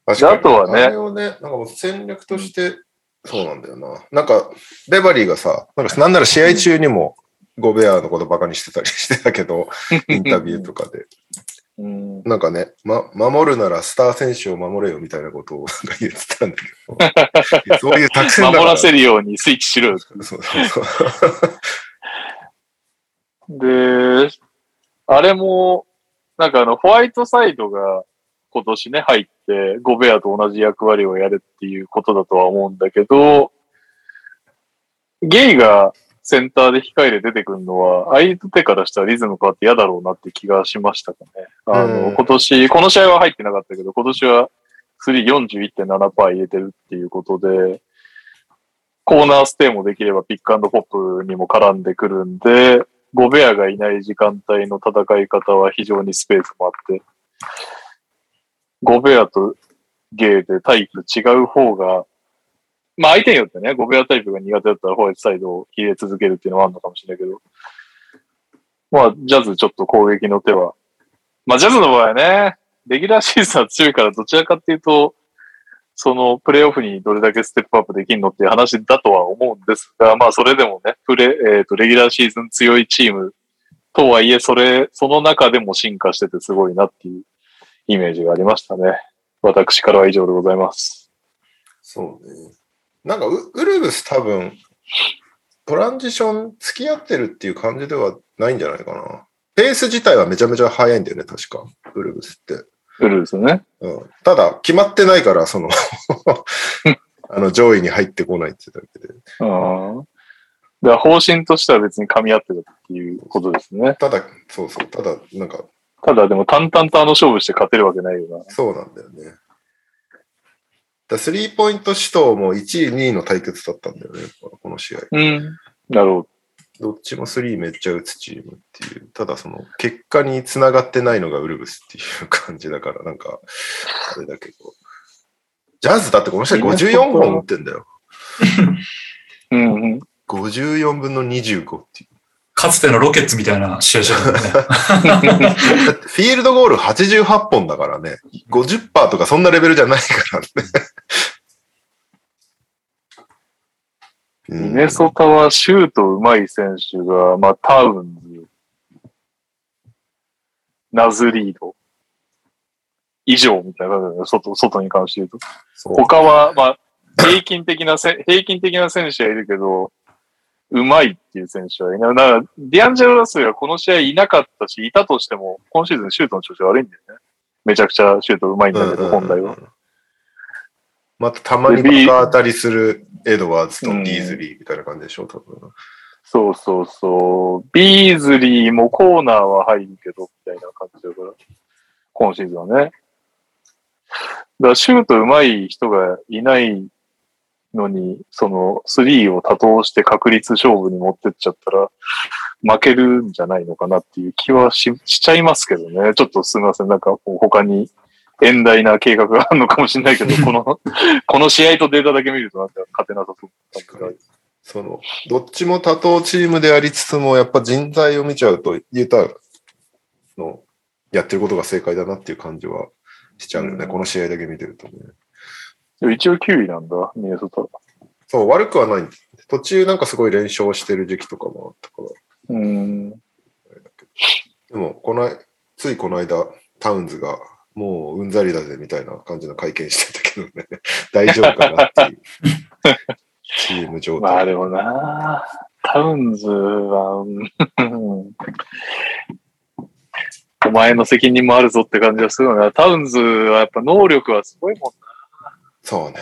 あとはねあれをね、なんかもう戦略として、そうなんだよな。なんか、ベバリーがさ、なんかなんなら試合中にも、ゴベアのことバカにしてたりしてたけど、インタビューとかで。うん、なんかね、ま、守るならスター選手を守れよみたいなことを なんか言ってたんだけど、そういう作戦だから。守らせるようにスイッチしろよ。そうそうそう。で、あれも、なんかあの、ホワイトサイドが今年ね、入って、ゴベアと同じ役割をやるっていうことだとは思うんだけど、ゲイがセンターで控えで出てくるのは、相手からしたらリズム変わって嫌だろうなって気がしましたかね。あの、うん今年、この試合は入ってなかったけど、今年は341.7%入れてるっていうことで、コーナーステイもできればピックアンドポップにも絡んでくるんで、ゴベアがいない時間帯の戦い方は非常にスペースもあって、ゴベアとゲイでタイプ違う方が、まあ相手によってね、ゴベアタイプが苦手だったらホワイトサイドを入れ続けるっていうのはあるのかもしれないけど、まあジャズちょっと攻撃の手は、まあジャズの場合はね、レギュラーシーズンは強いからどちらかっていうと、そのプレイオフにどれだけステップアップできるのっていう話だとは思うんですが、まあそれでもね、プレ、えっ、と、レギュラーシーズン強いチームとはいえ、それ、その中でも進化しててすごいなっていうイメージがありましたね。私からは以上でございます。そうね。なんかウ、ウルブス多分、トランジション付き合ってるっていう感じではないんじゃないかな。ペース自体はめちゃめちゃ速いんだよね、確か。ウルブスって。ウルーですね。うん、ただ、決まってないから、その、あの、上位に入ってこないってだけで。うん。だ方針としては別に噛み合ってたっていうことですね。ただ、そうそう、ただ、なんか、ただでも淡々とあの勝負して勝てるわけないよな。そうなんだよね。だスリーポイント指導も1位、2位の対決だったんだよね、この試合。うん。なるほど。どっちもスリーめっちゃ打つチームっていう。ただその結果につながってないのがウルブスっていう感じだから、なんか、あれだけど。ジャズだってこの試合54本打ってんだよ。うんうん。54分の25っていう。かつてのロケッツみたいな試合じゃなね。フィールドゴール88本だからね。50%とかそんなレベルじゃないからね。うんミネソタはシュート上手い選手が、まあ、タウンズ、ナズリード、以上みたいな感じだね、外、外に関して言うと。そう他は、まあ、平均的なせ、平均的な選手はいるけど、上手いっていう選手はいない。だから、ディアンジェロ・ラスルはこの試合いなかったし、いたとしても、今シーズンシュートの調子悪いんだよね。めちゃくちゃシュート上手いんだけど、本来は。。またたまにバカ当たりするエドワーズとビーズリーみたいな感じでしょ、多分。そうそうそう。ビーズリーもコーナーは入るけど、みたいな感じだから。今シーズンはね。だからシュート上手い人がいないのに、そのスリーを多投して確率勝負に持ってっちゃったら、負けるんじゃないのかなっていう気はししちゃいますけどね。ちょっとすみません。なんか他に遠大な計画があるのかもしれないけど、この、この試合とデータだけ見るとなんか勝てなさそう。その、どっちも多頭チームでありつつも、やっぱ人材を見ちゃうと、ユタのやってることが正解だなっていう感じはしちゃうよね。うんこの試合だけ見てるとね。でも一応9位なんだ、ミネソタ。そう、悪くはないんです。途中なんかすごい連勝してる時期とかもあったから。うん。でも、この、ついこの間、タウンズが、もううんざりだぜみたいな感じの会見してたけどね。大丈夫かなっていう。チーム状態。まあでもな、タウンズは、うんお前の責任もあるぞって感じがするよな。タウンズはやっぱ能力はすごいもんな。そうね。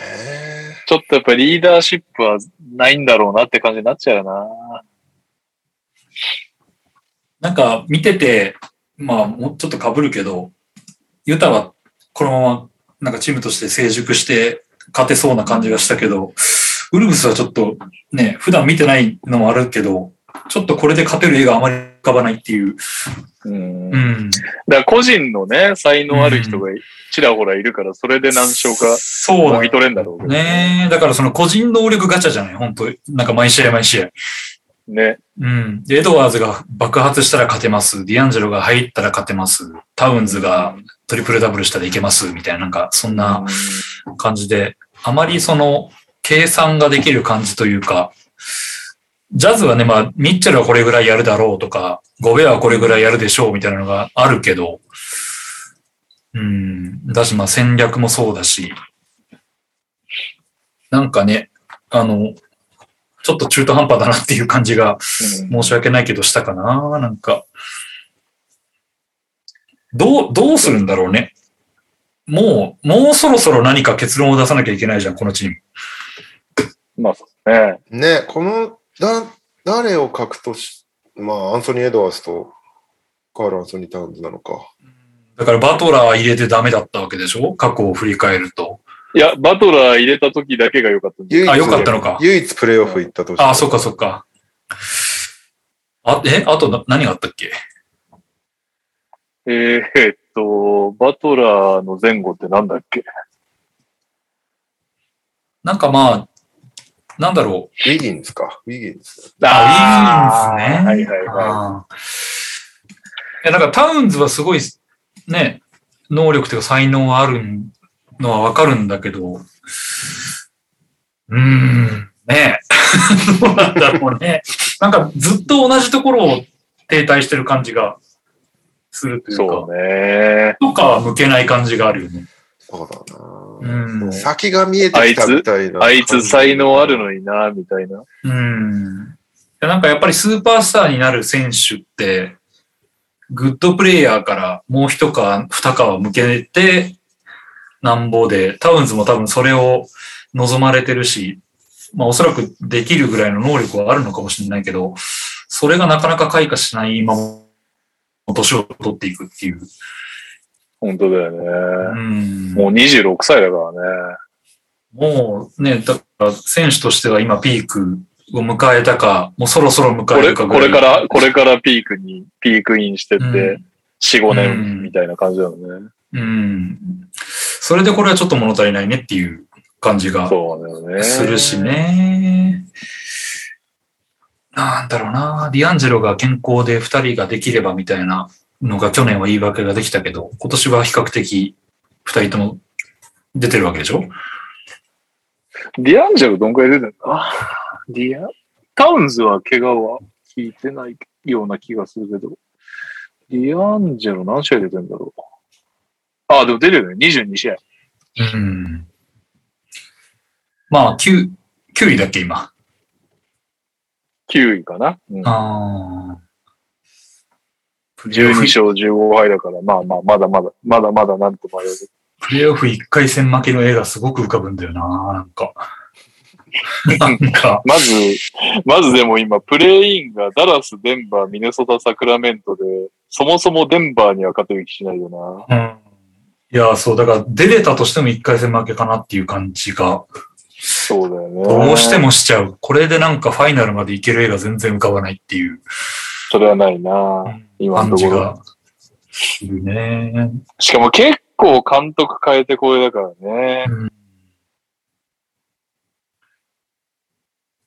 ちょっとやっぱりリーダーシップはないんだろうなって感じになっちゃうよな。なんか見てて、まあもうちょっと被るけど、ユタはこのままなんかチームとして成熟して勝てそうな感じがしたけど、ウルブスはちょっとね、普段見てないのもあるけど、ちょっとこれで勝てる絵があまりかばないっていう。うん。だかうん。ら個人のね、才能ある人がちらほらいるから、それで何勝かそうぎ取れんだろうね。だからその個人能力ガチャじゃない本当なんか毎試合毎試合。ね。うん。で、エドワーズが爆発したら勝てます。ディアンジェロが入ったら勝てます。タウンズがトリプルダブルしたらいけます。みたいな、なんかそんな感じで、あまりその計算ができる感じというか、ジャズはね、まあ、ミッチェルはこれぐらいやるだろうとか、ゴベアはこれぐらいやるでしょうみたいなのがあるけど、うん、だし、まあ戦略もそうだし、なんかね、あの、ちょっと中途半端だなっていう感じがうん申し訳ないけどしたかななんか。どう、どうするんだろうね。もう、もうそろそろ何か結論を出さなきゃいけないじゃん、このチーム。まあそうですね。ね、この、だ、誰を書くとし、まあ、アンソニー・エドワーズとカール・アンソニー・タウンズなのか。だからバトラー入れてダメだったわけでしょ？過去を振り返ると。いや、バトラー入れた時だけが良かったあよかったのか唯一プレイオフ行った年。ああ、そっかそっか。あ、え？あとな何があったっけ？えーっと、バトラーの前後ってなんだっけ？なんかまあ、なんだろう。ウィギンズか。ウィギンズ。あ、いいんですね。はいはいはいや、なんかタウンズはすごい、ね、能力というか才能があるのはわかるんだけど、うーん、ね どうなんだろうね。なんかずっと同じところを停滞してる感じがするとい。いうか、そうね。とかは向けない感じがあるよね。そうだうんな。先が見えてきたみたいな。あいつ才能あるのにな、みたいな。うん。いやなんかやっぱりスーパースターになる選手って、グッドプレイヤーからもう一皮、二皮向けて、なんぼで、タウンズも多分それを望まれてるし、まあおそらくできるぐらいの能力はあるのかもしれないけど、それがなかなか開花しないまま、年を取っていくっていう。本当だようね。ん。もう26歳だからね。もうね、だから選手としては今ピークを迎えたか、もうそろそろ迎えるか。これから、これからピークに、ピークインしてって、うん4、5うん年みたいな感じだよね。うん。それでこれはちょっと物足りないねっていう感じが。するし。ね。なんだろうな。ディアンジェロが健康で二人ができればみたいなのが去年は言い訳ができたけど、今年は比較的二人とも出てるわけでしょ？ディアンジェロどんくらい出てんだディア、タウンズは怪我は聞いてないような気がするけど、ディアンジェロ何試合出てんだろう？あ、でも出てるね。22試合。うん。まあ、9、9位だっけ、今？9位かな？うん、ああ。プレーオフ12勝15敗だから、まあまあ、まだまだ、まだまだなんとも言える。プレイオフ1回戦負けの絵がすごく浮かぶんだよな、なんか。なんか、まず、まずでも今、プレイインがダラス、デンバー、ミネソタ、サクラメントで、そもそもデンバーには勝てる気しないよな。うん。いや、そう、だから出れたとしても1回戦負けかなっていう感じが、そうだよね。どうしてもしちゃう。これでなんかファイナルまでいける絵が全然浮かばないっていうそれはないな。今のところ。ね。しかも結構監督変えてこれだからね。うん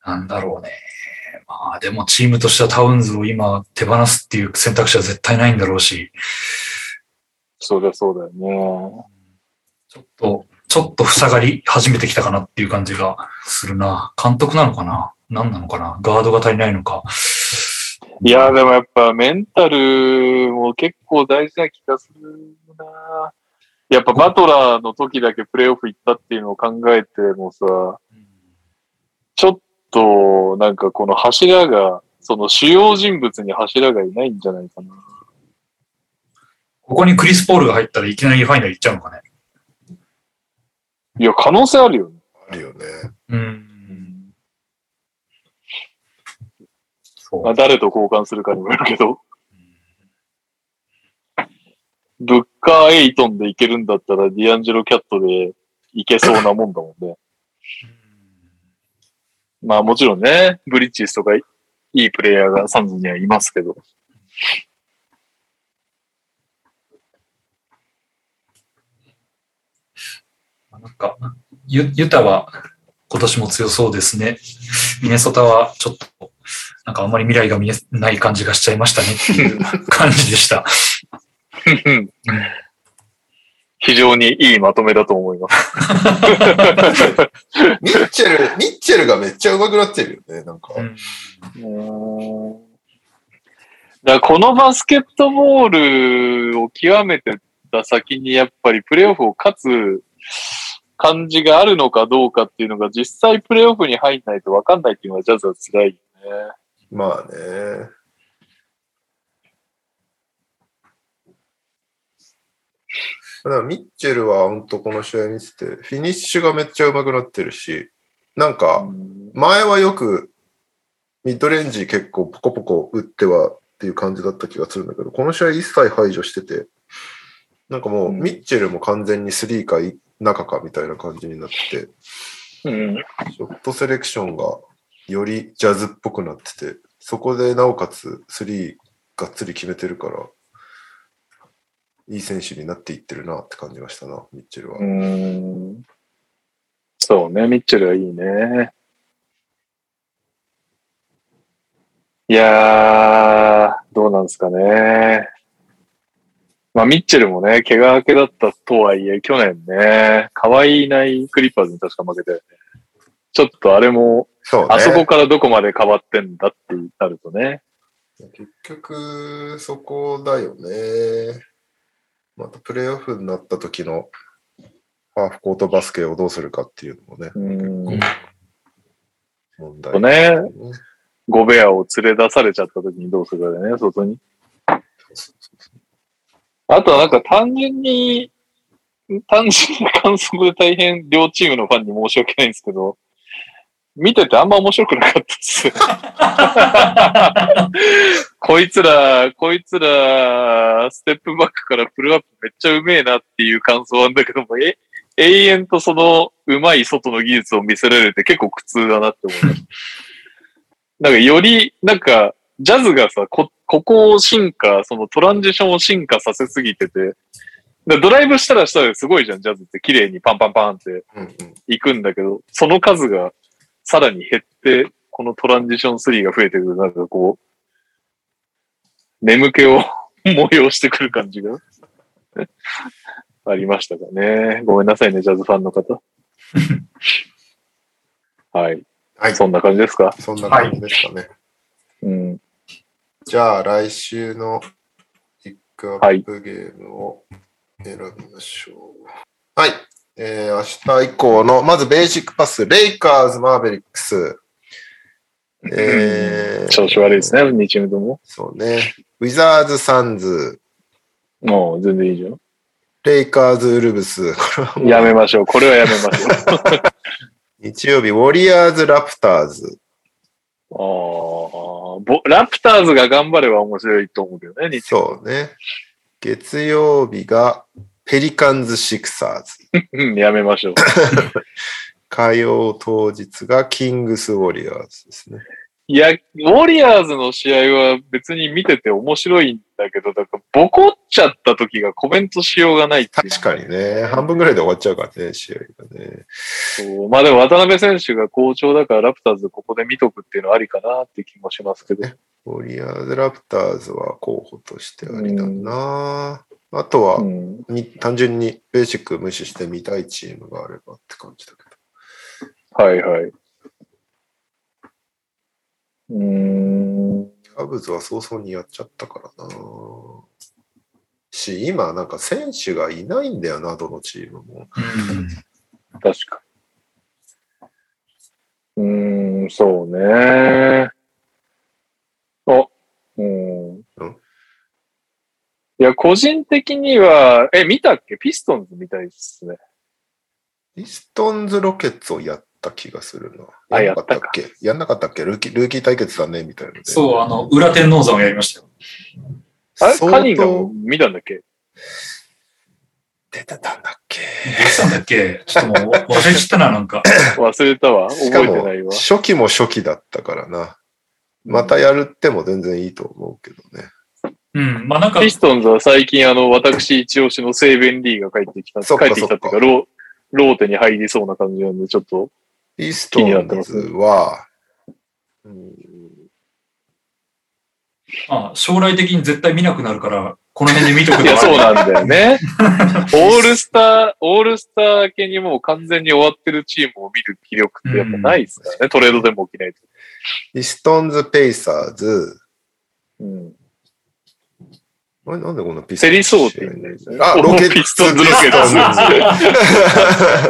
なんだろうね。まあでもチームとしてはタウンズを今手放すっていう選択肢は絶対ないんだろうし、そりゃそうだよね。ちょっと、ちょっと塞がり始めてきたかなっていう感じがするな。監督なのかな？何なのかな？ガードが足りないのか。いや、でもやっぱメンタルも結構大事な気がするな。やっぱバトラーの時だけプレイオフ行ったっていうのを考えてもさ、ちょっとなんかこの柱が、その主要人物に柱がいないんじゃないかな。ここにクリス・ポールが入ったらいきなりファイナル行っちゃうのかね。いや、可能性あるよね。あるよね。うん。そうまあ、誰と交換するかにもよるけど。ブッカー・エイトンでいけるんだったらディアンジェロ・キャットでいけそうなもんだもんね。まあもちろんね、ブリッジスとかいいプレイヤーがサンズにはいますけど。なんか、ユユタは今年も強そうですね。ミネソタはちょっと、なんかあんまり未来が見えない感じがしちゃいましたねっていう感じでした。うん非常にいいまとめだと思います。ミッチェル、ミッチェルがめっちゃ上手くなってるよね、なんか。うんだからこのバスケットボールを極めてた先にやっぱりプレーオフを勝つ感じがあるのかどうかっていうのが実際プレーオフに入んないと分かんないっていうのがジャズは辛いよね。まあね。だからミッチェルは本当この試合見てて、フィニッシュがめっちゃ上手くなってるし、なんか、前はよくミッドレンジ結構ポコポコ打ってはっていう感じだった気がするんだけど、この試合一切排除してて、なんかもううんミッチェルも完全にスリーか中かみたいな感じになって、うん。ショットセレクションがよりジャズっぽくなってて、そこでなおかつスリーがっつり決めてるから、いい選手になっていってるなって感じがしたな、ミッチェルは。う。そうね、ミッチェルはいいね。いやー、どうなんですかね。まあ、ミッチェルもね、怪我明けだったとはいえ、去年ね、可愛いないクリッパーズに確か負けたよね。ちょっとあれも、そうね。あそこからどこまで変わってんだってなるとね。結局、そこだよね。またプレーオフになった時のハーフコートバスケをどうするかっていうのもね、うん。問題とね、ゴベアを連れ出されちゃった時にどうするかだよね、外に。あとはなんか単純に、単純な感想で大変両チームのファンに申し訳ないんですけど、見ててあんま面白くなかったです。こいつら、こいつら、ステップバックからプルアップめっちゃうめえなっていう感想なんだけども、え、永遠とそのうまい外の技術を見せられて結構苦痛だなって思います。なんかより、なんか、ジャズがさ、こ、ここを進化、そのトランジションを進化させすぎてて、でドライブしたらしたらすごいじゃん、ジャズって綺麗にパンパンパンってうんうん行くんだけど、その数がさらに減って、このトランジション3が増えてくる、なんかこう、眠気を 催してくる感じが ありましたかね。ごめんなさいね、ジャズファンの方。はい。はい、そんな感じですか？そんな感じですかね。うん。じゃあ、来週のピックアップゲームを選びましょう。はい。えー、明日以降の、まずベーシックパス、レイカーズ、マーベリックス。えー、調子悪いですね、2チームとも。そうね。ウィザーズ、サンズ、もう全然いいじゃん。レイカーズ、ウルブス。やめましょう。これはやめましょう。あ 日曜日、ウォリアーズ、ラプターズ。あボラプターズが頑張れば面白いと思うけどね、日そうね。月曜日が、ペリカンズ、シクサーズ。うん、やめましょう。火曜当日が、キングス、ウォリアーズですね。いや、ウォリアーズの試合は別に見てて面白いんだけど、だからボコっちゃった時がコメントしようがないいう確かにね。半分ぐらいで終わっちゃうからね、試合がね。そうまあでも渡辺選手が好調だからラプターズここで見とくっていうのはありかなって気もしますけど。ウォリアーズ・ラプターズは候補としてありだな、あとは、うん。に単純にベーシック無視して見たいチームがあればって感じだけど。はいはい。うーん。カブズは早々にやっちゃったからなし、今なんか選手がいないんだよな、どのチームも。うん確か。うーん、そうね。あ、うん。うんいや、個人的には、え、見たっけ？ピストンズみたいですね。ピストンズ・ロケッツをやった気がするな。あやんなかったっけ？やんなかったっけ？ルーキールーキー対決だねみたいなので。そう、あの、裏天王山をやりましたよ。あれ？相カニンガム当見たんだっけ？出てたんだっけ？どうしたんだっけ？ちょっともう忘れちゃったな、なんか。忘れたわ。しかも覚えてないわ。初期も初期だったからな。またやるっても全然いいと思うけどね。うん。まあなんかピ、ストンズは最近あの、私一押しのセーベンリーが帰ってきた、帰ってきたっていうか、ロー、ローテに入りそうな感じなんで、ちょっと、ピストンズは、うんまあ将来的に絶対見なくなるから、この辺で見とくいや、そうななんだよね。オールスター、オールスター明けにもう完全に終わってるチームを見る気力ってやっぱないですからね。トレードでも起きないと。ピストンズ、ペイサーズ、うん。あれなんでこんなピストンズセリソーって言うんだよね。あ、ロケッツ、ピストンズロケットン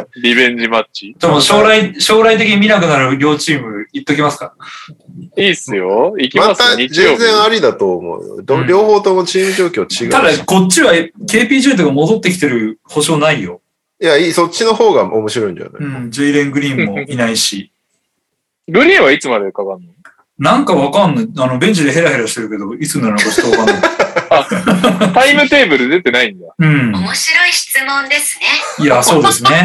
ズリベンジマッチ。でも将来、将来的に見なくなる両チーム言っときますか？いいっすよ。行きまますよ、た。全然ありだと思うよ。どうん両方ともチーム状況違うただし。、こっちは KPJ とか戻ってきてる保証ないよ。いや、いい、そっちの方が面白いんじゃない、うん。ジェイレン・グリーンもいないし。グリーンはいつまでかかんの？なんかわかんない。あの、ベンチでヘラヘラしてるけど、いつになるのかちょっとわかんない。タイムテーブル出てないんだ。うん。面白い質問ですね。いや、そうですね。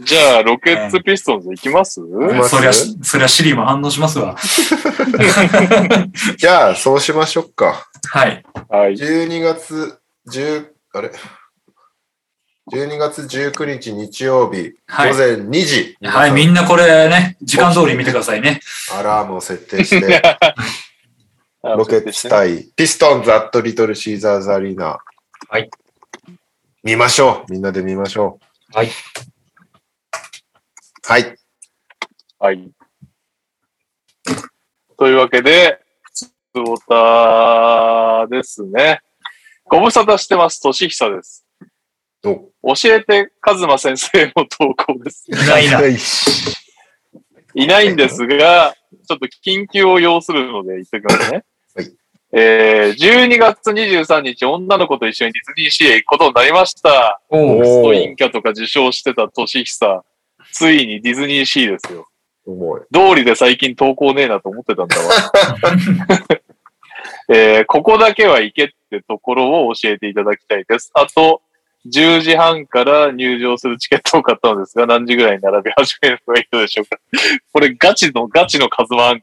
じゃあ、ロケッツピストンズ行きます？ますそりゃ、そりゃシリも反応しますわ。じゃあ、そうしましょうか。はい。はい。12月10、あれ？?12 月19日日曜日、はい午前2時。はい、み皆んなこれね、時間通り見てくださいね。アラームを設定して、ロケッツ対ピストンズアットリトルシーザーズアリーナ。はい。見ましょう。みんなで見ましょう。はい。はい。はい。というわけで、普通オタですね。ご無沙汰してます。としひさです。お教えて、カズマ先生の投稿です。いないな。いないんですが、ちょっと緊急を要するので言っておきますね。はいえー、12月23日、女の子と一緒にディズニーシーへ行くことになりました。おうストインキャとか受賞してたとしひさ、ついにディズニーシーですよ。通りで最近投稿ねえなと思ってたんだわ。えーここだけは行けってところを教えていただきたいです。あと、10時半から入場するチケットを買ったのですが、何時ぐらいに並び始めるのがいいのでしょうか。これガチのガチの数マン。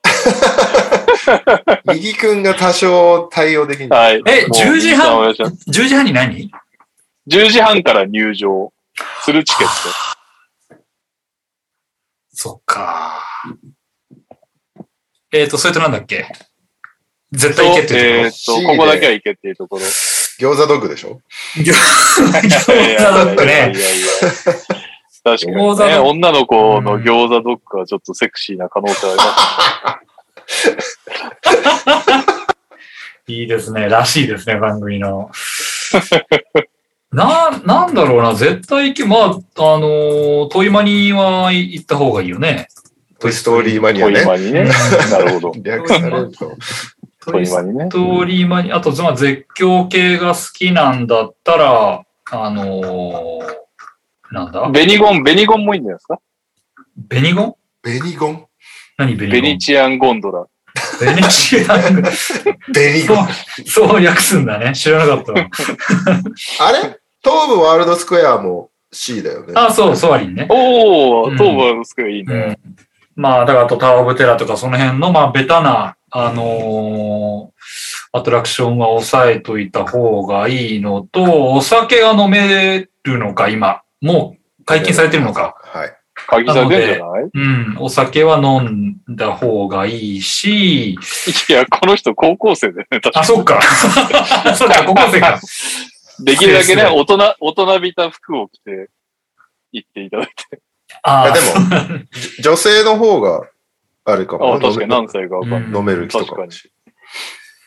右くんが多少対応できない。はい。えもう10時半お願いします10時半に何 ?10 時半から入場するチケッ そっか。えっ、と、それとなんだっけ？絶ト。対行けってえーっ言と、ここだけは行けっていうところ。餃子ドッグでしょ？餃子だったいやいやいやいね。や確かにね、女の子の餃子ドッグはちょっとセクシーな可能性あります。いいですね。らしいですね、番組の。な、なんだろうな。絶対行け、まあ、あのートイマニは行った方がいいよね。トイストーリーマニアトイね。マにね。なるほど。略されると。トイマにねス。トーリーマニ、あと、まあ、絶叫系が好きなんだったら、あのーなんだベニゴン、ベニゴンもいいんじゃないですかベニゴンベニゴン何ベニゴンベニチアンゴンドラ。ベネチアン。ベニゴン。そう、そう訳すんだね。知らなかった。あれ東武ワールドスクエアも C だよね。あ、そう、ソアリンね。おー、うん東部はすごいいいうね。ん。まあ、だからあとタワーオブテラーとかその辺の、まあ、ベタな、あのーアトラクションは抑えといた方がいいのと、お酒が飲めるのか、今。もう解禁されてるのか。はい。鍵されてんじゃない？うん。お酒は飲んだ方がいいし、いや、この人高校生だよね。確かあ、そっか。そっか、高校生か。にできるだけね、大人、大人びた服を着て行っていただいて。あいやでも、じ 女性の方があれかもあね。確かに何歳かわかんない。うん飲める人かもし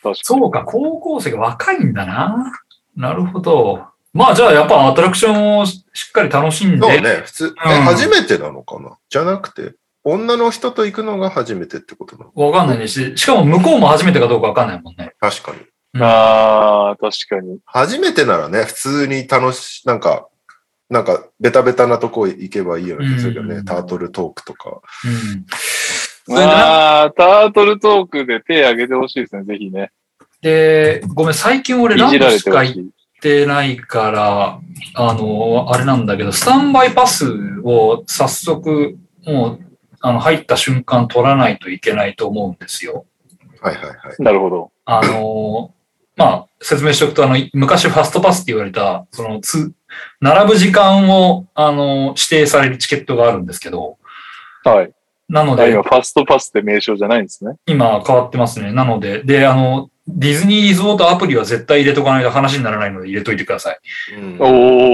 確かに。そうか、高校生が若いんだな。なるほど。まあじゃあやっぱアトラクションをしっかり楽しんで。そうね、普通、え、うん初めてなのかな？じゃなくて、女の人と行くのが初めてってことなの？わかんないねし、しかも向こうも初めてかどうかわかんないもんね。確かに。うんああ、確かに。初めてならね、普通に楽し、なんか、なんか、ベタベタなとこ行けばいいような気がするよね。うんタートルトークとか。うんああ、タートルトークで手挙げてほしいですね、ぜひね。で、ごめん、最近俺ランドしか行っれてないから、あの、あれなんだけど、スタンバイパスを早速、もう、あの、入った瞬間取らないといけないと思うんですよ。はいはいはい。なるほど。あのーまあ、説明しておくと、あの、昔ファストパスって言われた、その、つ、並ぶ時間を、あのー指定されるチケットがあるんですけど、はい。なのであ今、、ファストパスって名称じゃないんですね。今変わってますね。なので、で、あの、ディズニーリゾートアプリは絶対入れとかないと話にならないので入れといてください。うんお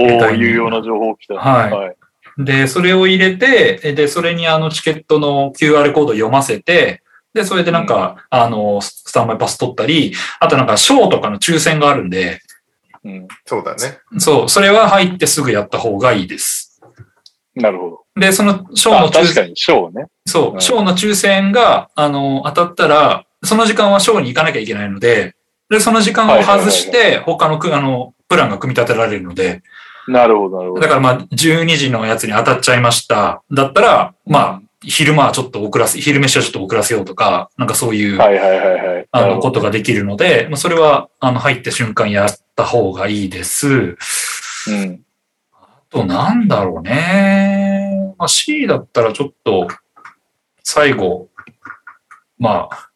ー、携帯に有用な情報来た。はいはい。で、それを入れて、えで、それにあのチケットの QR コードを読ませて、で、それでなんか、あの、ススタンバイパス取ったり、あとなんか、ショーとかの抽選があるんで、うん。そうだね。そう、それは入ってすぐやった方がいいです。なるほど。で、そのショーあの抽選、確かに、ショーね。そうう、んショーの抽選が、あの、当たったら、その時間はショーに行かなきゃいけないので、で、その時間を外して、他のく、あの、プランが組み立てられるので、なるほど、なるほど。だからまあ、12時のやつに当たっちゃいました。だったら、まあ、昼間はちょっと遅らせ、昼飯はちょっと遅らせようとか、なんかそういう、はいはいはいはい。あの、ことができるので、まあ、それは、あの、入った瞬間やった方がいいです。うん。あと、なんだろうね。まあ、C だったらちょっと、最後、まあ、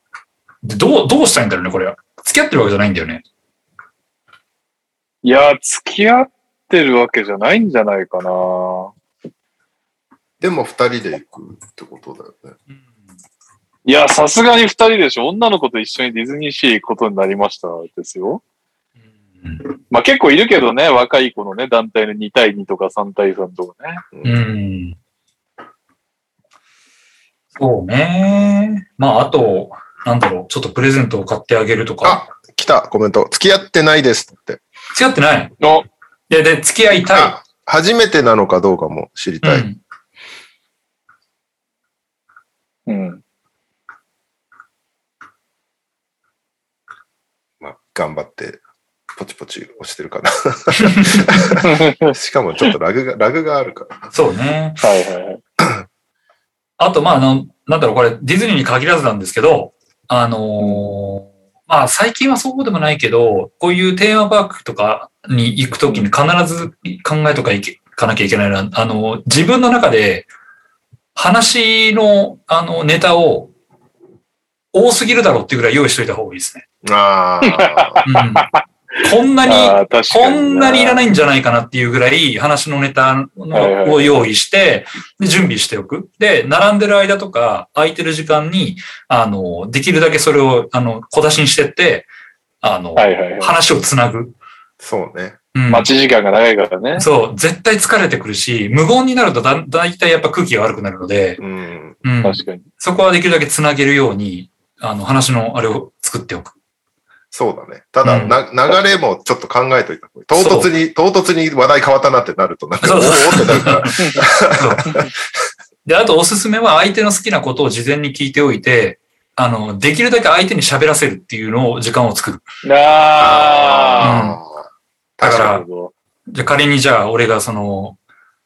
でどう、どうしたいんだろうね、これは。付き合ってるわけじゃないんだよね。いや、付き合ってるわけじゃないんじゃないかな。でも二人で行くってことだよね。いや、さすがに二人でしょ。女の子と一緒にディズニーシー行くことになりましたですよ。うんまあ結構いるけどね、若い子のね、団体の2対2とか3対3とかね。うん。そうね。まあ、あと、なんだろう、ちょっとプレゼントを買ってあげるとか。あ、来た、コメント。付き合ってないですって。付き合ってない？おで、で、付き合いたい。あ、初めてなのかどうかも知りたい。うん。うん。まあ、頑張って、ポチポチ押してるかな。しかもちょっとラグが、ラグがあるから。そうね。はいはいはい。あと、まあ、あの、なんだろう、これ、ディズニーに限らずなんですけど、あのーまあ、最近はそうでもないけど、こういうテーマパークとかに行くときに必ず考えとかいけかなきゃいけないのは、あの、自分の中で話の、あの、ネタを多すぎるだろうっていうぐらい用意しといた方がいいですね。ああ、うん。こんなに、こに。んなにいらい。ないんじゃないかなっていうぐらい話のネタのを用意して、で、準備しておく。で、並んでる間とか、空いてる時間に、あの、できるだけそれを、あの、小出しにしてって、あの、はいはいはい。話をつなぐ。そうね。うん。待ち時間が長いからね。そう、絶対疲れてくるし、無言になるとだ、だいたいやっぱ空気が悪くなるので、うん。うん。確かに。そこはできるだけつなげるように、あの、話のあれを作っておく。そうだね。ただ、うんな、流れもちょっと考えといた方がいい。唐突に、唐突に話題変わったなってなると、なんか、おおってなるから。で、あとおすすめは相手の好きなことを事前に聞いておいて、あの、できるだけ相手に喋らせるっていうのを時間を作る。ああだかあ。なら。じゃあ仮にじゃあ俺がその、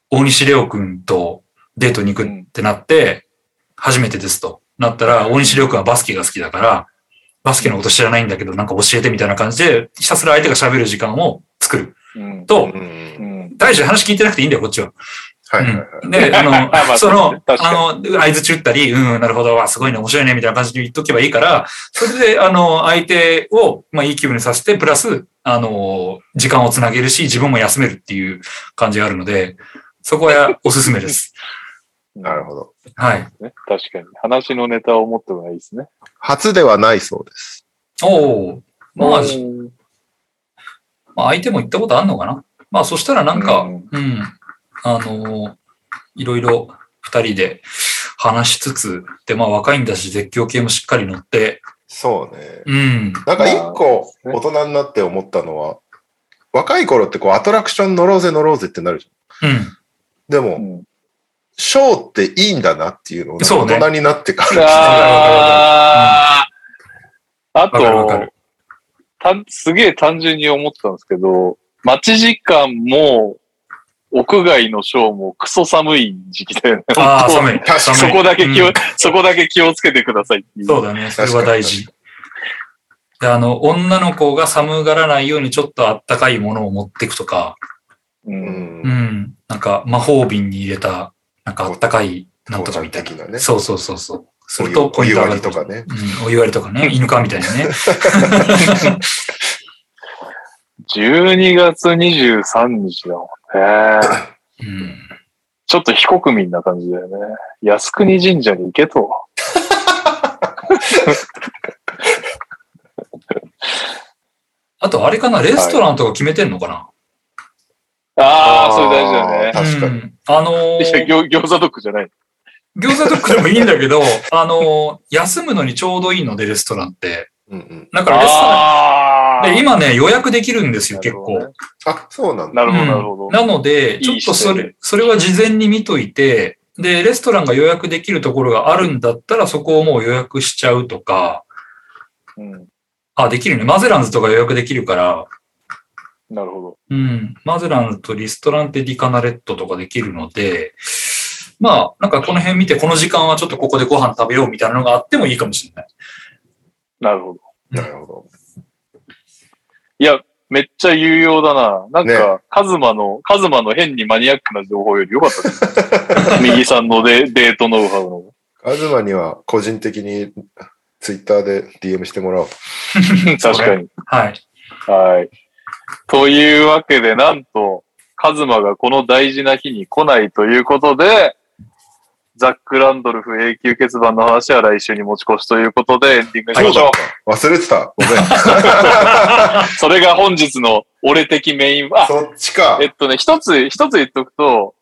大西レオ君とデートに行くってなって、初めてですとなったら、大西レオ君はバスケが好きだから、バスケのこと知らないんだけどなんか教えてみたいな感じで、ひたすら相手が喋る時間を作る。うん。あ。と。大して話聞いてなくていいんだよ、こっちは。はいはいはい。うんで、あの、まあその、あの、合図打ったり、うん、なるほど、わすごいね、面白いね、みたいな感じで言っとけばいいから、それで、あの、相手を、まあ、いい気分にさせて、プラス、あの、時間をつなげるし、自分も休めるっていう感じがあるので、そこはおすすめです。なるほど。はい。ね。確かに。話のネタを持ってもいいですね。初ではないそうです。おおまあ、うんまあ、相手も言ったことあんのかなまあ、そしたらなんか、ううんん、あの、いろいろ二人で話しつつ、で、まあ、若いんだし、絶叫系もしっかり乗って、そうね。うん、なんか一個大人になって思ったのは、若い頃ってこうアトラクション乗ろうぜ乗ろうぜってなるじゃん。うん。でも、うんショーっていいんだなっていうのを大人になってから、あーあわかるわかると、たすげえ単純に思ったんですけど、待ち時間も、屋外のショーもクソ寒い時期だよね。ああ、寒い。確かに寒いそこだけ気を、うんそこだけ気をつけてくださいっていう。そうだね。それは大事。で、あの、女の子が寒がらないようにちょっとあったかいものを持っていくとか、う。うんうんん。なんか魔法瓶に入れた、なんかあったかい、なんとかみたいな。ねそうそうそうそう。するとポイント上がるお湯割りとかね。うん、お湯割りとかね、犬かみたいなね。12月23日だもんね。うん。ちょっと非国民な感じだよね。靖国神社に行けと。あと、あれかな、レストランとか決めてんのかな、ああ、それ大事だよね。確かにうんあのーいや餃餃子ドッグじゃない。餃子ドッグでもいいんだけど、あのー休むのにちょうどいいので、レストランって。うんうん。だからレストラあン、で、今ね、予約できるんですよ、結構。あ、そうなんだ。なるほど、うんなるほど。なので、ちょっとそいい視点れ、それは事前に見といて、で、レストランが予約できるところがあるんだったら、そこをもう予約しちゃうとか、うん、あ、できるね。マゼランズとか予約できるから、なるほど。うん。マゼランズとリストランテディカナレットとかできるので、まあ、なんかこの辺見て、この時間はちょっとここでご飯食べようみたいなのがあってもいいかもしれない。なるほど。なるほど。いや、めっちゃ有用だな。なんねか、カズマの、カズマの変にマニアックな情報より良かったです。右さんのデデートノウハウの。カズマには個人的にツイッターで DM してもらおう。確かに。はい。はい。というわけで、なんと、カズマがこの大事な日に来ないということで、ザック・ランドルフ永久欠番の話は来週に持ち越しということで、エンディングしましょう。忘れてた。ごめん。それが本日の俺的メイン、あ、そっちかえ。っとね、一つ、一つ言っとくと、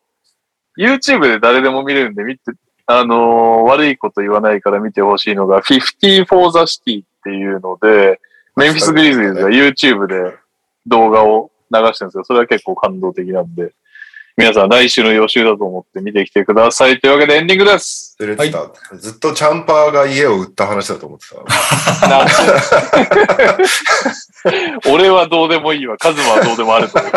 YouTube で誰でも見れるんで見て、あのー悪いこと言わないから見てほしいのが、50 for the City っていうので、メンフィス・グリズリーズが YouTube で動画を流してるんですよ。それは結構感動的なんで、皆さん来週の予習だと思って見てきてください。というわけでエンディングです。忘れてた。ずっとチャンパーが家を売った話だと思ってた。な 俺はどうでもいいわ。カズマはどうでもあると思う。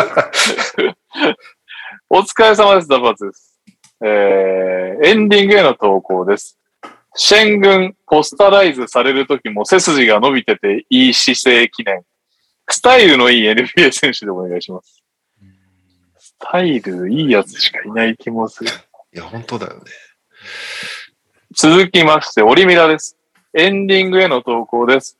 お疲れ様です。ダバツです。えー、エンディングへの投稿です。シェン軍ポスタライズされるときも背筋が伸びてていい姿勢記念。スタイルのいい NBA 選手でお願いします。スタイルいいやつしかいない気もする。いや、本当だよね。続きまして、オリミラです。エンディングへの投稿です。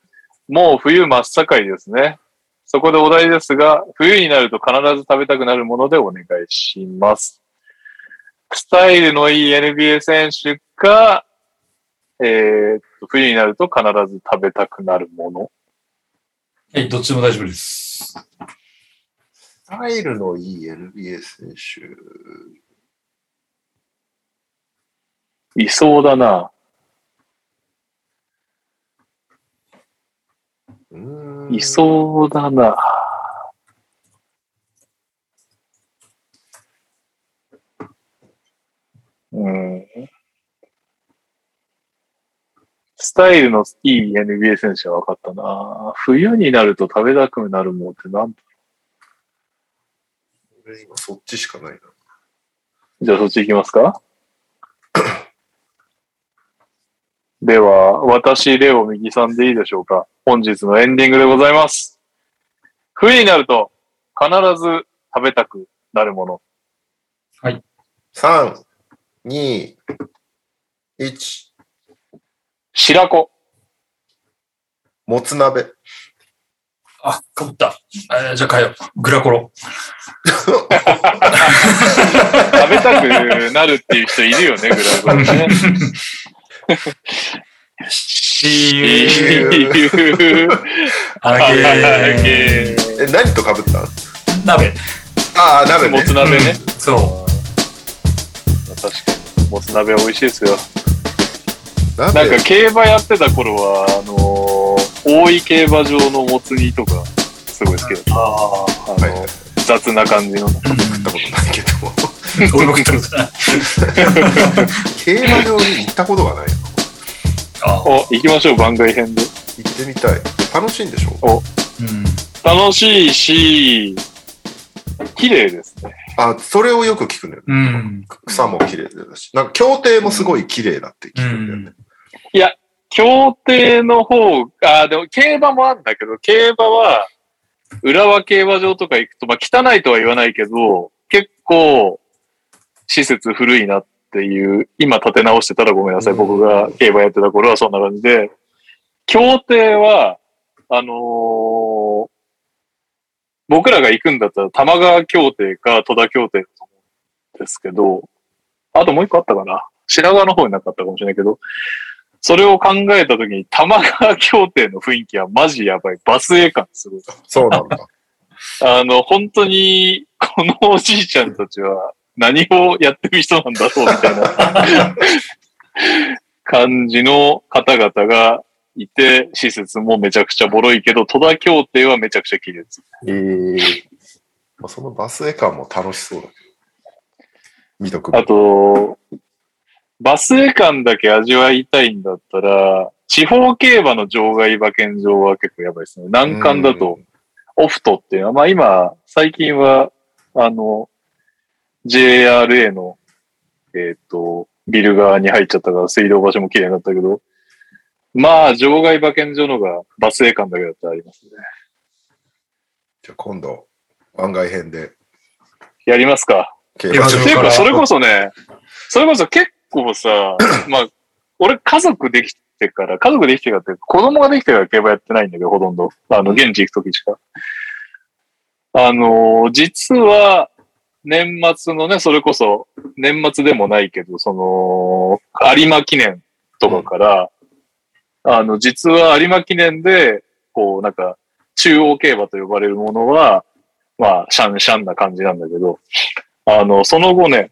もう冬真っ盛りですね。そこでお題ですが、冬になると必ず食べたくなるものでお願いします。スタイルのいい NBA 選手か、えー冬になると必ず食べたくなるもの。はい、どっちでも大丈夫です。スタイルのいい NBA 選手。いそうだな。うーんいそうだな。うん。スタイルのいい NBA 選手は分かったな。冬になると食べたくなるもんってなん俺今そっちしかないな。じゃあそっち行きますか？では、私、レオ右さんでいいでしょうか？本日のエンディングでございます。冬になると必ず食べたくなるもの。3、2、1、白子。もつ鍋。あ、かぶった。えーじゃあ変えよう。グラコロ。食べたくなるっていう人いるよね、ぐらいこれね。しああげげえ、何と被った？の鍋。ああ、鍋ね。もつ鍋ね。そ確かに。もつ鍋美味しいですよ。鍋なんか競馬やってた頃は、あのー大井競馬場のもつ煮とか、すごい好きだった。あのはいはい雑な感じの。う。食ったことないけど。俺も食ったことない。競馬場に行ったことがないな。あお、行きましょう、番外編で。行ってみたい。楽しいんでしょ？うん。楽しいし、綺麗ですね。あ、それをよく聞くのよ。うん。草も綺麗だし。なんか、協定もすごい綺麗だって聞くんだよね。競艇の方、あ、でも競馬もあるんだけど、競馬は、浦和競馬場とか行くと、まあ汚いとは言わないけど、結構、施設古いなっっていう、今立て直してたらごめんなさい。うん僕が競馬やってた頃はそんな感じで、協定は、あのー僕らが行くんだったら玉川協定か戸田協定だと思うんですけど、あともう一個あったかな品川の方になかったかもしれないけど、それを考えたときに玉川協定の雰囲気はマジやばい。バスエ感すごい。そうなんだ。あの、本当に、このおじいちゃんたちは何をやってる人なんだろうみたいな 感じの方々がいて、施設もめちゃくちゃボロいけど、戸田協定はめちゃくちゃ綺麗です。えーまあ、そのバスエ感も楽しそうだけど。見とくあと、バスエ感だけ味わいたいんだったら、地方競馬の場外馬券場は結構やばいですね。難関だと、オフトっていうのは、まあ今、最近は、あの、JRA の、えっ、と、ビル側に入っちゃったから水道場所も綺麗になったけど、まあ、場外馬券場のがバスエ感だけだったらありますね。じゃあ今度、番外編でやりますか。競馬場っていうか、それこそね、それこそ結構さ、まあ、俺家族できてから、家族できてからって、子供ができてから競馬やってないんだけど、ほとんど。あの、現地行くときしか。あのー実は、年末のね、それこそ、年末でもないけど、その、有馬記念とかから、あの、実は有馬記念で、こう、なんか、中央競馬と呼ばれるものは、まあ、シャンシャンな感じなんだけど、あの、その後ね、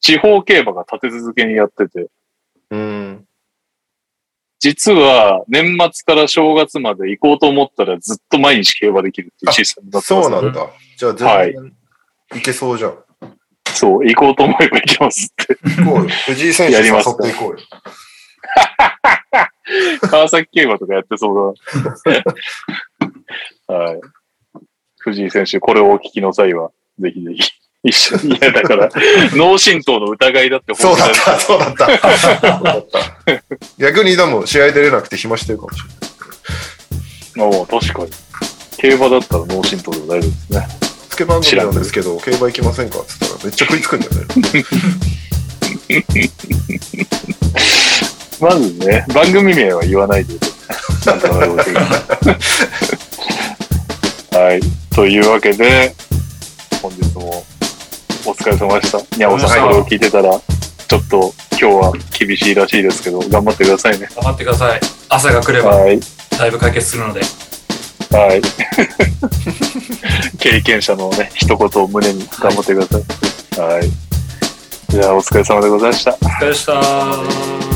地方競馬が立て続けにやってて、うん。実は年末から正月まで行こうと思ったらずっと毎日競馬できるっていうシステムだったんですよそうなんだ。じゃあはい全然いけそうじゃん。そう、行こうと思えば行けますって。行こうよ。藤井選手誘っていこうよ。川崎競馬とかやってそうだ。はい。藤井選手、これをお聞きの際は、ぜひぜひ、一緒に。いや、だから、脳震盪の疑いだってそうだっにた、そうだった。そうだった。逆にでも試合出れなくて暇してるかもしれない。おう確かに。競馬だったら脳震盪でも大丈夫ですね。つけ番組なんですけど、競馬行きませんか？って言ったらめっちゃ食いつくんだよね。まずね、番組名は言わないで はい。というわけで、本日もお疲れ様でした。にゃおさん、これを聞いてたら、ちょっと今日は厳しいらしいですけど、頑張ってくださいね。頑張ってください。朝が来ればはい。だいぶ解決するので。はい。経験者のね、一言を胸に頑張ってください。はい。じゃあ、お疲れ様でございました。お疲れでした。